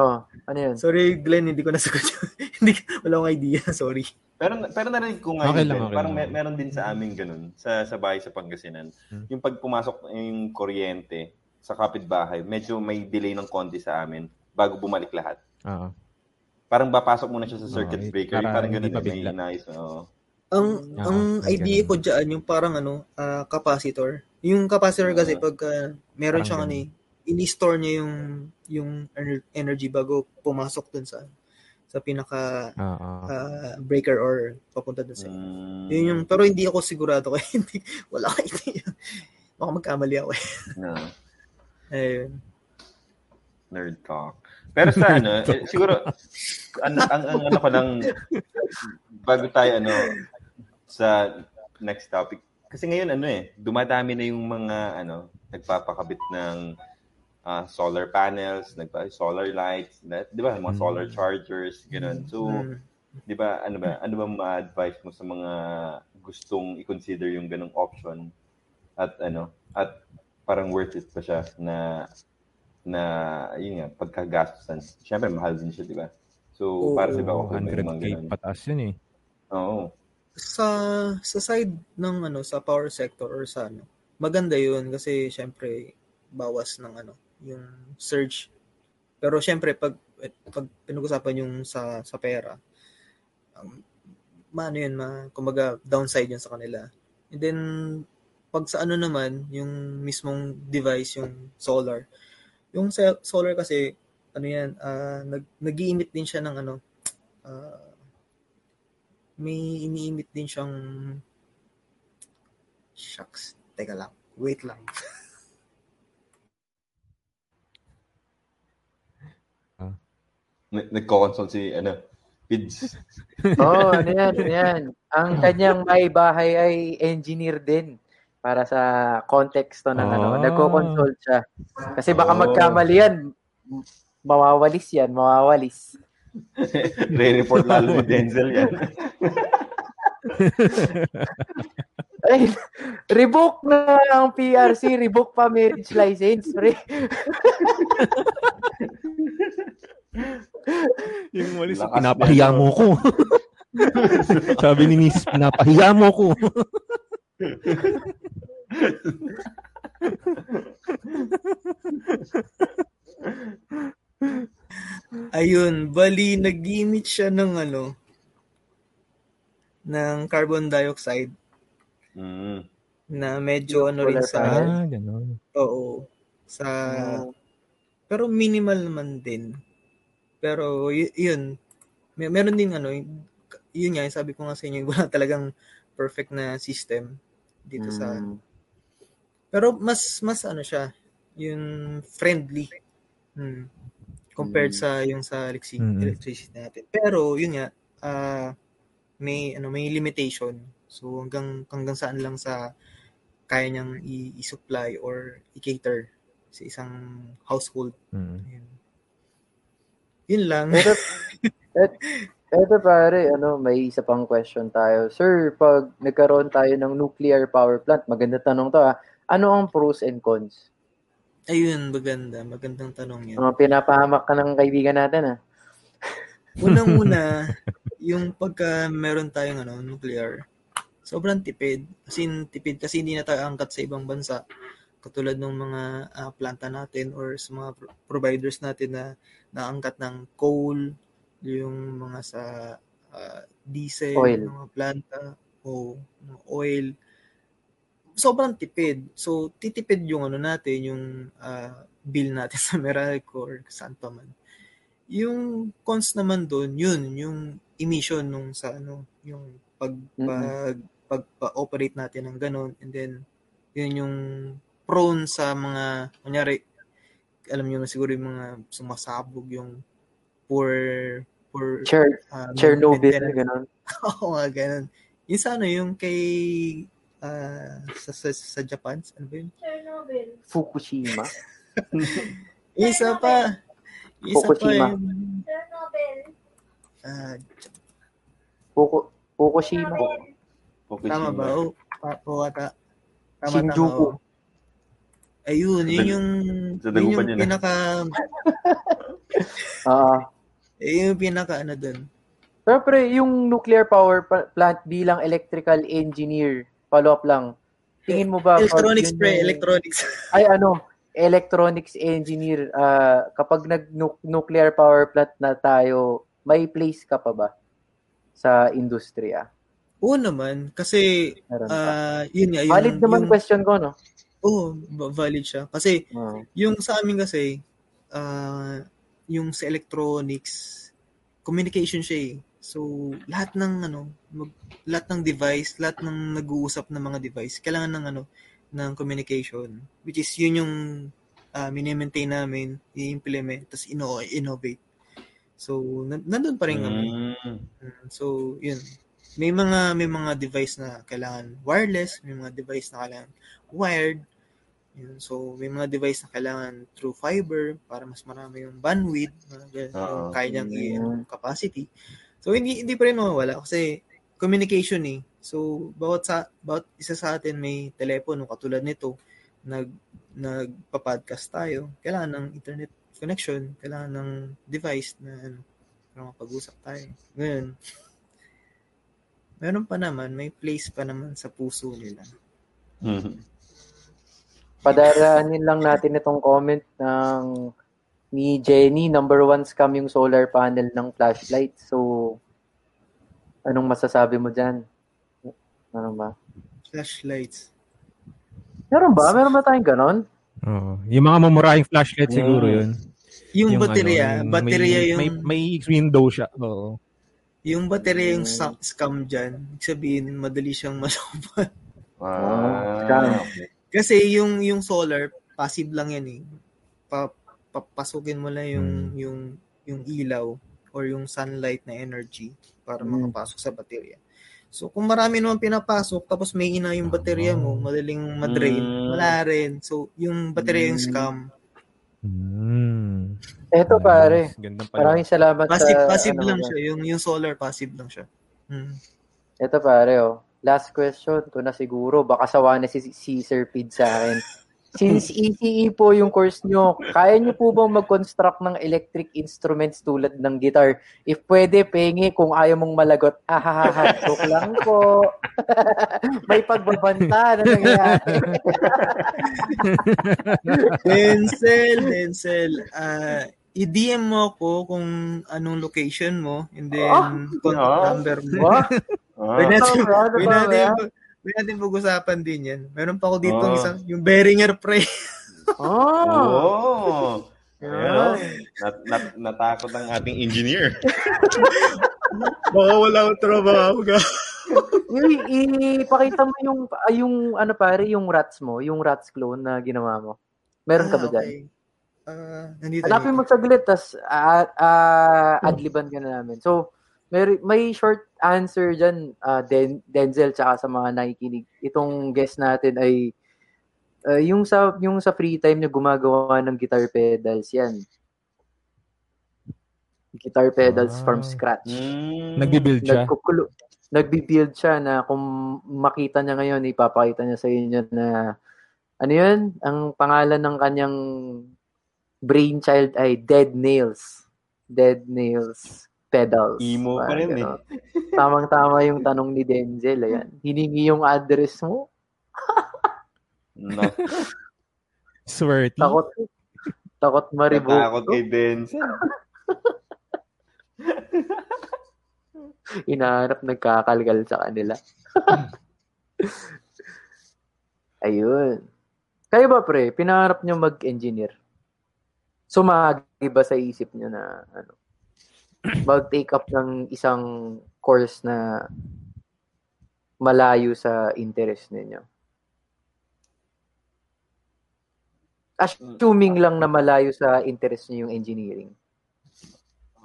Oh, ano yun? Sorry, Glenn, hindi ko nasagot yun. hindi, wala akong idea. Sorry. Pero pero narinig ko nga Okay yun, lang, okay parang lang. mer- meron din sa amin ganun sa sa bahay sa Pangasinan. Hmm. Yung pag pumasok yung kuryente sa kapitbahay, medyo may delay ng konti sa amin bago bumalik lahat. Oo. Parang papasok muna siya sa circuit Okay, breaker, para parang ganun may inayos. Oo. Ang Oo, ang idea ganun. ko diyan yung parang ano, ah, capacitor. Yung capacitor kasi Ah. pag meron Parang siyang ano, eh, ini-store niya yung yung ener- energy bago pumasok dun sa sa pinaka ah, breaker or papunta dun sa Mm, Yun yung, pero hindi ako sigurado kaya hindi, wala akong idea. Baka magkamali ako eh. no, Ayun. nerd talk. Pero sa ano, eh, siguro ang, ang, ang ano ko lang bago tayo ano sa next topic kasi ngayon ano eh dumadami na yung mga ano nagpapakabit ng ah, solar panels, nagpa solar lights, na, 'di ba? Mga Mm. solar chargers, ganun. So, Mm. 'di ba ano ba? Ano ba ma-advise mo sa mga gustong i-consider yung ganung option at ano at parang worth it pa siya na na yun nga pagkagastusan. Syempre mahal din siya, 'di ba? So, Oo, para sa iba mga 100k ganun. pataas yun eh. Oo. Sa sa side ng ano sa power sector or sa ano, maganda 'yun kasi syempre bawas ng ano, yung surge. Pero syempre pag pag pinag-usapan yung sa sa pera, um, maano yun, ma, kumbaga downside yun sa kanila. And then pag sa ano naman, yung mismong device, yung solar. Yung solar kasi ano yan, ah, nag nag-i-emit din siya ng ano ah, may ini-emit din siyang shucks. Teka lang. Wait lang. Nagko-consult si ano, Pids. Oo, oh, ano yan, ano yan. Ang kanyang may bahay ay engineer din para sa konteksto ng ano. Oh. Nagko-consult siya. Kasi baka Oh. magkamali yan. Mawawalis yan, mawawalis. Re-report lalo ni Denzel yan. Ay, revoke na ang PRC, revoke pa marriage license. Pre. Yung walis, Lakas pinapahiya mo ko. Sabi ni Miss, pinapahiya mo ko. Ayun, bali nag-emit siya ng ano ng carbon dioxide Mm. na medyo ano rin sa ah, ganun. oo sa Ah. pero minimal naman din. Pero y- yun, may meron din ano, yun nga, sabi ko nga sa inyo, wala talagang perfect na system dito sa Mm. Pero mas mas ano siya, yung friendly. Hmm. Compared Mm. sa yung sa electric- Mm. electricity natin. Pero yun nga, ah may ano may limitation. So hanggang hanggang saan lang sa kaya niyang i-supply or i-cater sa isang household. Mm. Yun, yun lang. Pero, et, eto pare, ano, may isa pang question tayo. Sir, pag nagkaroon tayo ng nuclear power plant, maganda tanong to ah, ano ang pros and cons? Ayun, maganda. Magandang tanong yan. Mga pinapahamak ka ng kaibigan natin, ah. Unang-una, yung pagka meron tayong ano, nuclear, sobrang tipid. Kasi tipid kasi hindi na tayo angkat sa ibang bansa. Katulad ng mga uh, planta natin or sa mga pro- providers natin na naangkat ng coal, yung mga sa uh, diesel, Oil. mga planta, o mga oil. Sobrang tipid. So, titipid yung ano natin, yung uh, bill natin sa Meralco or saan pa man. Yung cons naman doon, yun, yung emission nung sa ano, yung pag, pag pag-operate natin ng ganun and then yun yung prone sa mga kunyari alam niyo na siguro yung mga sumasabog yung poor poor Cher- uh, Chernobyl, maintenance. ganun. Oo nga, ganun. Yung sa ano, yung kay uh, sa, sa, sa Japan, ano ba yun? Chernobyl. Fukushima. Yung Isa pa. yung Isa pa Fukushima. yung Chernobyl. uh, Fuku, Fukushima. Fukushima. tama ba? Oo, pa, oo ata. Tama, Shinjuku. tama. oo. Ayun, yun yung, yun yung yun, ah. pinaka, Ah. eh, yung pinaka ano dun. pero pre, yung nuclear power pa- plant bilang electrical engineer, follow up lang. Tingin mo ba? Electronics yun pre, yung- electronics. Ay ano, electronics engineer, ah, kapag nag-nuclear power plant na tayo, may place ka pa ba sa industriya? Oo naman, kasi, Meron pa. ah, yun nga, yung, Valid naman yung, question ko, no? Oo, ba- valid siya. Kasi, Oh. yung sa amin kasi, ah, yung sa electronics, communication siya eh. So, lahat ng ano, mag, lahat ng device, lahat ng nag-uusap ng mga device, kailangan ng ano, ng communication. Which is yun yung uh, mini-maintain namin, i-implement, tapos ino- innovate. So, nan- nandun pa rin kami. Mm, So, yun. May mga may mga device na kailangan wireless, may mga device na kailangan wired. Yun. So, may mga device na kailangan through fiber para mas marami yung bandwidth, mga Oo. yung kaya niyang Mm. i- capacity. So, hindi hindi pa rin mawawala kasi communication eh. So, bawat sa bawat isa sa atin may telepono katulad nito, nag nagpa-podcast tayo. Kailangan ng internet connection, kailangan ng device na ano, para mapag-usap tayo. Ngayon, meron pa naman, may place pa naman sa puso nila. Mhm. Padaraanin lang natin itong comment ng ni Jenny, number one scam yung solar panel ng flashlight. So, anong masasabi mo dyan? Ano ba? Flashlights. Meron ba? Meron ba tayong ganon? Oo. Yung mga mamurahing flashlight siguro Mm. yun. Yung, Yung baterya, ano, yung baterya may, yung May, may window siya. Oo. yung baterya yung Mm. scam dyan. Ibig sabihin, madali siyang masopan. Ah, Scam. Kasi yung yung solar, passive lang yan eh. Pa, papasukin mo lang yung Mm. yung yung ilaw or yung sunlight na energy para Mm. makapasok sa baterya. So kung marami naman pinapasok tapos may ina yung baterya mo, madaling madrain, Mm. wala rin. So yung baterya yung Mm. scam. Mm. Eto pare. Maraming salamat Passive sa... passive ano lang mo siya, yung yung solar passive lang siya. Mm. Ito pare, oh. Last question. Ito na siguro. Baka sawa na si, si Sir Pid sa akin. Since ECE po yung course nyo, kaya nyo po bang mag-construct ng electric instruments tulad ng guitar? If pwede, pengi kung ayaw mong malagot. Ahahaha, joke lang po. May pagbabanta na nangyayari. Denzel, Denzel, ah i-DM mo ako kung anong location mo and then Ah, contact number mo. Ah, Pwede natin, pwede ba? natin, pwede natin pag-usapan din yan. Meron pa ako dito Ah. isang, yung Beringer Pre. oh, Oh. Yan. Ayan, nat, nat, natakot ang ating engineer. Baka wala akong trabaho ka. I- ipakita mo yung, ah, yung ano pare, yung rats mo, yung rats clone na ginawa mo. Meron ka ba dyan? Ah, nandito. Hanapin mo saglit, tas uh, uh, adliban ka na namin. So, may, may short answer dyan, uh, Den, Denzel, tsaka sa mga nakikinig. Itong guest natin ay uh, yung sa yung sa free time niya gumagawa ng guitar pedals yan. Guitar pedals Ah. from scratch. Mm. Nagbi-build siya. Nagkukulo, nagbi-build siya na kung makita niya ngayon, ipapakita niya sa inyo na ano yun? Ang pangalan ng kanyang brainchild ay Dead Nails. Dead Nails Pedals. Emo pa rin eh. Parang gano'n. Tamang-tama yung tanong ni Denzel. Ayan. Hiningi yung address mo. No. Swerte. Takot. Takot maribok. Natakot kay Denzel. Inahanap nagkakalgal sa kanila. Ayun. Kayo ba, pre? Pinangarap nyo mag-engineer? Sumagi ba sa isip nyo na ano, mag-take up ng isang course na malayo sa interest ninyo? Assuming lang na malayo sa interest niyo yung engineering.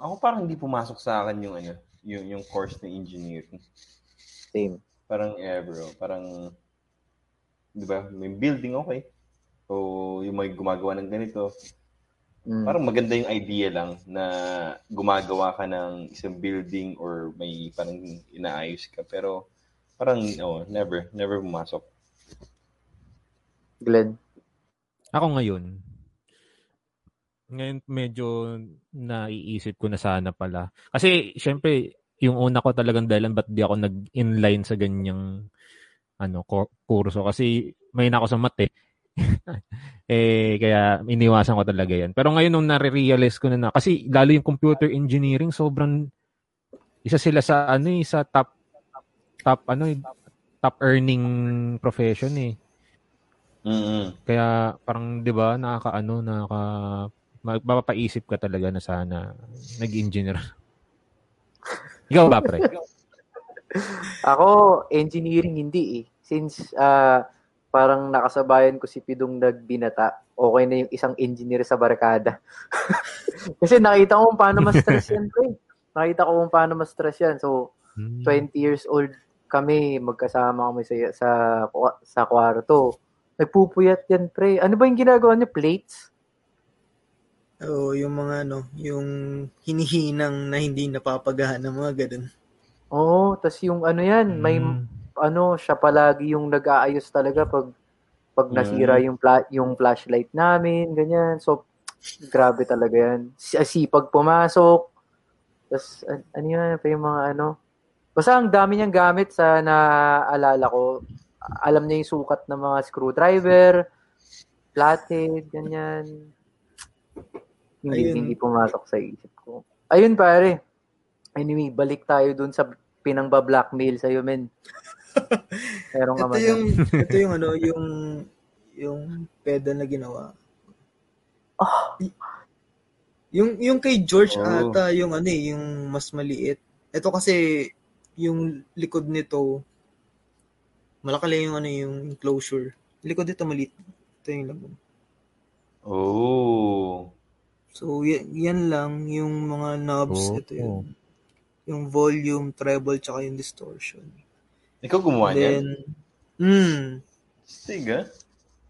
Ako parang hindi pumasok sa akin yung ano, yung yung course na engineering. Same. Parang eh bro, parang 'di ba, may building okay. O yung may gumagawa ng ganito, Mm. parang maganda yung idea lang na gumagawa ka ng isang building or may parang inaayos ka pero parang oh, never never pumasok. Glenn. Ako ngayon, ngayon medyo naiisip ko na sana pala. Kasi, syempre, yung una ko talagang dahilan ba't di ako nag-inline sa ganyang ano, kurso. Kasi may na ako sa mat eh. eh, kaya iniwasan ko talaga yan. Pero ngayon nung nare-realize ko na na, kasi lalo yung computer engineering, sobrang, isa sila sa ano eh, sa top, top ano eh, top earning profession eh. Mm. Kaya parang 'di ba nakakaano nakaka mapapaisip ka talaga na sana nag-engineer. Ikaw ba pre? Ako, engineering hindi eh. Since ah, parang nakasabayan ko si Pidong nagbinata, okay na yung isang engineer sa barkada. Kasi nakita ko kung paano ma-stress yan, pre. Nakita ko kung paano ma-stress yan. So, Hmm. 20 years old kami, magkasama kami sa, sa, sa kwarto. Nagpupuyat yan, pre. Ano ba yung ginagawa niyo? Plates? Oo, yung mga ano, yung hinihinang na hindi napapagahan ng mga ganun. Oo, tas yung ano yan, may Hmm. Ano, siya palagi yung nag-aayos talaga pag pag nasira yung pla- yung flashlight namin, ganyan. So grabe talaga yan. Si- Sipag pumasok. Tas an- ano yan, pa yung mga ano. Basta ang dami niyang gamit sa naaalala ko. Alam niya yung sukat ng mga screwdriver, flathead, ganyan. Hindi, Ayun. hindi pumasok sa isip ko. Ayun pare. Anyway, balik tayo dun sa pinangba-blackmail sa'yo, men. Meron ka Ito yung ito yung ano, yung yung pedal na ginawa. Y- Yung yung kay George Oh. ata yung ano eh, yung mas maliit. Ito kasi yung likod nito malaki lang yung ano yung enclosure. Likod nito maliit. Ito yung laman. Oh. So y- yan lang yung mga knobs Oh. ito yun. Yung volume, treble, tsaka yung distortion. Ikaw gumawa niyan? Then, mm, Siga.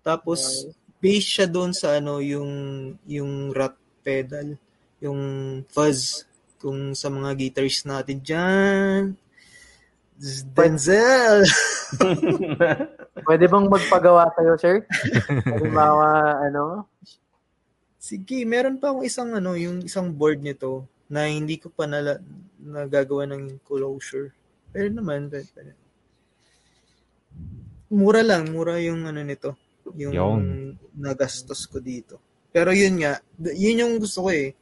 Tapos base siya doon sa ano yung yung rat pedal, yung fuzz kung sa mga guitarist natin diyan. Denzel. Pwede bang magpagawa tayo, sir? Mga, ano? Sige, meron pa akong isang ano, yung isang board nito na hindi ko pa nala, nagagawa ng closure. Pero naman, pwede, pwede. Mura lang, mura yung ano nito. Yung Yun. nagastos ko dito. Pero yun nga, yun yung gusto ko eh.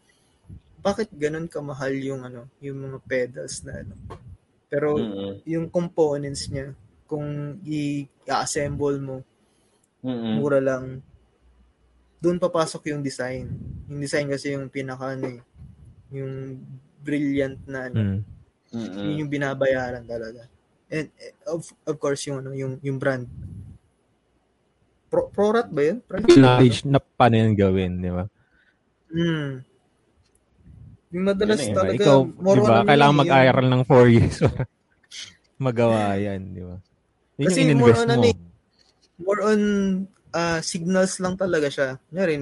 Bakit ganun kamahal yung ano, yung mga pedals na ano. Pero Mm-mm. yung components niya, kung i-assemble mo, Mm-mm. mura lang. Doon papasok yung design. Yung design kasi yung pinaka ano eh, yung brilliant na ano, Hmm. Mm-mm. yun yung binabayaran talaga. And eh, of, of course yung ano, yung yung brand. Pro, Prorat ba yun? Pro- Knowledge na paano yan gawin, di ba? Hmm. Yung madalas Yun eh, talaga, Ikaw, more di ba, on ano kailangan yun, yung- mag-aral ng 4 years. Magawa yan, di ba? Yun Kasi yung more on ano mo. eh, more on ah, signals lang talaga siya. Kunyari,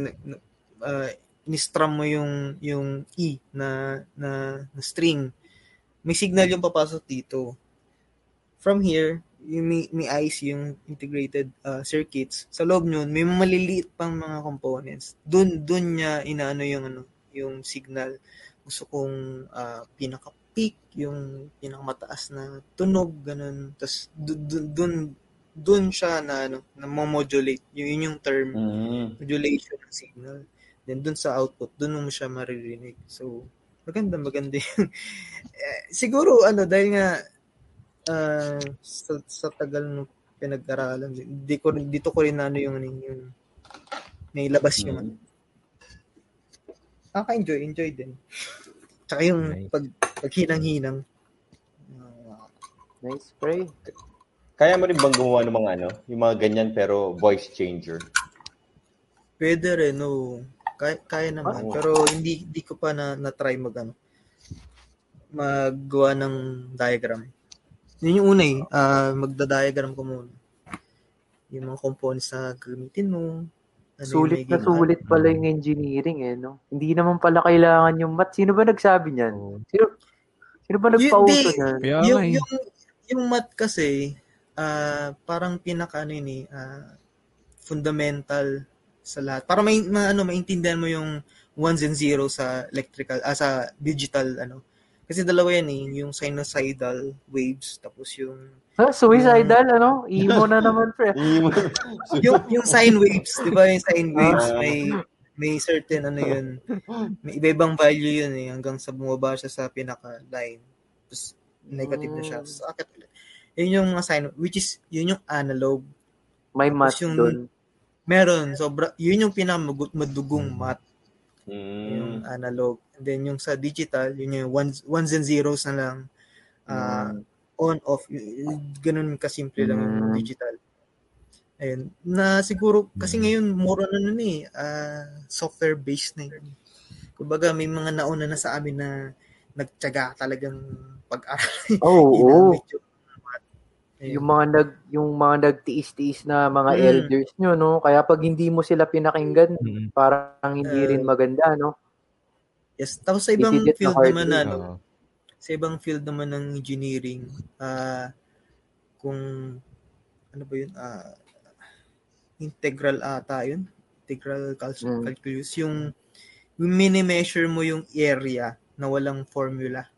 uh, in-strum mo yung, yung E na, na, na string. May signal yung papasok dito. From here, yung may, may IC, yung integrated uh, circuits, sa loob nun, may maliliit pang mga components. Doon doon niya inaano yung ano, yung signal. Gusto kong uh, pinaka-peak, yung pinakamataas na tunog, ganun. Tapos doon doon siya na ano, na modulate. Yun, yun yung term, Mm. modulation ng signal. Then doon sa output, doon mo siya maririnig. So, maganda, maganda yung... eh, siguro, ano, dahil nga, uh, sa, sa tagal ng pinag-aralan, di ko, dito ko rin ano yung, yung may labas yung ano. Nakaka-enjoy, enjoy din. Tsaka yung Nice. pag, paghinang-hinang. Nice, pre. Kaya mo rin bang gumawa ng mga ano, yung mga ganyan pero voice changer? Pwede rin, no. Kaya, kaya naman. Ah. Pero hindi hindi ko pa na, na-try mag, ano, maggawa ng diagram. Yun yung una eh. Ah, magda-diagram ko muna. Yung mga components na gamitin mo. Ano yung Sulit na sulit pala yung engineering eh, no? Hindi naman pala kailangan yung math. Sino ba nagsabi niyan? Sino, sino ba di- niyan? Kaya yung, eh. yung, yung math kasi, ah parang pinaka ano yun eh, ah, fundamental sa lahat. Para may, ma, ano, maintindihan mo yung ones and zeros sa electrical, ah, sa digital, ano. Kasi dalawa yan eh, yung sinusoidal waves, tapos yung, Ha, suicidal, ano? Imo na naman, pre. yung, yung sine waves, di ba yung sine waves, Ah. may, may certain ano yun, may iba-ibang value yun eh, hanggang sa bumaba siya sa pinaka-line. Tapos, negative na siya. Mm. Tapos, akit ulit. Yun yung mga sine, which is, yun yung analog. May math yung- doon. Meron, sobra, yun yung pinakamadugong math, Mm. yung analog. And then yung sa digital, yun yung ones, ones and zeros na lang, ah, Mm. on, off, ganun kasimple lang yung Mm. digital. Ayun, na siguro, kasi Mm. ngayon, more on ano na eh, ah, software-based na yun. Kumbaga, may mga nauna na sa amin na nagtyaga talagang pag-aral. Oo, yung math. Ayun. Yung mga nag yung mga nagtiis-tiis na mga Mm. elders nyo, no? Kaya pag hindi mo sila pinakinggan, Mm. parang hindi Uh, rin maganda, no? Yes, tapos sa ibang na field naman na, ano, Oo. sa ibang field naman ng engineering, ah kung ano ba yun, ah integral ata yun, integral cal- Mm. calculus, yung mini-measure mo yung area na walang formula.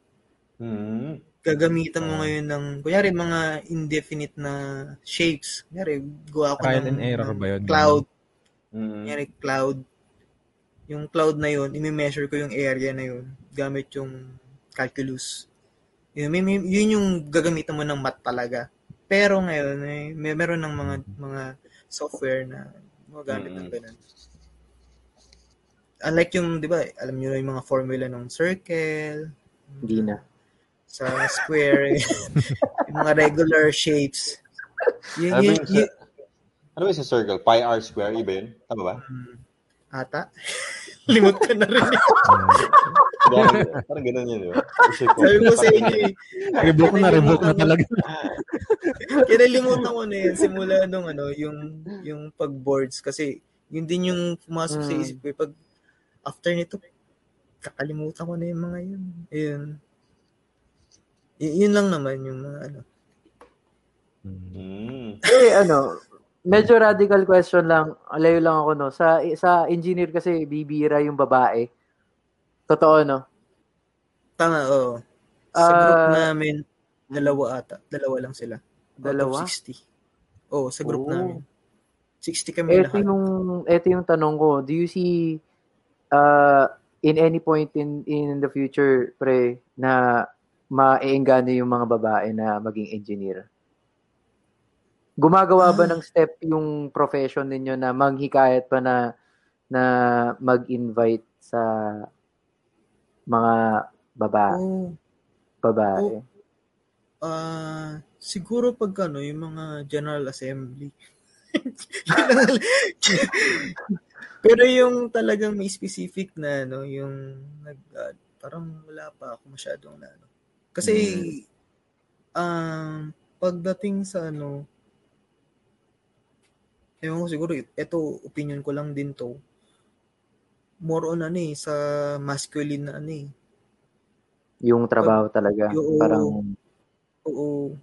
Mm. Gagamitan mo Ah. ngayon ng, kunyari mga indefinite na shapes. Kunyari, gawa ko Trial ng, and error ba yun? cloud. Mm. Kunyari, cloud. Yung cloud na yun, imi-measure ko yung area na yun gamit yung calculus. Yun, may, may- yun yung gagamitan mo ng math talaga. Pero ngayon, eh, may meron ng mga mga software na gumagamit ng Mm. ganun. Unlike yung, di ba, alam niyo yung mga formula ng circle, Hindi na. Sa square, yung mga regular shapes. Yun, Ano yun, yung sa, yun, ano ba yung sa circle? Pi r square, iba yun? Tama ba? ata. Limot ko na rin. parang, parang ganun yun, di ba? Sabi ko sa inyo eh. Revoke na, revoke na talaga. Kinalimutan ko na yun simula nung ano, yung yung pag-boards kasi yun din yung pumasok sa Mm. isip ko. eh. Pag after nito, kakalimutan ko na yung mga yun. Ayun. Y- yun lang naman yung mga ano. Mm. Eh, ano, medyo radical question lang. Alayo lang ako, no? Sa, sa engineer kasi, bibira yung babae. Totoo, no? Tama, oo. Sa group Ah, namin, dalawa ata. Dalawa lang sila. Dalawa? 60. Oo, sa group Oh. namin. 60 kami Ito lahat. yung, ito yung tanong ko. Do you see, uh, in any point in in the future, pre, na maeengganyo yung mga babae na maging engineer? Gumagawa ba ng step yung profession ninyo na maghikayat pa na na mag-invite sa mga baba, Oo. babae? Ah, siguro pag ano, yung mga General Assembly. Pero yung talagang may specific na ano, yung nag ah, parang wala pa ako masyadong na ano. Kasi um pagdating sa ano Ewan ko siguro, ito opinion ko lang din to. More on ano eh, sa masculine na ano eh. Yung trabaho talaga. Oo. Parang, Oo.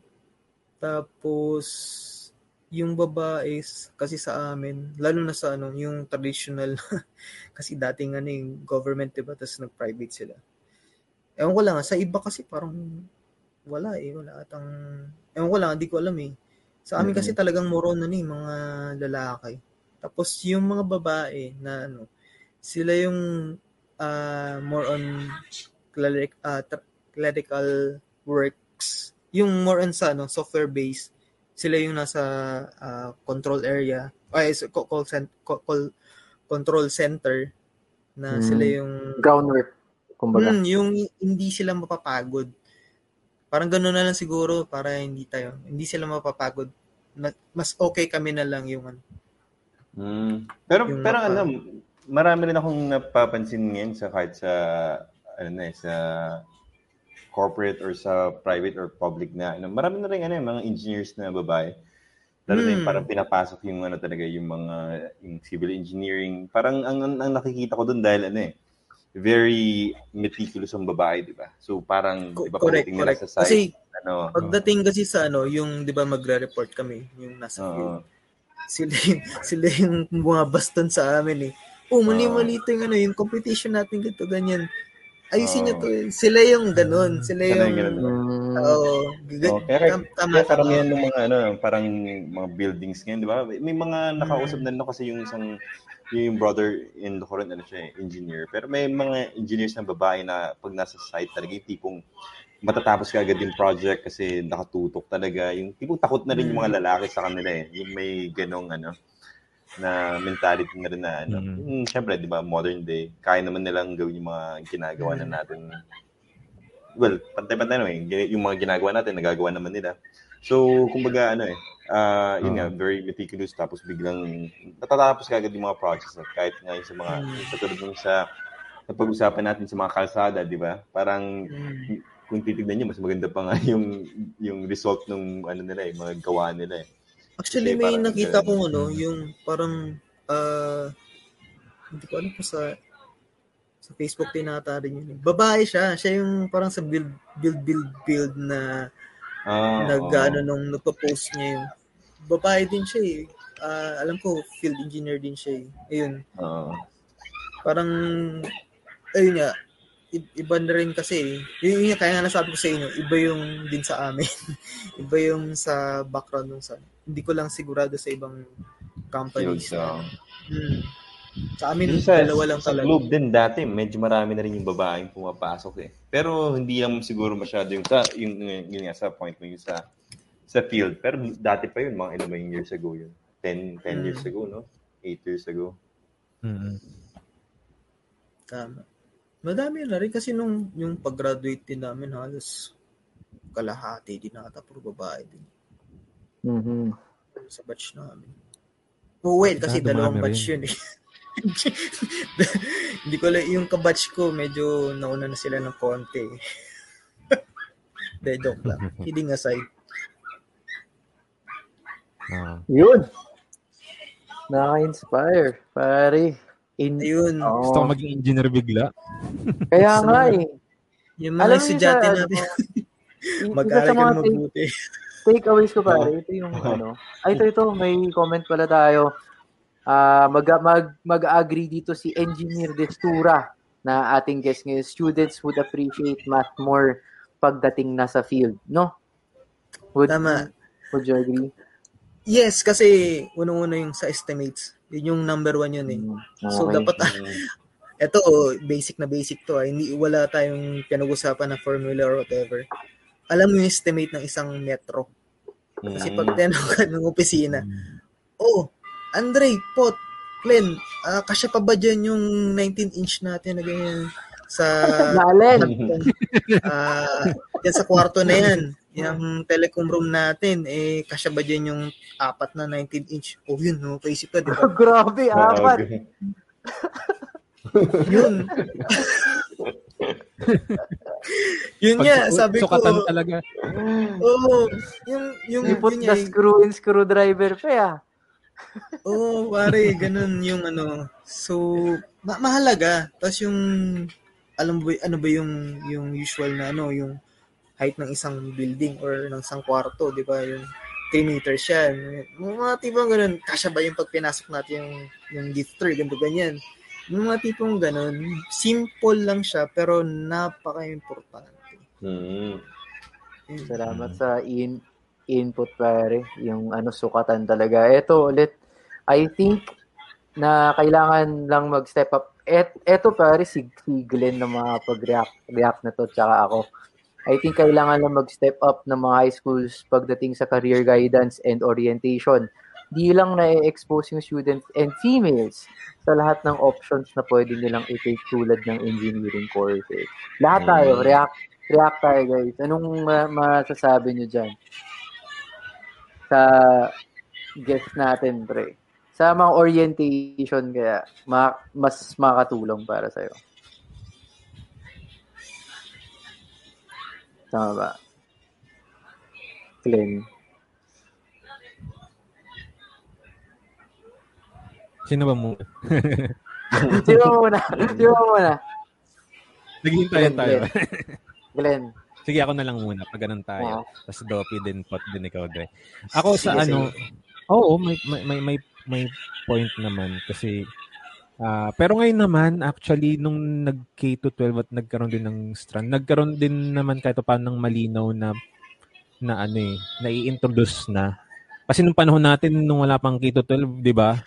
Tapos, yung babae, kasi sa amin, lalo na sa ano, yung traditional, kasi dating ano yung government, diba? Tapos nag-private sila. Ewan ko lang, sa iba kasi parang wala eh, wala atang, ewan ko lang, hindi ko alam eh. Sa amin kasi talagang moron na ni mga lalaki. Tapos yung mga babae na ano, sila yung uh, more on cleric, uh, clerical works. Yung more on sa ano, software based. Sila yung nasa uh, control area. Ay, call, call, call, control center na sila yung groundwork kumbaga. Hmm, yung hindi sila mapapagod. Parang gano'n na lang siguro para hindi tayo, hindi sila mapapagod. Mas okay kami na lang yung ano. Mm. Pero yung pero mapa- alam, marami rin akong napapansin ngayon sa kahit sa ano na, eh, sa corporate or sa private or public na ano, marami na rin ano, mga engineers na babae. Lalo hmm. na yung hmm. parang pinapasok yung ano talaga yung mga yung civil engineering. Parang ang, ang, ang nakikita ko doon dahil ano eh, very meticulous ang babae, di ba? So parang, di ba, correct, correct. Sa site, kasi, ano, pagdating kasi sa ano, yung, di ba, magre-report kami, yung nasa uh, field. Sila yung, sila yung mga baston sa amin eh. Oh, mali-mali ito yung ano, yung competition natin ganito, ganyan. Ayusin uh, niyo to. Eh. Sila yung ganun. Sila yung... Oo. Oh, kaya, tama, kaya karamihan ng mga ano, parang mga buildings ngayon, di ba? May mga nakausap mm. na no, kasi yung isang yung brother in ko rin, ano siya, engineer. Pero may mga engineers na babae na pag nasa site talaga, yung tipong matatapos ka agad yung project kasi nakatutok talaga. Yung tipong takot na rin yung mga mm. lalaki sa kanila eh. Yung may ganong ano, na mentality na rin na ano. Mm. Hmm, Siyempre, di ba, modern day, kaya naman nilang gawin yung mga ginagawa na mm. natin. Well, pantay-pantay naman, eh. yung mga ginagawa natin, nagagawa naman nila. So, kumbaga, ano eh, uh, yun uh, nga, very meticulous tapos biglang natatapos kagad yung mga projects na kahit ngayon sa mga mm. katulad nung sa napag-usapan natin sa mga kalsada, di ba? Parang mm. kung titignan niyo mas maganda pa nga yung yung result ng ano nila eh, mga gawa nila eh. Actually Kasi may nakita ko ano, yung parang uh, hindi ko alam po sa sa Facebook tinata rin yun. Babae siya, siya yung parang sa build build build build na Ah, nag oh. ano nung nagpo-post niya yung babae din siya eh. Uh, alam ko field engineer din siya eh. Ayun. Uh. Parang ayun nga iba na rin kasi yun, yun kaya nga nasabi ko sa inyo iba yung din sa amin iba yung sa background ng sa hindi ko lang sigurado sa ibang companies so. hmm. Sa amin, sa, dalawa lang sa talaga. Sa Globe din dati, medyo marami na rin yung babaeng pumapasok eh. Pero hindi lang siguro masyado yung sa, yung, yung, yung nga sa point mo yung sa, sa field. Pero dati pa yun, mga ilang yung years ago yun. 10, 10 mm. years ago, no? 8 years ago. Mm-hmm. Tama. Madami na rin kasi nung yung pag-graduate din namin halos kalahati din nata puro babae din. Mm-hmm. Sa batch namin. Oh, well, kasi dalawang batch rin. yun eh. Hindi ko lang, yung kabatch ko, medyo nauna na sila ng konti. De, joke lang. Kidding aside. Uh. Yun. Nakaka-inspire, pare. In, Ayun. Oh. Gusto ko maging engineer bigla. Kaya nga eh. Yung mga Alam estudyante natin. Mag-aral ka mabuti. Takeaways ko pare, ito yung ano. Ay, ito, ito, may comment pala tayo uh, mag, mag, mag-agree dito si Engineer Destura na ating guest ngayon. Students would appreciate math more pagdating na sa field, no? Would, Tama. Would you agree? Yes, kasi unang-una yung sa estimates. Yun yung number one yun eh. Hmm, okay. So, dapat, eto, basic na basic to. Ah. Hindi, wala tayong pinag-usapan na formula or whatever. Alam mo yung estimate ng isang metro. Kasi pag hmm. tinanong ka ng opisina, oh, Andre, Pot, Glenn, uh, kasya pa ba dyan yung 19-inch natin na ganyan sa Lalim. uh, yan sa kwarto na yan yung telecom room natin eh kasya ba dyan yung apat na 19 inch? Oh yun no? Kaisip ka di ba? Grabe apat. yun. Yun nga sabi ko talaga. oo oh, yung yung you put the screw in screwdriver pa ya Oo, oh, pare, ganun yung ano. So, ma- mahalaga. Tapos yung, alam mo ano ba yung, yung usual na ano, yung height ng isang building or ng isang kwarto, di ba? Yung 3 meters. Yung mga tipong ganun, kasya ba yung pag pinasok natin yung, yung gifter, ganito ganyan. Yung mga tipong ganun, simple lang siya, pero napaka-importante. Mm. Yun. Salamat sa in input pare, yung ano sukatan talaga. Ito ulit, I think na kailangan lang mag-step up. Et, eto pare, si, si Glenn na mga pag-react react na to, tsaka ako. I think kailangan lang mag-step up ng mga high schools pagdating sa career guidance and orientation. Di lang na-expose yung students and females sa lahat ng options na pwede nilang i-take tulad ng engineering courses. Lahat tayo, Mm. react, react tayo guys. Anong ma- masasabi nyo dyan? Sa guest natin, pre. Sa mga orientation kaya, ma- mas makatulong para sa'yo. Tama ba? Glenn. Sino ba muna? Sino muna? Sino muna? Naghintayan tayo. Glenn. Sige, ako na lang muna. Pag ganun tayo. Oo. Tapos Dopi din, pot din ikaw, Dre. Ako sa Sige, ano, oo, may, may, may, may, may point naman kasi ah pero ngayon naman, actually, nung nag-K to 12 at nagkaroon din ng strand, nagkaroon din naman kahit paano ng malinaw na na ano eh, na i-introduce na. Kasi nung panahon natin, nung wala pang K to 12, di ba?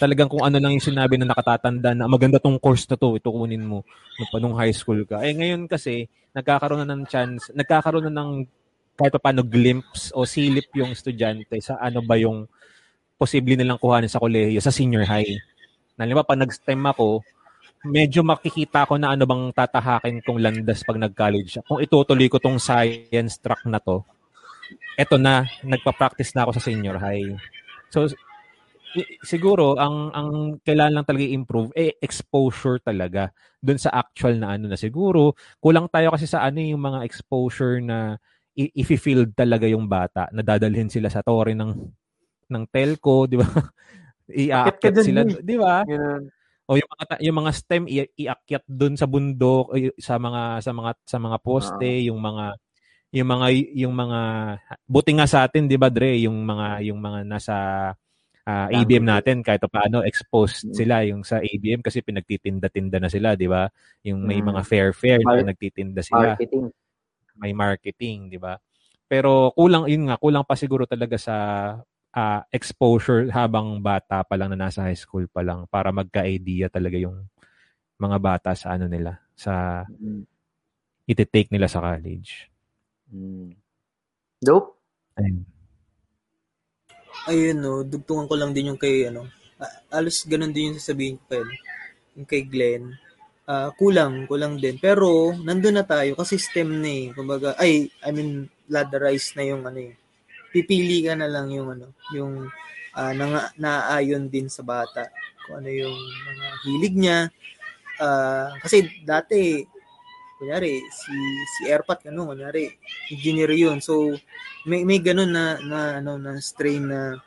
Talagang kung ano lang yung sinabi na nakatatanda na maganda tong course na to, ito kunin mo nung nung high school ka. Eh ngayon kasi, nagkakaroon na ng chance, nagkakaroon na ng kahit pa paano glimpse o silip yung estudyante sa ano ba yung posible nilang kuhanin sa kolehiyo, sa senior high. Halimbawa, pag nag-STEM ako, medyo makikita ko na ano bang tatahakin kong landas pag nag-college. Kung itutuloy ko tong science track na to, eto na, nagpa-practice na ako sa senior high. So, siguro, ang, ang kailangan lang talaga i-improve, eh, exposure talaga dun sa actual na ano na siguro. Kulang tayo kasi sa ano yung mga exposure na i-field talaga yung bata, na dadalhin sila sa tore ng ng telco, di ba? Iaakyat sila, eh. di ba? O yung mga yung mga STEM i- iakyat doon sa bundok sa mga sa mga sa mga poste, yung mga yung mga yung mga buti nga sa atin, 'di ba, Dre, yung mga yung mga nasa ah, ABM natin kahit paano exposed Mm. sila yung sa ABM kasi pinagtitinda-tinda na sila, 'di ba? Yung may Mm. mga fair fair Mar- na nagtitinda sila Marketing. may marketing, di ba? Pero kulang, yun nga, kulang pa siguro talaga sa ah, exposure habang bata pa lang na nasa high school pa lang para magka-idea talaga yung mga bata sa ano nila, sa Mm. iti-take nila sa college. Mm. Dope. Ayun. Ayun, no, dugtungan ko lang din yung kay, ano, alos ganun din yung sasabihin ko yung kay Glenn. Ah, kulang, kulang din. Pero, nandun na tayo kasi STEM na eh. Kumbaga, ay, I mean, ladderized na yung ano eh. Pipili ka na lang yung ano, yung ah, nang, naaayon din sa bata. Kung ano yung mga hilig niya. Ah, kasi dati, kunyari, si, si Airpat, ano, kunyari, engineer yun. So, may, may ganun na, na, ano, na strain na,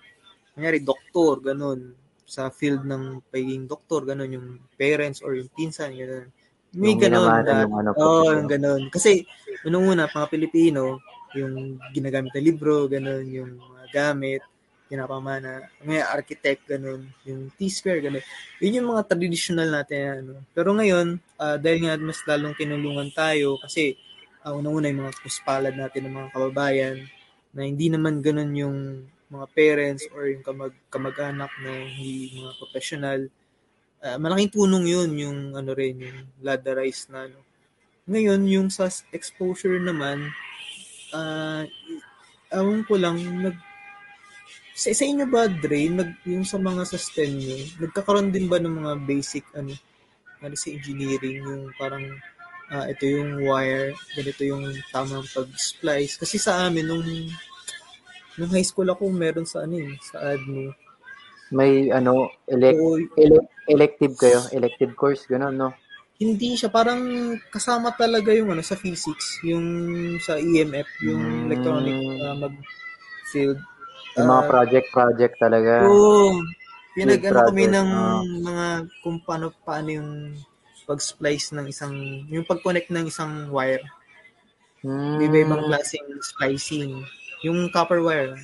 kunyari, doktor, ganun sa field ng pagiging doktor, ganun yung parents or yung pinsan, ganun. May Yung ganun. na- yung ano, profesyon. yung ganun. Kasi, unang-una, mga Pilipino, yung ginagamit na libro, ganun, yung mga gamit, pinapamana, may architect, ganun, yung T-square, ganun. Yun yung mga traditional natin. Ano. Pero ngayon, ah, dahil nga mas lalong kinulungan tayo, kasi uh, unang-una yung mga puspalad natin ng mga kababayan, na hindi naman ganun yung mga parents or yung kamag kamag-anak na hindi mga professional. Ah, malaking tulong yun, yung ano rin, yung ladderized na ano. Ngayon, yung sa exposure naman, ah, awan ko lang, nag, sa, sa inyo ba, Dre, nag, yung sa mga sa STEM nyo, nagkakaroon din ba ng mga basic, ano, ano sa engineering, yung parang, ah, ito yung wire, ganito yung tamang pag-splice. Kasi sa amin, nung, nung high school ako, meron sa ano eh, sa admin. May ano, elect, Oo, ele- elective kayo, elective course, gano'n, no? hindi siya parang kasama talaga yung ano sa physics, yung sa EMF, yung Mm. electronic uh, mag field. Yung mga Ah, project-project talaga. Oo. Pinag Field ano kami ng ah. mga kung paano paano yung pag-splice ng isang yung pag-connect ng isang wire. Mm. May iba-ibang klaseng splicing. Yung copper wire.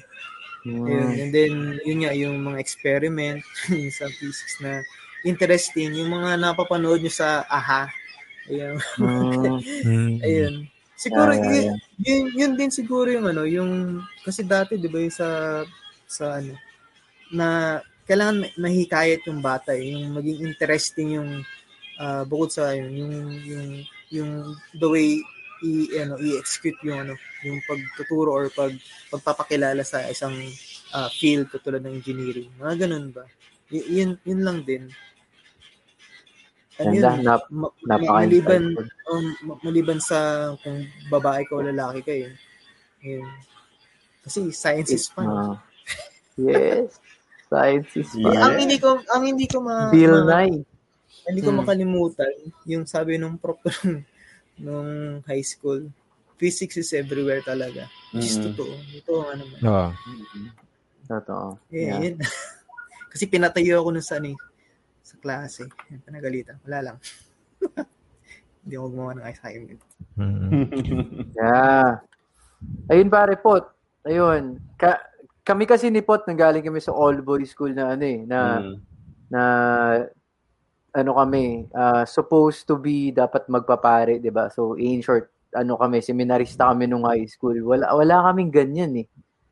Mm. Ayun. And then, yun nga, yung mga experiment sa physics na interesting. Yung mga napapanood nyo sa AHA. Ayun. Mm. Mm. Ayun. Siguro, Yeah, yeah, yun, yun, yun din siguro yung ano, yung, kasi dati, di ba, yung sa, sa ano, na kailangan ma- mahikayat yung bata, eh, yung maging interesting yung, ah, bukod sa yun, yung, yung, yung the way i ano i-execute yung ano yung pagtuturo or pag pagpapakilala sa isang ah, field katulad ng engineering. Mga ganun ba? Y- yun yun lang din ano yun, Ganda, nap- ma- maliban um, ma- maliban sa kung babae ka o lalaki ka yun. Yun. Kasi science is fun. Ah. yes. Science is Eh, fun. ang hindi ko ang hindi ko ma, Bill ma- Nye. hindi ko Hmm. makalimutan yung sabi nung prof ko nung, nung high school. Physics is everywhere talaga. Which is Mm. totoo. Totoo nga naman. Oo. Totoo. Eh, Yeah. yun. Kasi pinatayo ako nun sa ano eh, sa klase. Pinagalitan. Wala lang. Hindi ako gumawa ng assignment. Mm. Yeah. Ayun pare, Pot. Ayun. Ka kami kasi ni Pot, nanggaling kami sa all boys school na ano eh, na Mm. na ano kami, ah, supposed to be dapat magpapare, 'di ba? So in short, ano kami, seminarista kami nung high school. Wala wala kaming ganyan eh.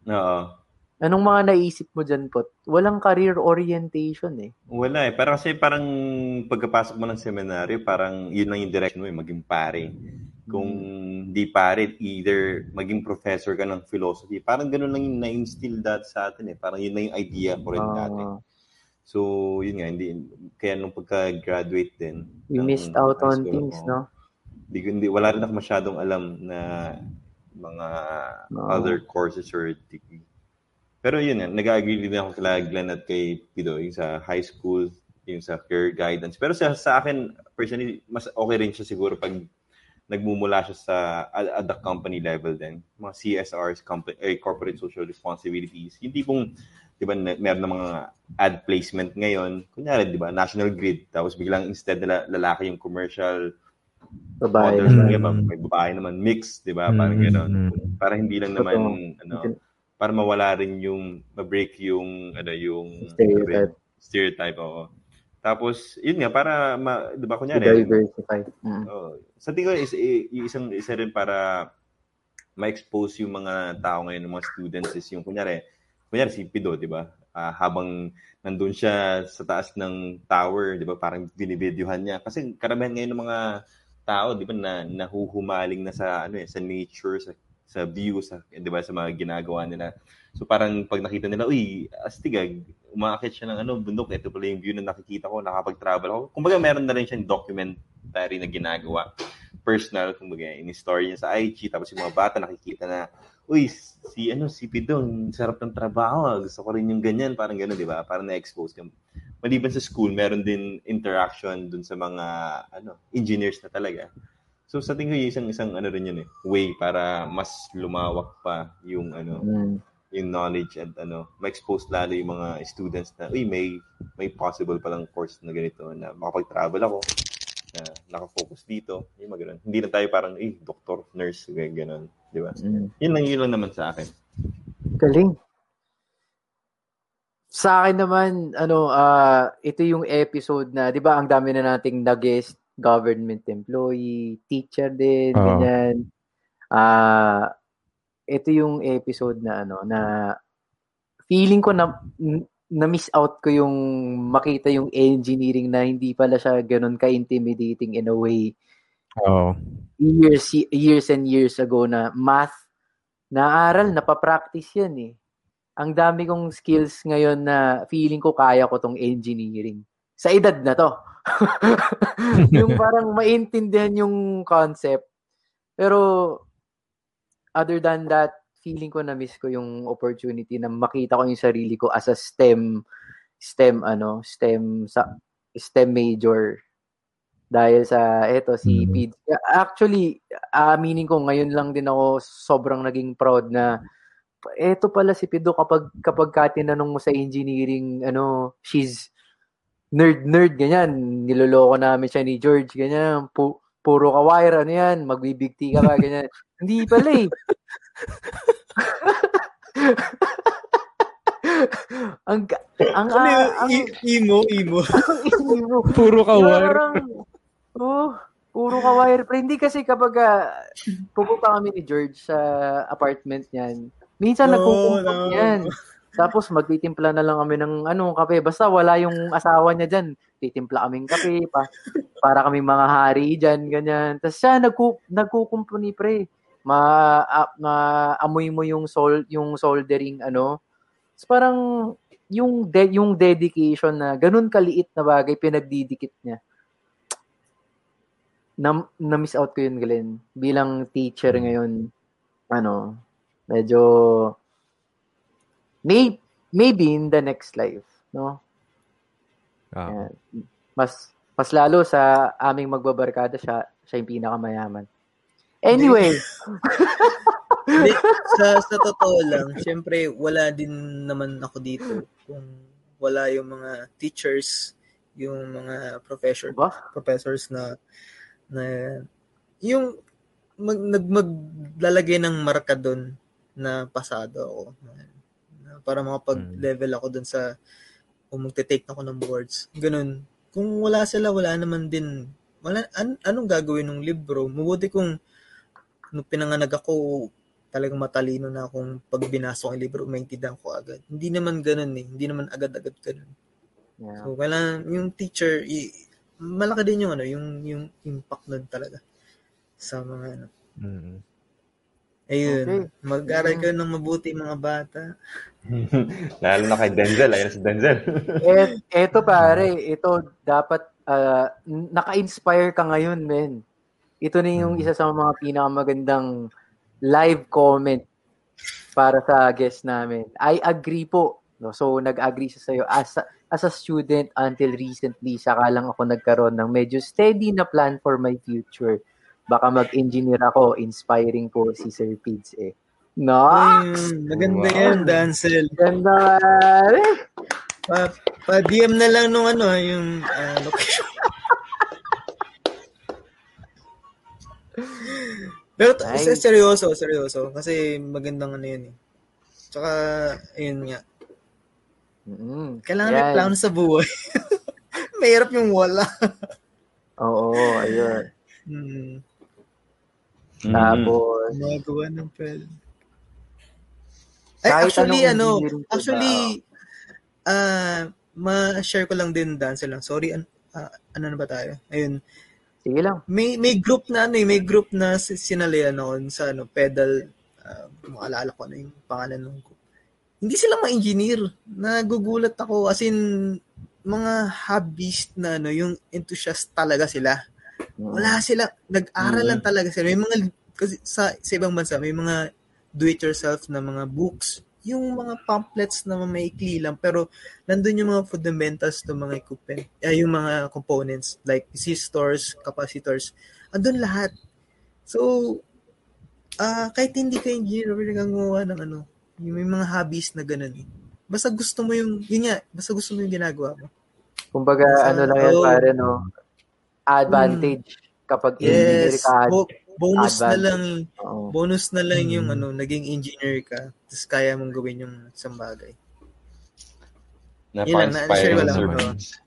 Oo. Anong mga naisip mo diyan, Pot? Walang career orientation eh. Wala eh. Pero kasi parang pagkapasok mo ng seminaryo, parang yun lang yung direction mo eh, maging pare. Kung di pare, either maging professor ka ng philosophy. Parang ganun lang yung na-instill that sa atin eh. Parang yun lang yung idea ko rin. Ah, So, yun nga, hindi, kaya nung pagka-graduate din. we missed out on things, oo. no? Hindi, ko- hindi, wala rin ako masyadong alam na mga Oo. other courses or degree. Pero yun nag-agree din ako kila Glenn at kay Pido, yung sa high school, yung sa career guidance. Pero sa, sa akin, personally, mas okay rin siya siguro pag nagmumula siya sa at, at the company level din. Mga CSRs, company, eh, corporate social responsibilities. Yung tipong, di ba, meron ng mga ad placement ngayon. Kunyari, di ba, National Grid. Tapos biglang instead na lalaki yung commercial Babae. models, Mm. iba, may babae naman, mix, di ba? Parang Mm, gano'n. Para hindi lang Totoo. naman, ano, para mawala rin yung, ma-break yung, ano, yung Stereotype. stereotype, oo. Tapos, yun nga, para, ma, di ba, kunyari, diversify. Oo. sa tingin ko, is, yung isang, isa rin para ma-expose yung mga tao ngayon, yung mga students, is yung, kunyari, kunyari si Pido, di ba? Ah, habang nandun siya sa taas ng tower, di ba, parang binibidyohan niya. Kasi karamihan ngayon ng mga tao, di ba, na nahuhumaling na sa, ano eh, sa nature, sa, sa view, sa, di ba, sa mga ginagawa nila. So parang pag nakita nila, uy, astigag, umakit siya ng ano, bundok, ito pala yung view na nakikita ko, nakapag-travel ako. Kumbaga meron na rin siyang documentary na ginagawa. Personal, kumbaga, in-story niya sa IG, tapos yung mga bata nakikita na, uy, si ano, si Pidong, sarap ng trabaho, ah. gusto ko rin yung ganyan, parang gano'n, di ba? Parang na-expose ka. Maliban sa school, meron din interaction dun sa mga, ano, engineers na talaga. So sa tingin ko, yung isang, isang ano rin yun eh, way para mas lumawak pa yung, ano, Mm. yung knowledge at ano, ma-expose lalo yung mga students na, uy, may, may possible palang course na ganito na makapag-travel ako, na nakafocus dito, yung mga ganun. Hindi na tayo parang, eh, doctor, nurse, ganun. Di ba? Mm. Yun lang, yun lang naman sa akin. Galing. Sa akin naman, ano, ah ito yung episode na, di ba, ang dami na nating nag-guest, government employee, teacher din, Oo. ganyan. Ah, ito yung episode na, ano, na feeling ko na, na miss out ko yung makita yung engineering na hindi pala siya ganun ka-intimidating in a way Oo. years years and years ago na math naaral napapractice yan eh. Ang dami kong skills ngayon na feeling ko kaya ko tong engineering. Sa edad na to. yung parang maintindihan yung concept. Pero other than that, feeling ko na miss ko yung opportunity na makita ko yung sarili ko as a STEM STEM ano, STEM sa STEM major dahil sa eto si Mhm. Pete. Actually, aminin ko ngayon lang din ako sobrang naging proud na eto pala si Pido kapag kapag ka tinanong mo sa engineering ano, she's nerd nerd ganyan. Niloloko namin siya ni George ganyan. Pu- puro ka wire, ano yan, magbibigti ka ba, ganyan. Hindi pala eh. ang, ang, Ano yung ang, emo, emo. emo. Puro ka parang, oh, puro ka wire. Pero hindi kasi kapag uh, pupunta kami ni George sa apartment niyan, minsan No, nagkukumpot no. yan. Tapos magtitimpla na lang kami ng ano, kape. Basta wala yung asawa niya dyan. Titimpla kaming kape pa. Para kaming mga hari dyan, ganyan. Tapos siya nagku, nagkukumpuni pre. Ma, ah, maamoy mo yung sol yung soldering ano. Tapos parang yung de- yung dedication na ganun kaliit na bagay pinagdidikit niya. Na, na-miss out ko yun, Glenn. Bilang teacher ngayon, ano, medyo may, maybe in the next life, no? Ah. Ayan. Mas mas lalo sa aming magbabarkada siya, siya yung pinakamayaman. Anyway, Hindi, sa, sa totoo lang, syempre, wala din naman ako dito kung wala yung mga teachers, yung mga professor, ba? professors na na yung mag, nag, maglalagay ng marka doon na pasado ako. Na, para makapag-level ako doon sa kung magte-take ako ng boards. Ganun. Kung wala sila, wala naman din. Wala, an, anong gagawin ng libro? Mabuti kung nung pinanganak ako, talagang matalino na akong pag binasa ko yung libro, maintindihan ko agad. Hindi naman ganun eh. Hindi naman agad-agad ganun. Yeah. So, kailangan yung teacher, i- malaki din yung ano, yung yung impact nun talaga sa mga ano. Mm. Ayun, Okay. mag-aral kayo ng mabuti mga bata. Lalo na kay Denzel. Ayun si Denzel. Et, eto pare, ito dapat ah, naka-inspire ka ngayon, men. Ito na yung isa sa mga pinakamagandang live comment para sa guest namin. I agree po. No? So, nag-agree siya sa'yo. As a, as a student until recently, saka lang ako nagkaroon ng medyo steady na plan for my future. Baka mag-engineer ako. Inspiring po si Sir Pids eh. No? Ayun, maganda Wow. yan, Dancel. Ganda. Pa, pa DM na lang nung ano, yung ah, location. Pero Nice. seryoso, seryoso. Kasi magandang ano yun eh. Tsaka, ayun nga. Mm, Kailangan may yan. plano sa buhay. Mahirap yung wala. Oo, ayun. Hmm. Mm-hmm. Tapos, ng pwede. Ay, Kahit actually, ano, actually, ah, ma-share ko lang din, Dancel lang. Sorry, an- ah, ano na ba tayo? Ayun. sige lang. May may group na ano, eh, may group na si- sinalihan noon sa ano, pedal uh, maalala ko ano yung pangalan ng group. Hindi sila ma-engineer. Nagugulat ako as in mga hobbyist na ano, yung enthusiast talaga sila. Wala sila, nag-aral lang talaga sila. May mga kasi sa, sa ibang bansa may mga do it yourself na mga books. Yung mga pamphlets na maikli lang pero nandun yung mga fundamentals ng mga equipment, ay yung mga components like resistors, capacitors, andun lahat. So, ah kahit hindi ka engineer, pwede kang gumawa ng ano, yung may mga hobbies na ganun eh. Basta gusto mo yung, yun nga, basta gusto mo yung ginagawa mo. Kumbaga, Sa- ano lang yan, oh. pare, no? Advantage kapag engineer Yes, ka. bo- bonus na advantage. lang, Oo. bonus na lang yung Hmm. ano, naging engineer ka, tapos kaya mong gawin yung isang bagay. Napaka-inspiring ko lang. Sir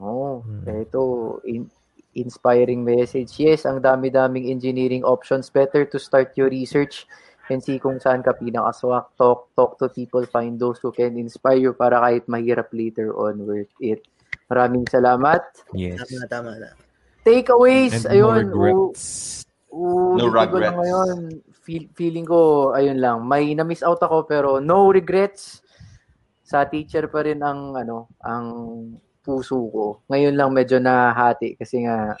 Oo. Oo. Hmm. Ito, in- inspiring message. Yes, ang dami-daming engineering options. Better to start your research and see kung saan ka pinakaswak. Talk, talk to people, find those who can inspire you para kahit mahirap later on, worth it. Maraming salamat. Yes. Tama, tama na. Takeaways, And no ayun. regrets. u- No ko regrets. ngayon. Feel, feeling ko, ayun lang, may na-miss out ako pero no regrets. Sa teacher pa rin ang, ano, ang puso ko. Ngayon lang medyo nahati kasi nga,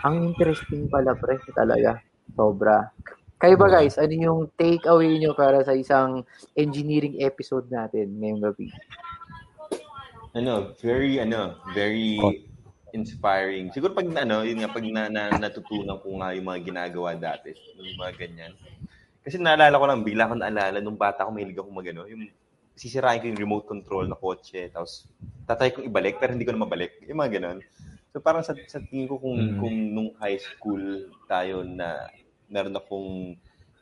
ang interesting pala pre, talaga. Sobra. Kayo ba guys, ano yung takeaway nyo para sa isang engineering episode natin ngayong gabi? ano, very, ano, very inspiring. Siguro pag, ano, yun nga, pag na, na, natutunan ko nga yung mga ginagawa dati, yung mga ganyan. Kasi naalala ko lang, bigla ko naalala, nung bata ko, mahilig ako magano, yung sisirain ko yung remote control na kotse, tapos tatry kong ibalik, pero hindi ko na mabalik. Yung mga ganon. So parang sa, sa tingin ko kung, Mm. kung nung high school tayo na meron akong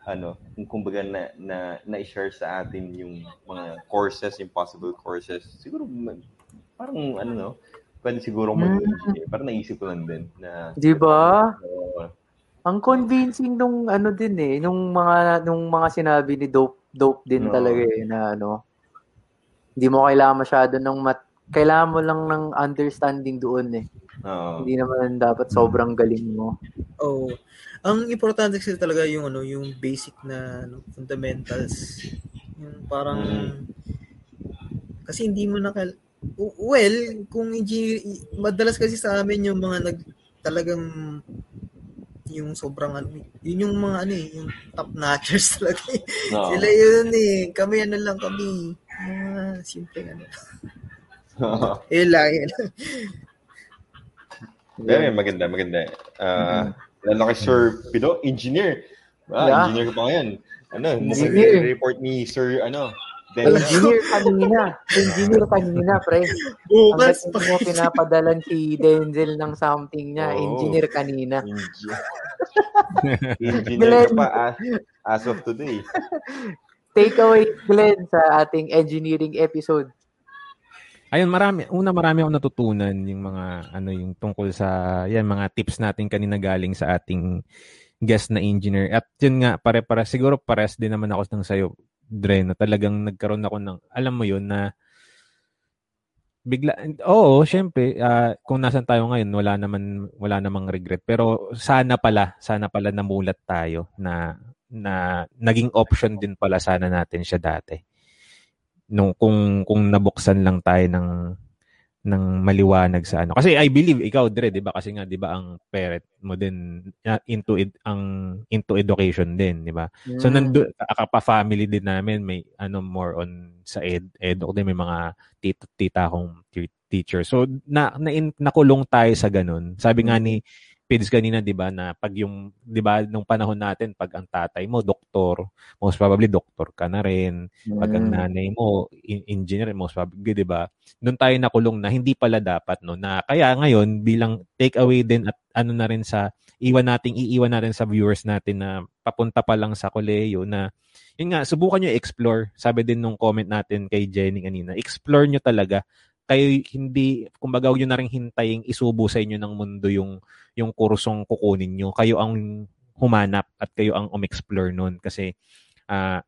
ano, kung kumbaga na, na, na-share sa atin yung mga courses, yung possible courses, siguro parang ano no, pwede siguro mag-engineer. Parang naisip ko lang din na Di ba? Oo. Ang convincing nung ano din eh, nung mga nung mga sinabi ni Dope Dope din Oo. talaga eh na ano. Hindi mo kailangan masyado ng mat kailangan mo lang ng understanding doon eh. Oo. Hindi naman dapat sobrang galing mo. Oh. Ang importante kasi talaga yung ano, yung basic na ano, fundamentals. Yung parang kasi hindi mo na well, kung engineer, madalas kasi sa amin yung mga nag talagang yung sobrang ano, yun yung mga ano eh, yung top notchers talaga. eh. Oo. Sila yun eh. Kami ano lang kami. Mga simple ano. Eh lang yun. Yeah, maganda, maganda. Ah, lalo kay Sir Pido, engineer. Ah, Yeah. engineer ka pa ngayon. Ano, Engineer. report ni Sir, ano. Engineer kanina. Engineer kanina, pre. Bukas hindi mo pinapadalan si Denzel ng something niya. Oo. Engineer kanina. Engineer. engineer ka pa as, as of today. Take away, Glenn, sa ating engineering episode. Ayun, marami. Una, marami akong natutunan yung mga, ano, yung tungkol sa, yan, mga tips natin kanina galing sa ating guest na engineer. At yun nga, pare-para, siguro pares din naman ako ng sayo, Dre, na talagang nagkaroon ako ng, alam mo yun, na bigla, oo, syempre, ah, kung nasan tayo ngayon, wala naman, wala namang regret. Pero sana pala, sana pala namulat tayo na, na naging option din pala sana natin siya dati nung kung kung nabuksan lang tayo ng ng maliwanag sa ano. Kasi I believe ikaw Dre, 'di ba? Kasi nga 'di ba ang parent mo din uh, into ed, ang into education din, 'di ba? So Mm. nando pa family din namin may ano more on sa ed ed din may mga tita akong te- teacher. So na, na in, nakulong tayo sa ganun. Sabi nga ni Pids kanina 'di ba na pag yung 'di ba nung panahon natin pag ang tatay mo doktor, most probably doktor ka na rin. Pag ang Mm. nanay mo, in- engineer, most probably, di ba? Doon tayo nakulong na hindi pala dapat, no? Na kaya ngayon, bilang take away din at ano na rin sa, iwan nating, iiwan natin sa viewers natin na papunta pa lang sa koleyo na, yun nga, subukan nyo explore. Sabi din nung comment natin kay Jenny kanina, explore nyo talaga. Kayo hindi, kumbaga nyo na rin hintayin isubo sa inyo ng mundo yung, yung kursong kukunin nyo. Kayo ang humanap at kayo ang umexplore nun. Kasi, ah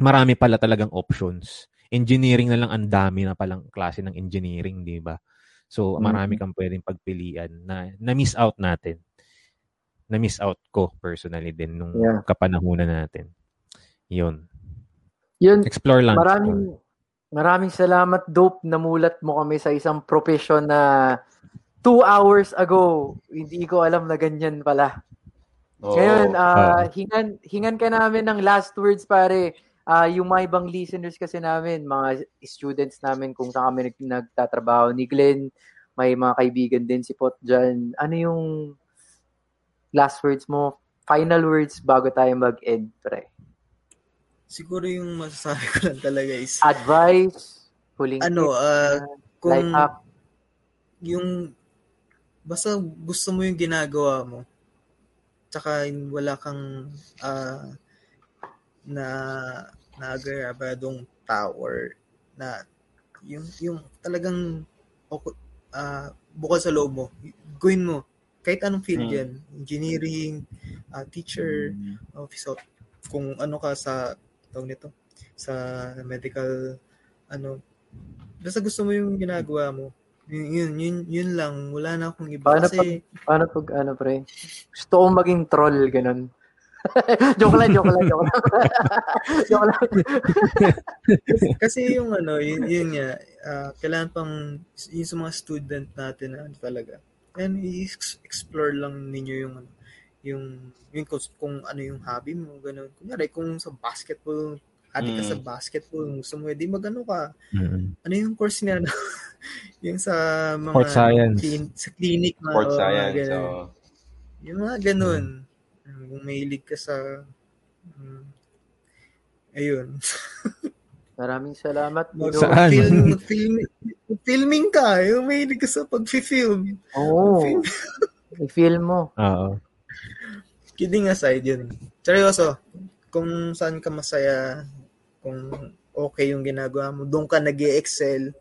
marami pala talagang options. Engineering na lang ang dami na palang klase ng engineering, di ba? So, marami kang pwedeng pagpilian na na-miss out natin. Na-miss out ko personally din nung Yeah. kapanahunan natin. Yun. Yun, Explore lang. maraming maraming salamat, Dope. Namulat mo kami sa isang profession na two hours ago, hindi ko alam na ganyan pala. Oo. Ngayon, Ah. hingan, hingan ka namin ng last words, pare. Ah, yung mga ibang listeners kasi namin, mga students namin kung saan kami nag, nagtatrabaho ni Glenn, may mga kaibigan din si Pot dyan. Ano yung last words mo? Final words bago tayo mag-end, pre. Siguro yung masasabi ko lang talaga is Advice, huling ano, life kung hack. yung basta gusto mo yung ginagawa mo tsaka wala kang ah, na naagabadong tower na yung yung talagang ok- ah, bukal sa loob mo gawin mo kahit anong field Mm. yan engineering ah, teacher office of kung ano ka sa tawag nito sa medical ano basta gusto mo yung ginagawa mo yun, yun, yun, yun lang. Wala na akong iba. Paano Kasi, Paano pag, ano, pre? Gusto kong maging troll, ganun. joke lang, joke lang, joke lang. joke lang. kasi yung ano, yun, yun nga, ah, kailangan pang, yung sa mga student natin na ano talaga. And i-explore lang ninyo yung, ano, yung, yung kung, kung ano yung hobby mo, ganun. Kunyari, kung sa basketball, ati ka Mm. sa basketball, gusto mo, di magano ka. Mm. Ano yung course niya? no? yung sa mga, Sport science. clin- sa clinic. mga- Sports mga science. ganun. So, Yung mga ganun. Kung mahilig ka sa... mm, ayun. Maraming salamat. Mag-. Saan? Mag-film, mag-film, filming ka, yung may ka sa pag-film. Oo. I-feel mo. Oo. Kidding aside yun. Seryoso, kung saan ka masaya, kung okay yung ginagawa mo, doon ka nag excel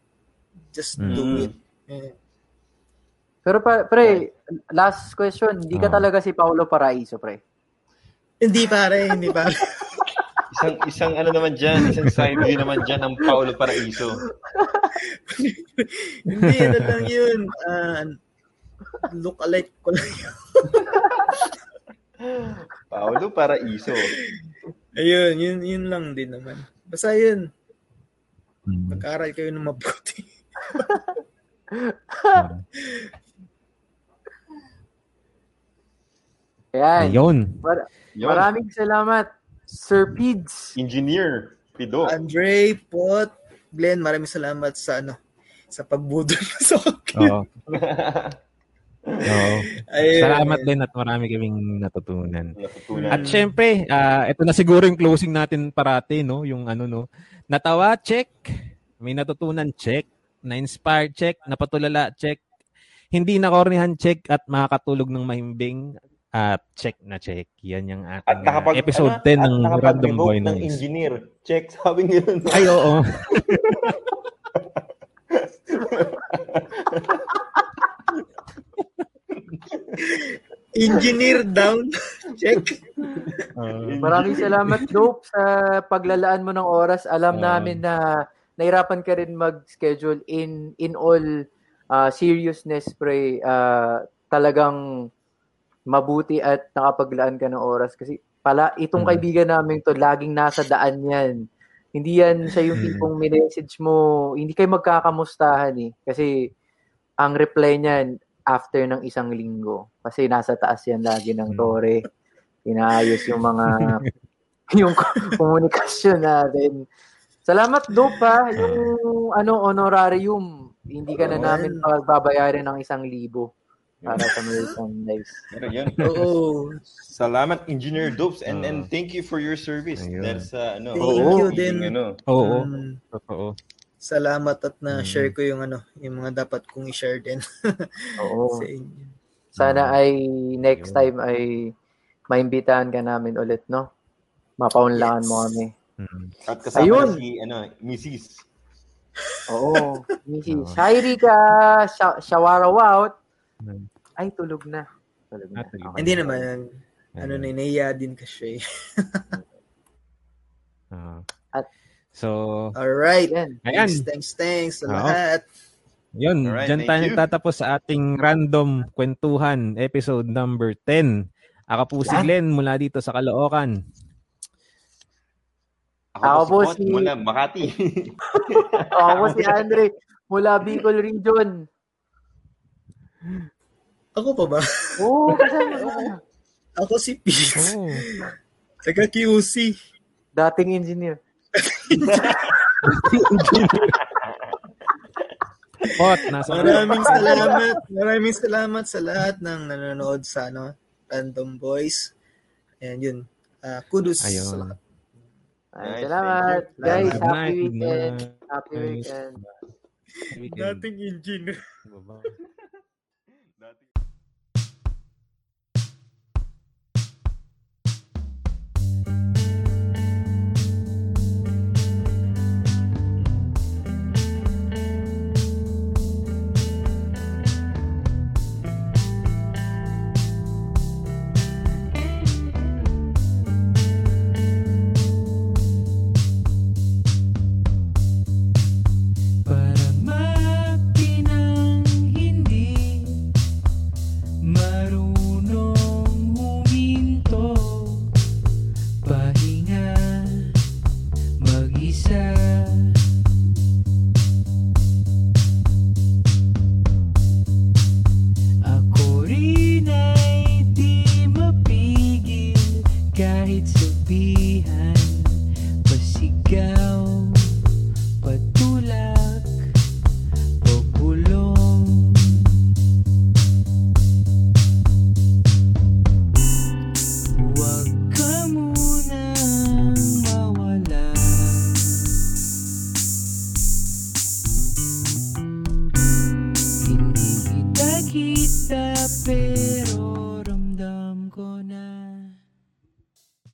just do Mm. it. Eh, Pero pa, pre, last question, hindi ka Oo. talaga si Paolo Paraiso, pre. Hindi pare, hindi pare. Isang isang ano naman diyan, isang side view naman diyan ng Paulo Paraiso. hindi, ano lang yun. Ah, look alike ko lang yun. Paulo Paraiso. Ayun, yun, yun lang din naman. Basta yun, Mm. mag-aral kayo ng mabuti. Ayan. Ayun. Mar- Yun. maraming salamat, Sir Pids. Engineer Pido. Andre, Pot, Glenn, maraming salamat sa ano, sa pagbudol sa akin. Oo. Oo. Ayun. Salamat din at marami kaming natutunan. Natutunan. At syempre, ah, ito na siguro yung closing natin parati, no? Yung ano, no? Natawa, check. May natutunan, check. Na-inspire, check. Napatulala, check. Hindi nakornihan, check. At makakatulog ng mahimbing, at check na check. Yan yung ating At nakapag, episode ano, 10 at ng Random Boy ng engineer. Check, sabi niyo. Ay, oo. Engineer down. Check. Maraming salamat, Dope, sa paglalaan mo ng oras. Alam Ah. namin na nahirapan ka rin mag-schedule in in all uh, seriousness, pre. Uh, talagang mabuti at nakapaglaan ka ng oras. Kasi pala, itong Mm. kaibigan namin to, laging nasa daan yan. Hindi yan siya yung Mm. tipong message mo, hindi kayo magkakamustahan eh. Kasi ang reply niyan after ng isang linggo. Kasi nasa taas yan lagi ng Mm. tore. Inaayos yung mga yung komunikasyon natin. Salamat Dope ha. Yung ano honorarium, hindi ka na namin yan. pagbabayarin ng isang libo para sa merchandise. Pero yun. Oo. Salamat Engineer Dopes and Ah. and thank you for your service. Ayun. Dahil sa ano. Thank you din. Ano, Oo. Mm, Totoo. Salamat at na-share Mm. ko yung ano, yung mga dapat kong i-share din Oo. sa inyo. Sana ay next Ayun. time ay maimbitahan ka namin ulit, no? Mapaunlakan mo kami. Mm. At kasama Ayun. na si ano, Mrs. Oo. Mrs. Hi, Rika! Shawara out. Mm. Ay, tulog na. Tulog na. Ah, tulog. Okay. Hindi naman, ano na, naiya din kasi. Ah. So, Alright. Yan. ayan. Thanks, thanks, thanks sa Oo. lahat. Yun, Alright, dyan thank tayo you. nagtatapos sa ating random kwentuhan, episode number 10. Ako po si Yan. Glenn mula dito sa Caloocan. Ako po Pot si- mula Makati. Ako si Andre mula Bicol Region. Ako pa ba? Oo, kasama ka. Ako si Pete. Oh. Taga QC. Dating engineer. Pot, nasa Maraming salamat. Maraming salamat sa lahat ng nanonood sa ano, Random Boys. Ayan yun. Ah, kudos Ayun. sa lahat. Ay, salamat. Guys, happy night, weekend. night. Happy weekend. Weekend. engineer.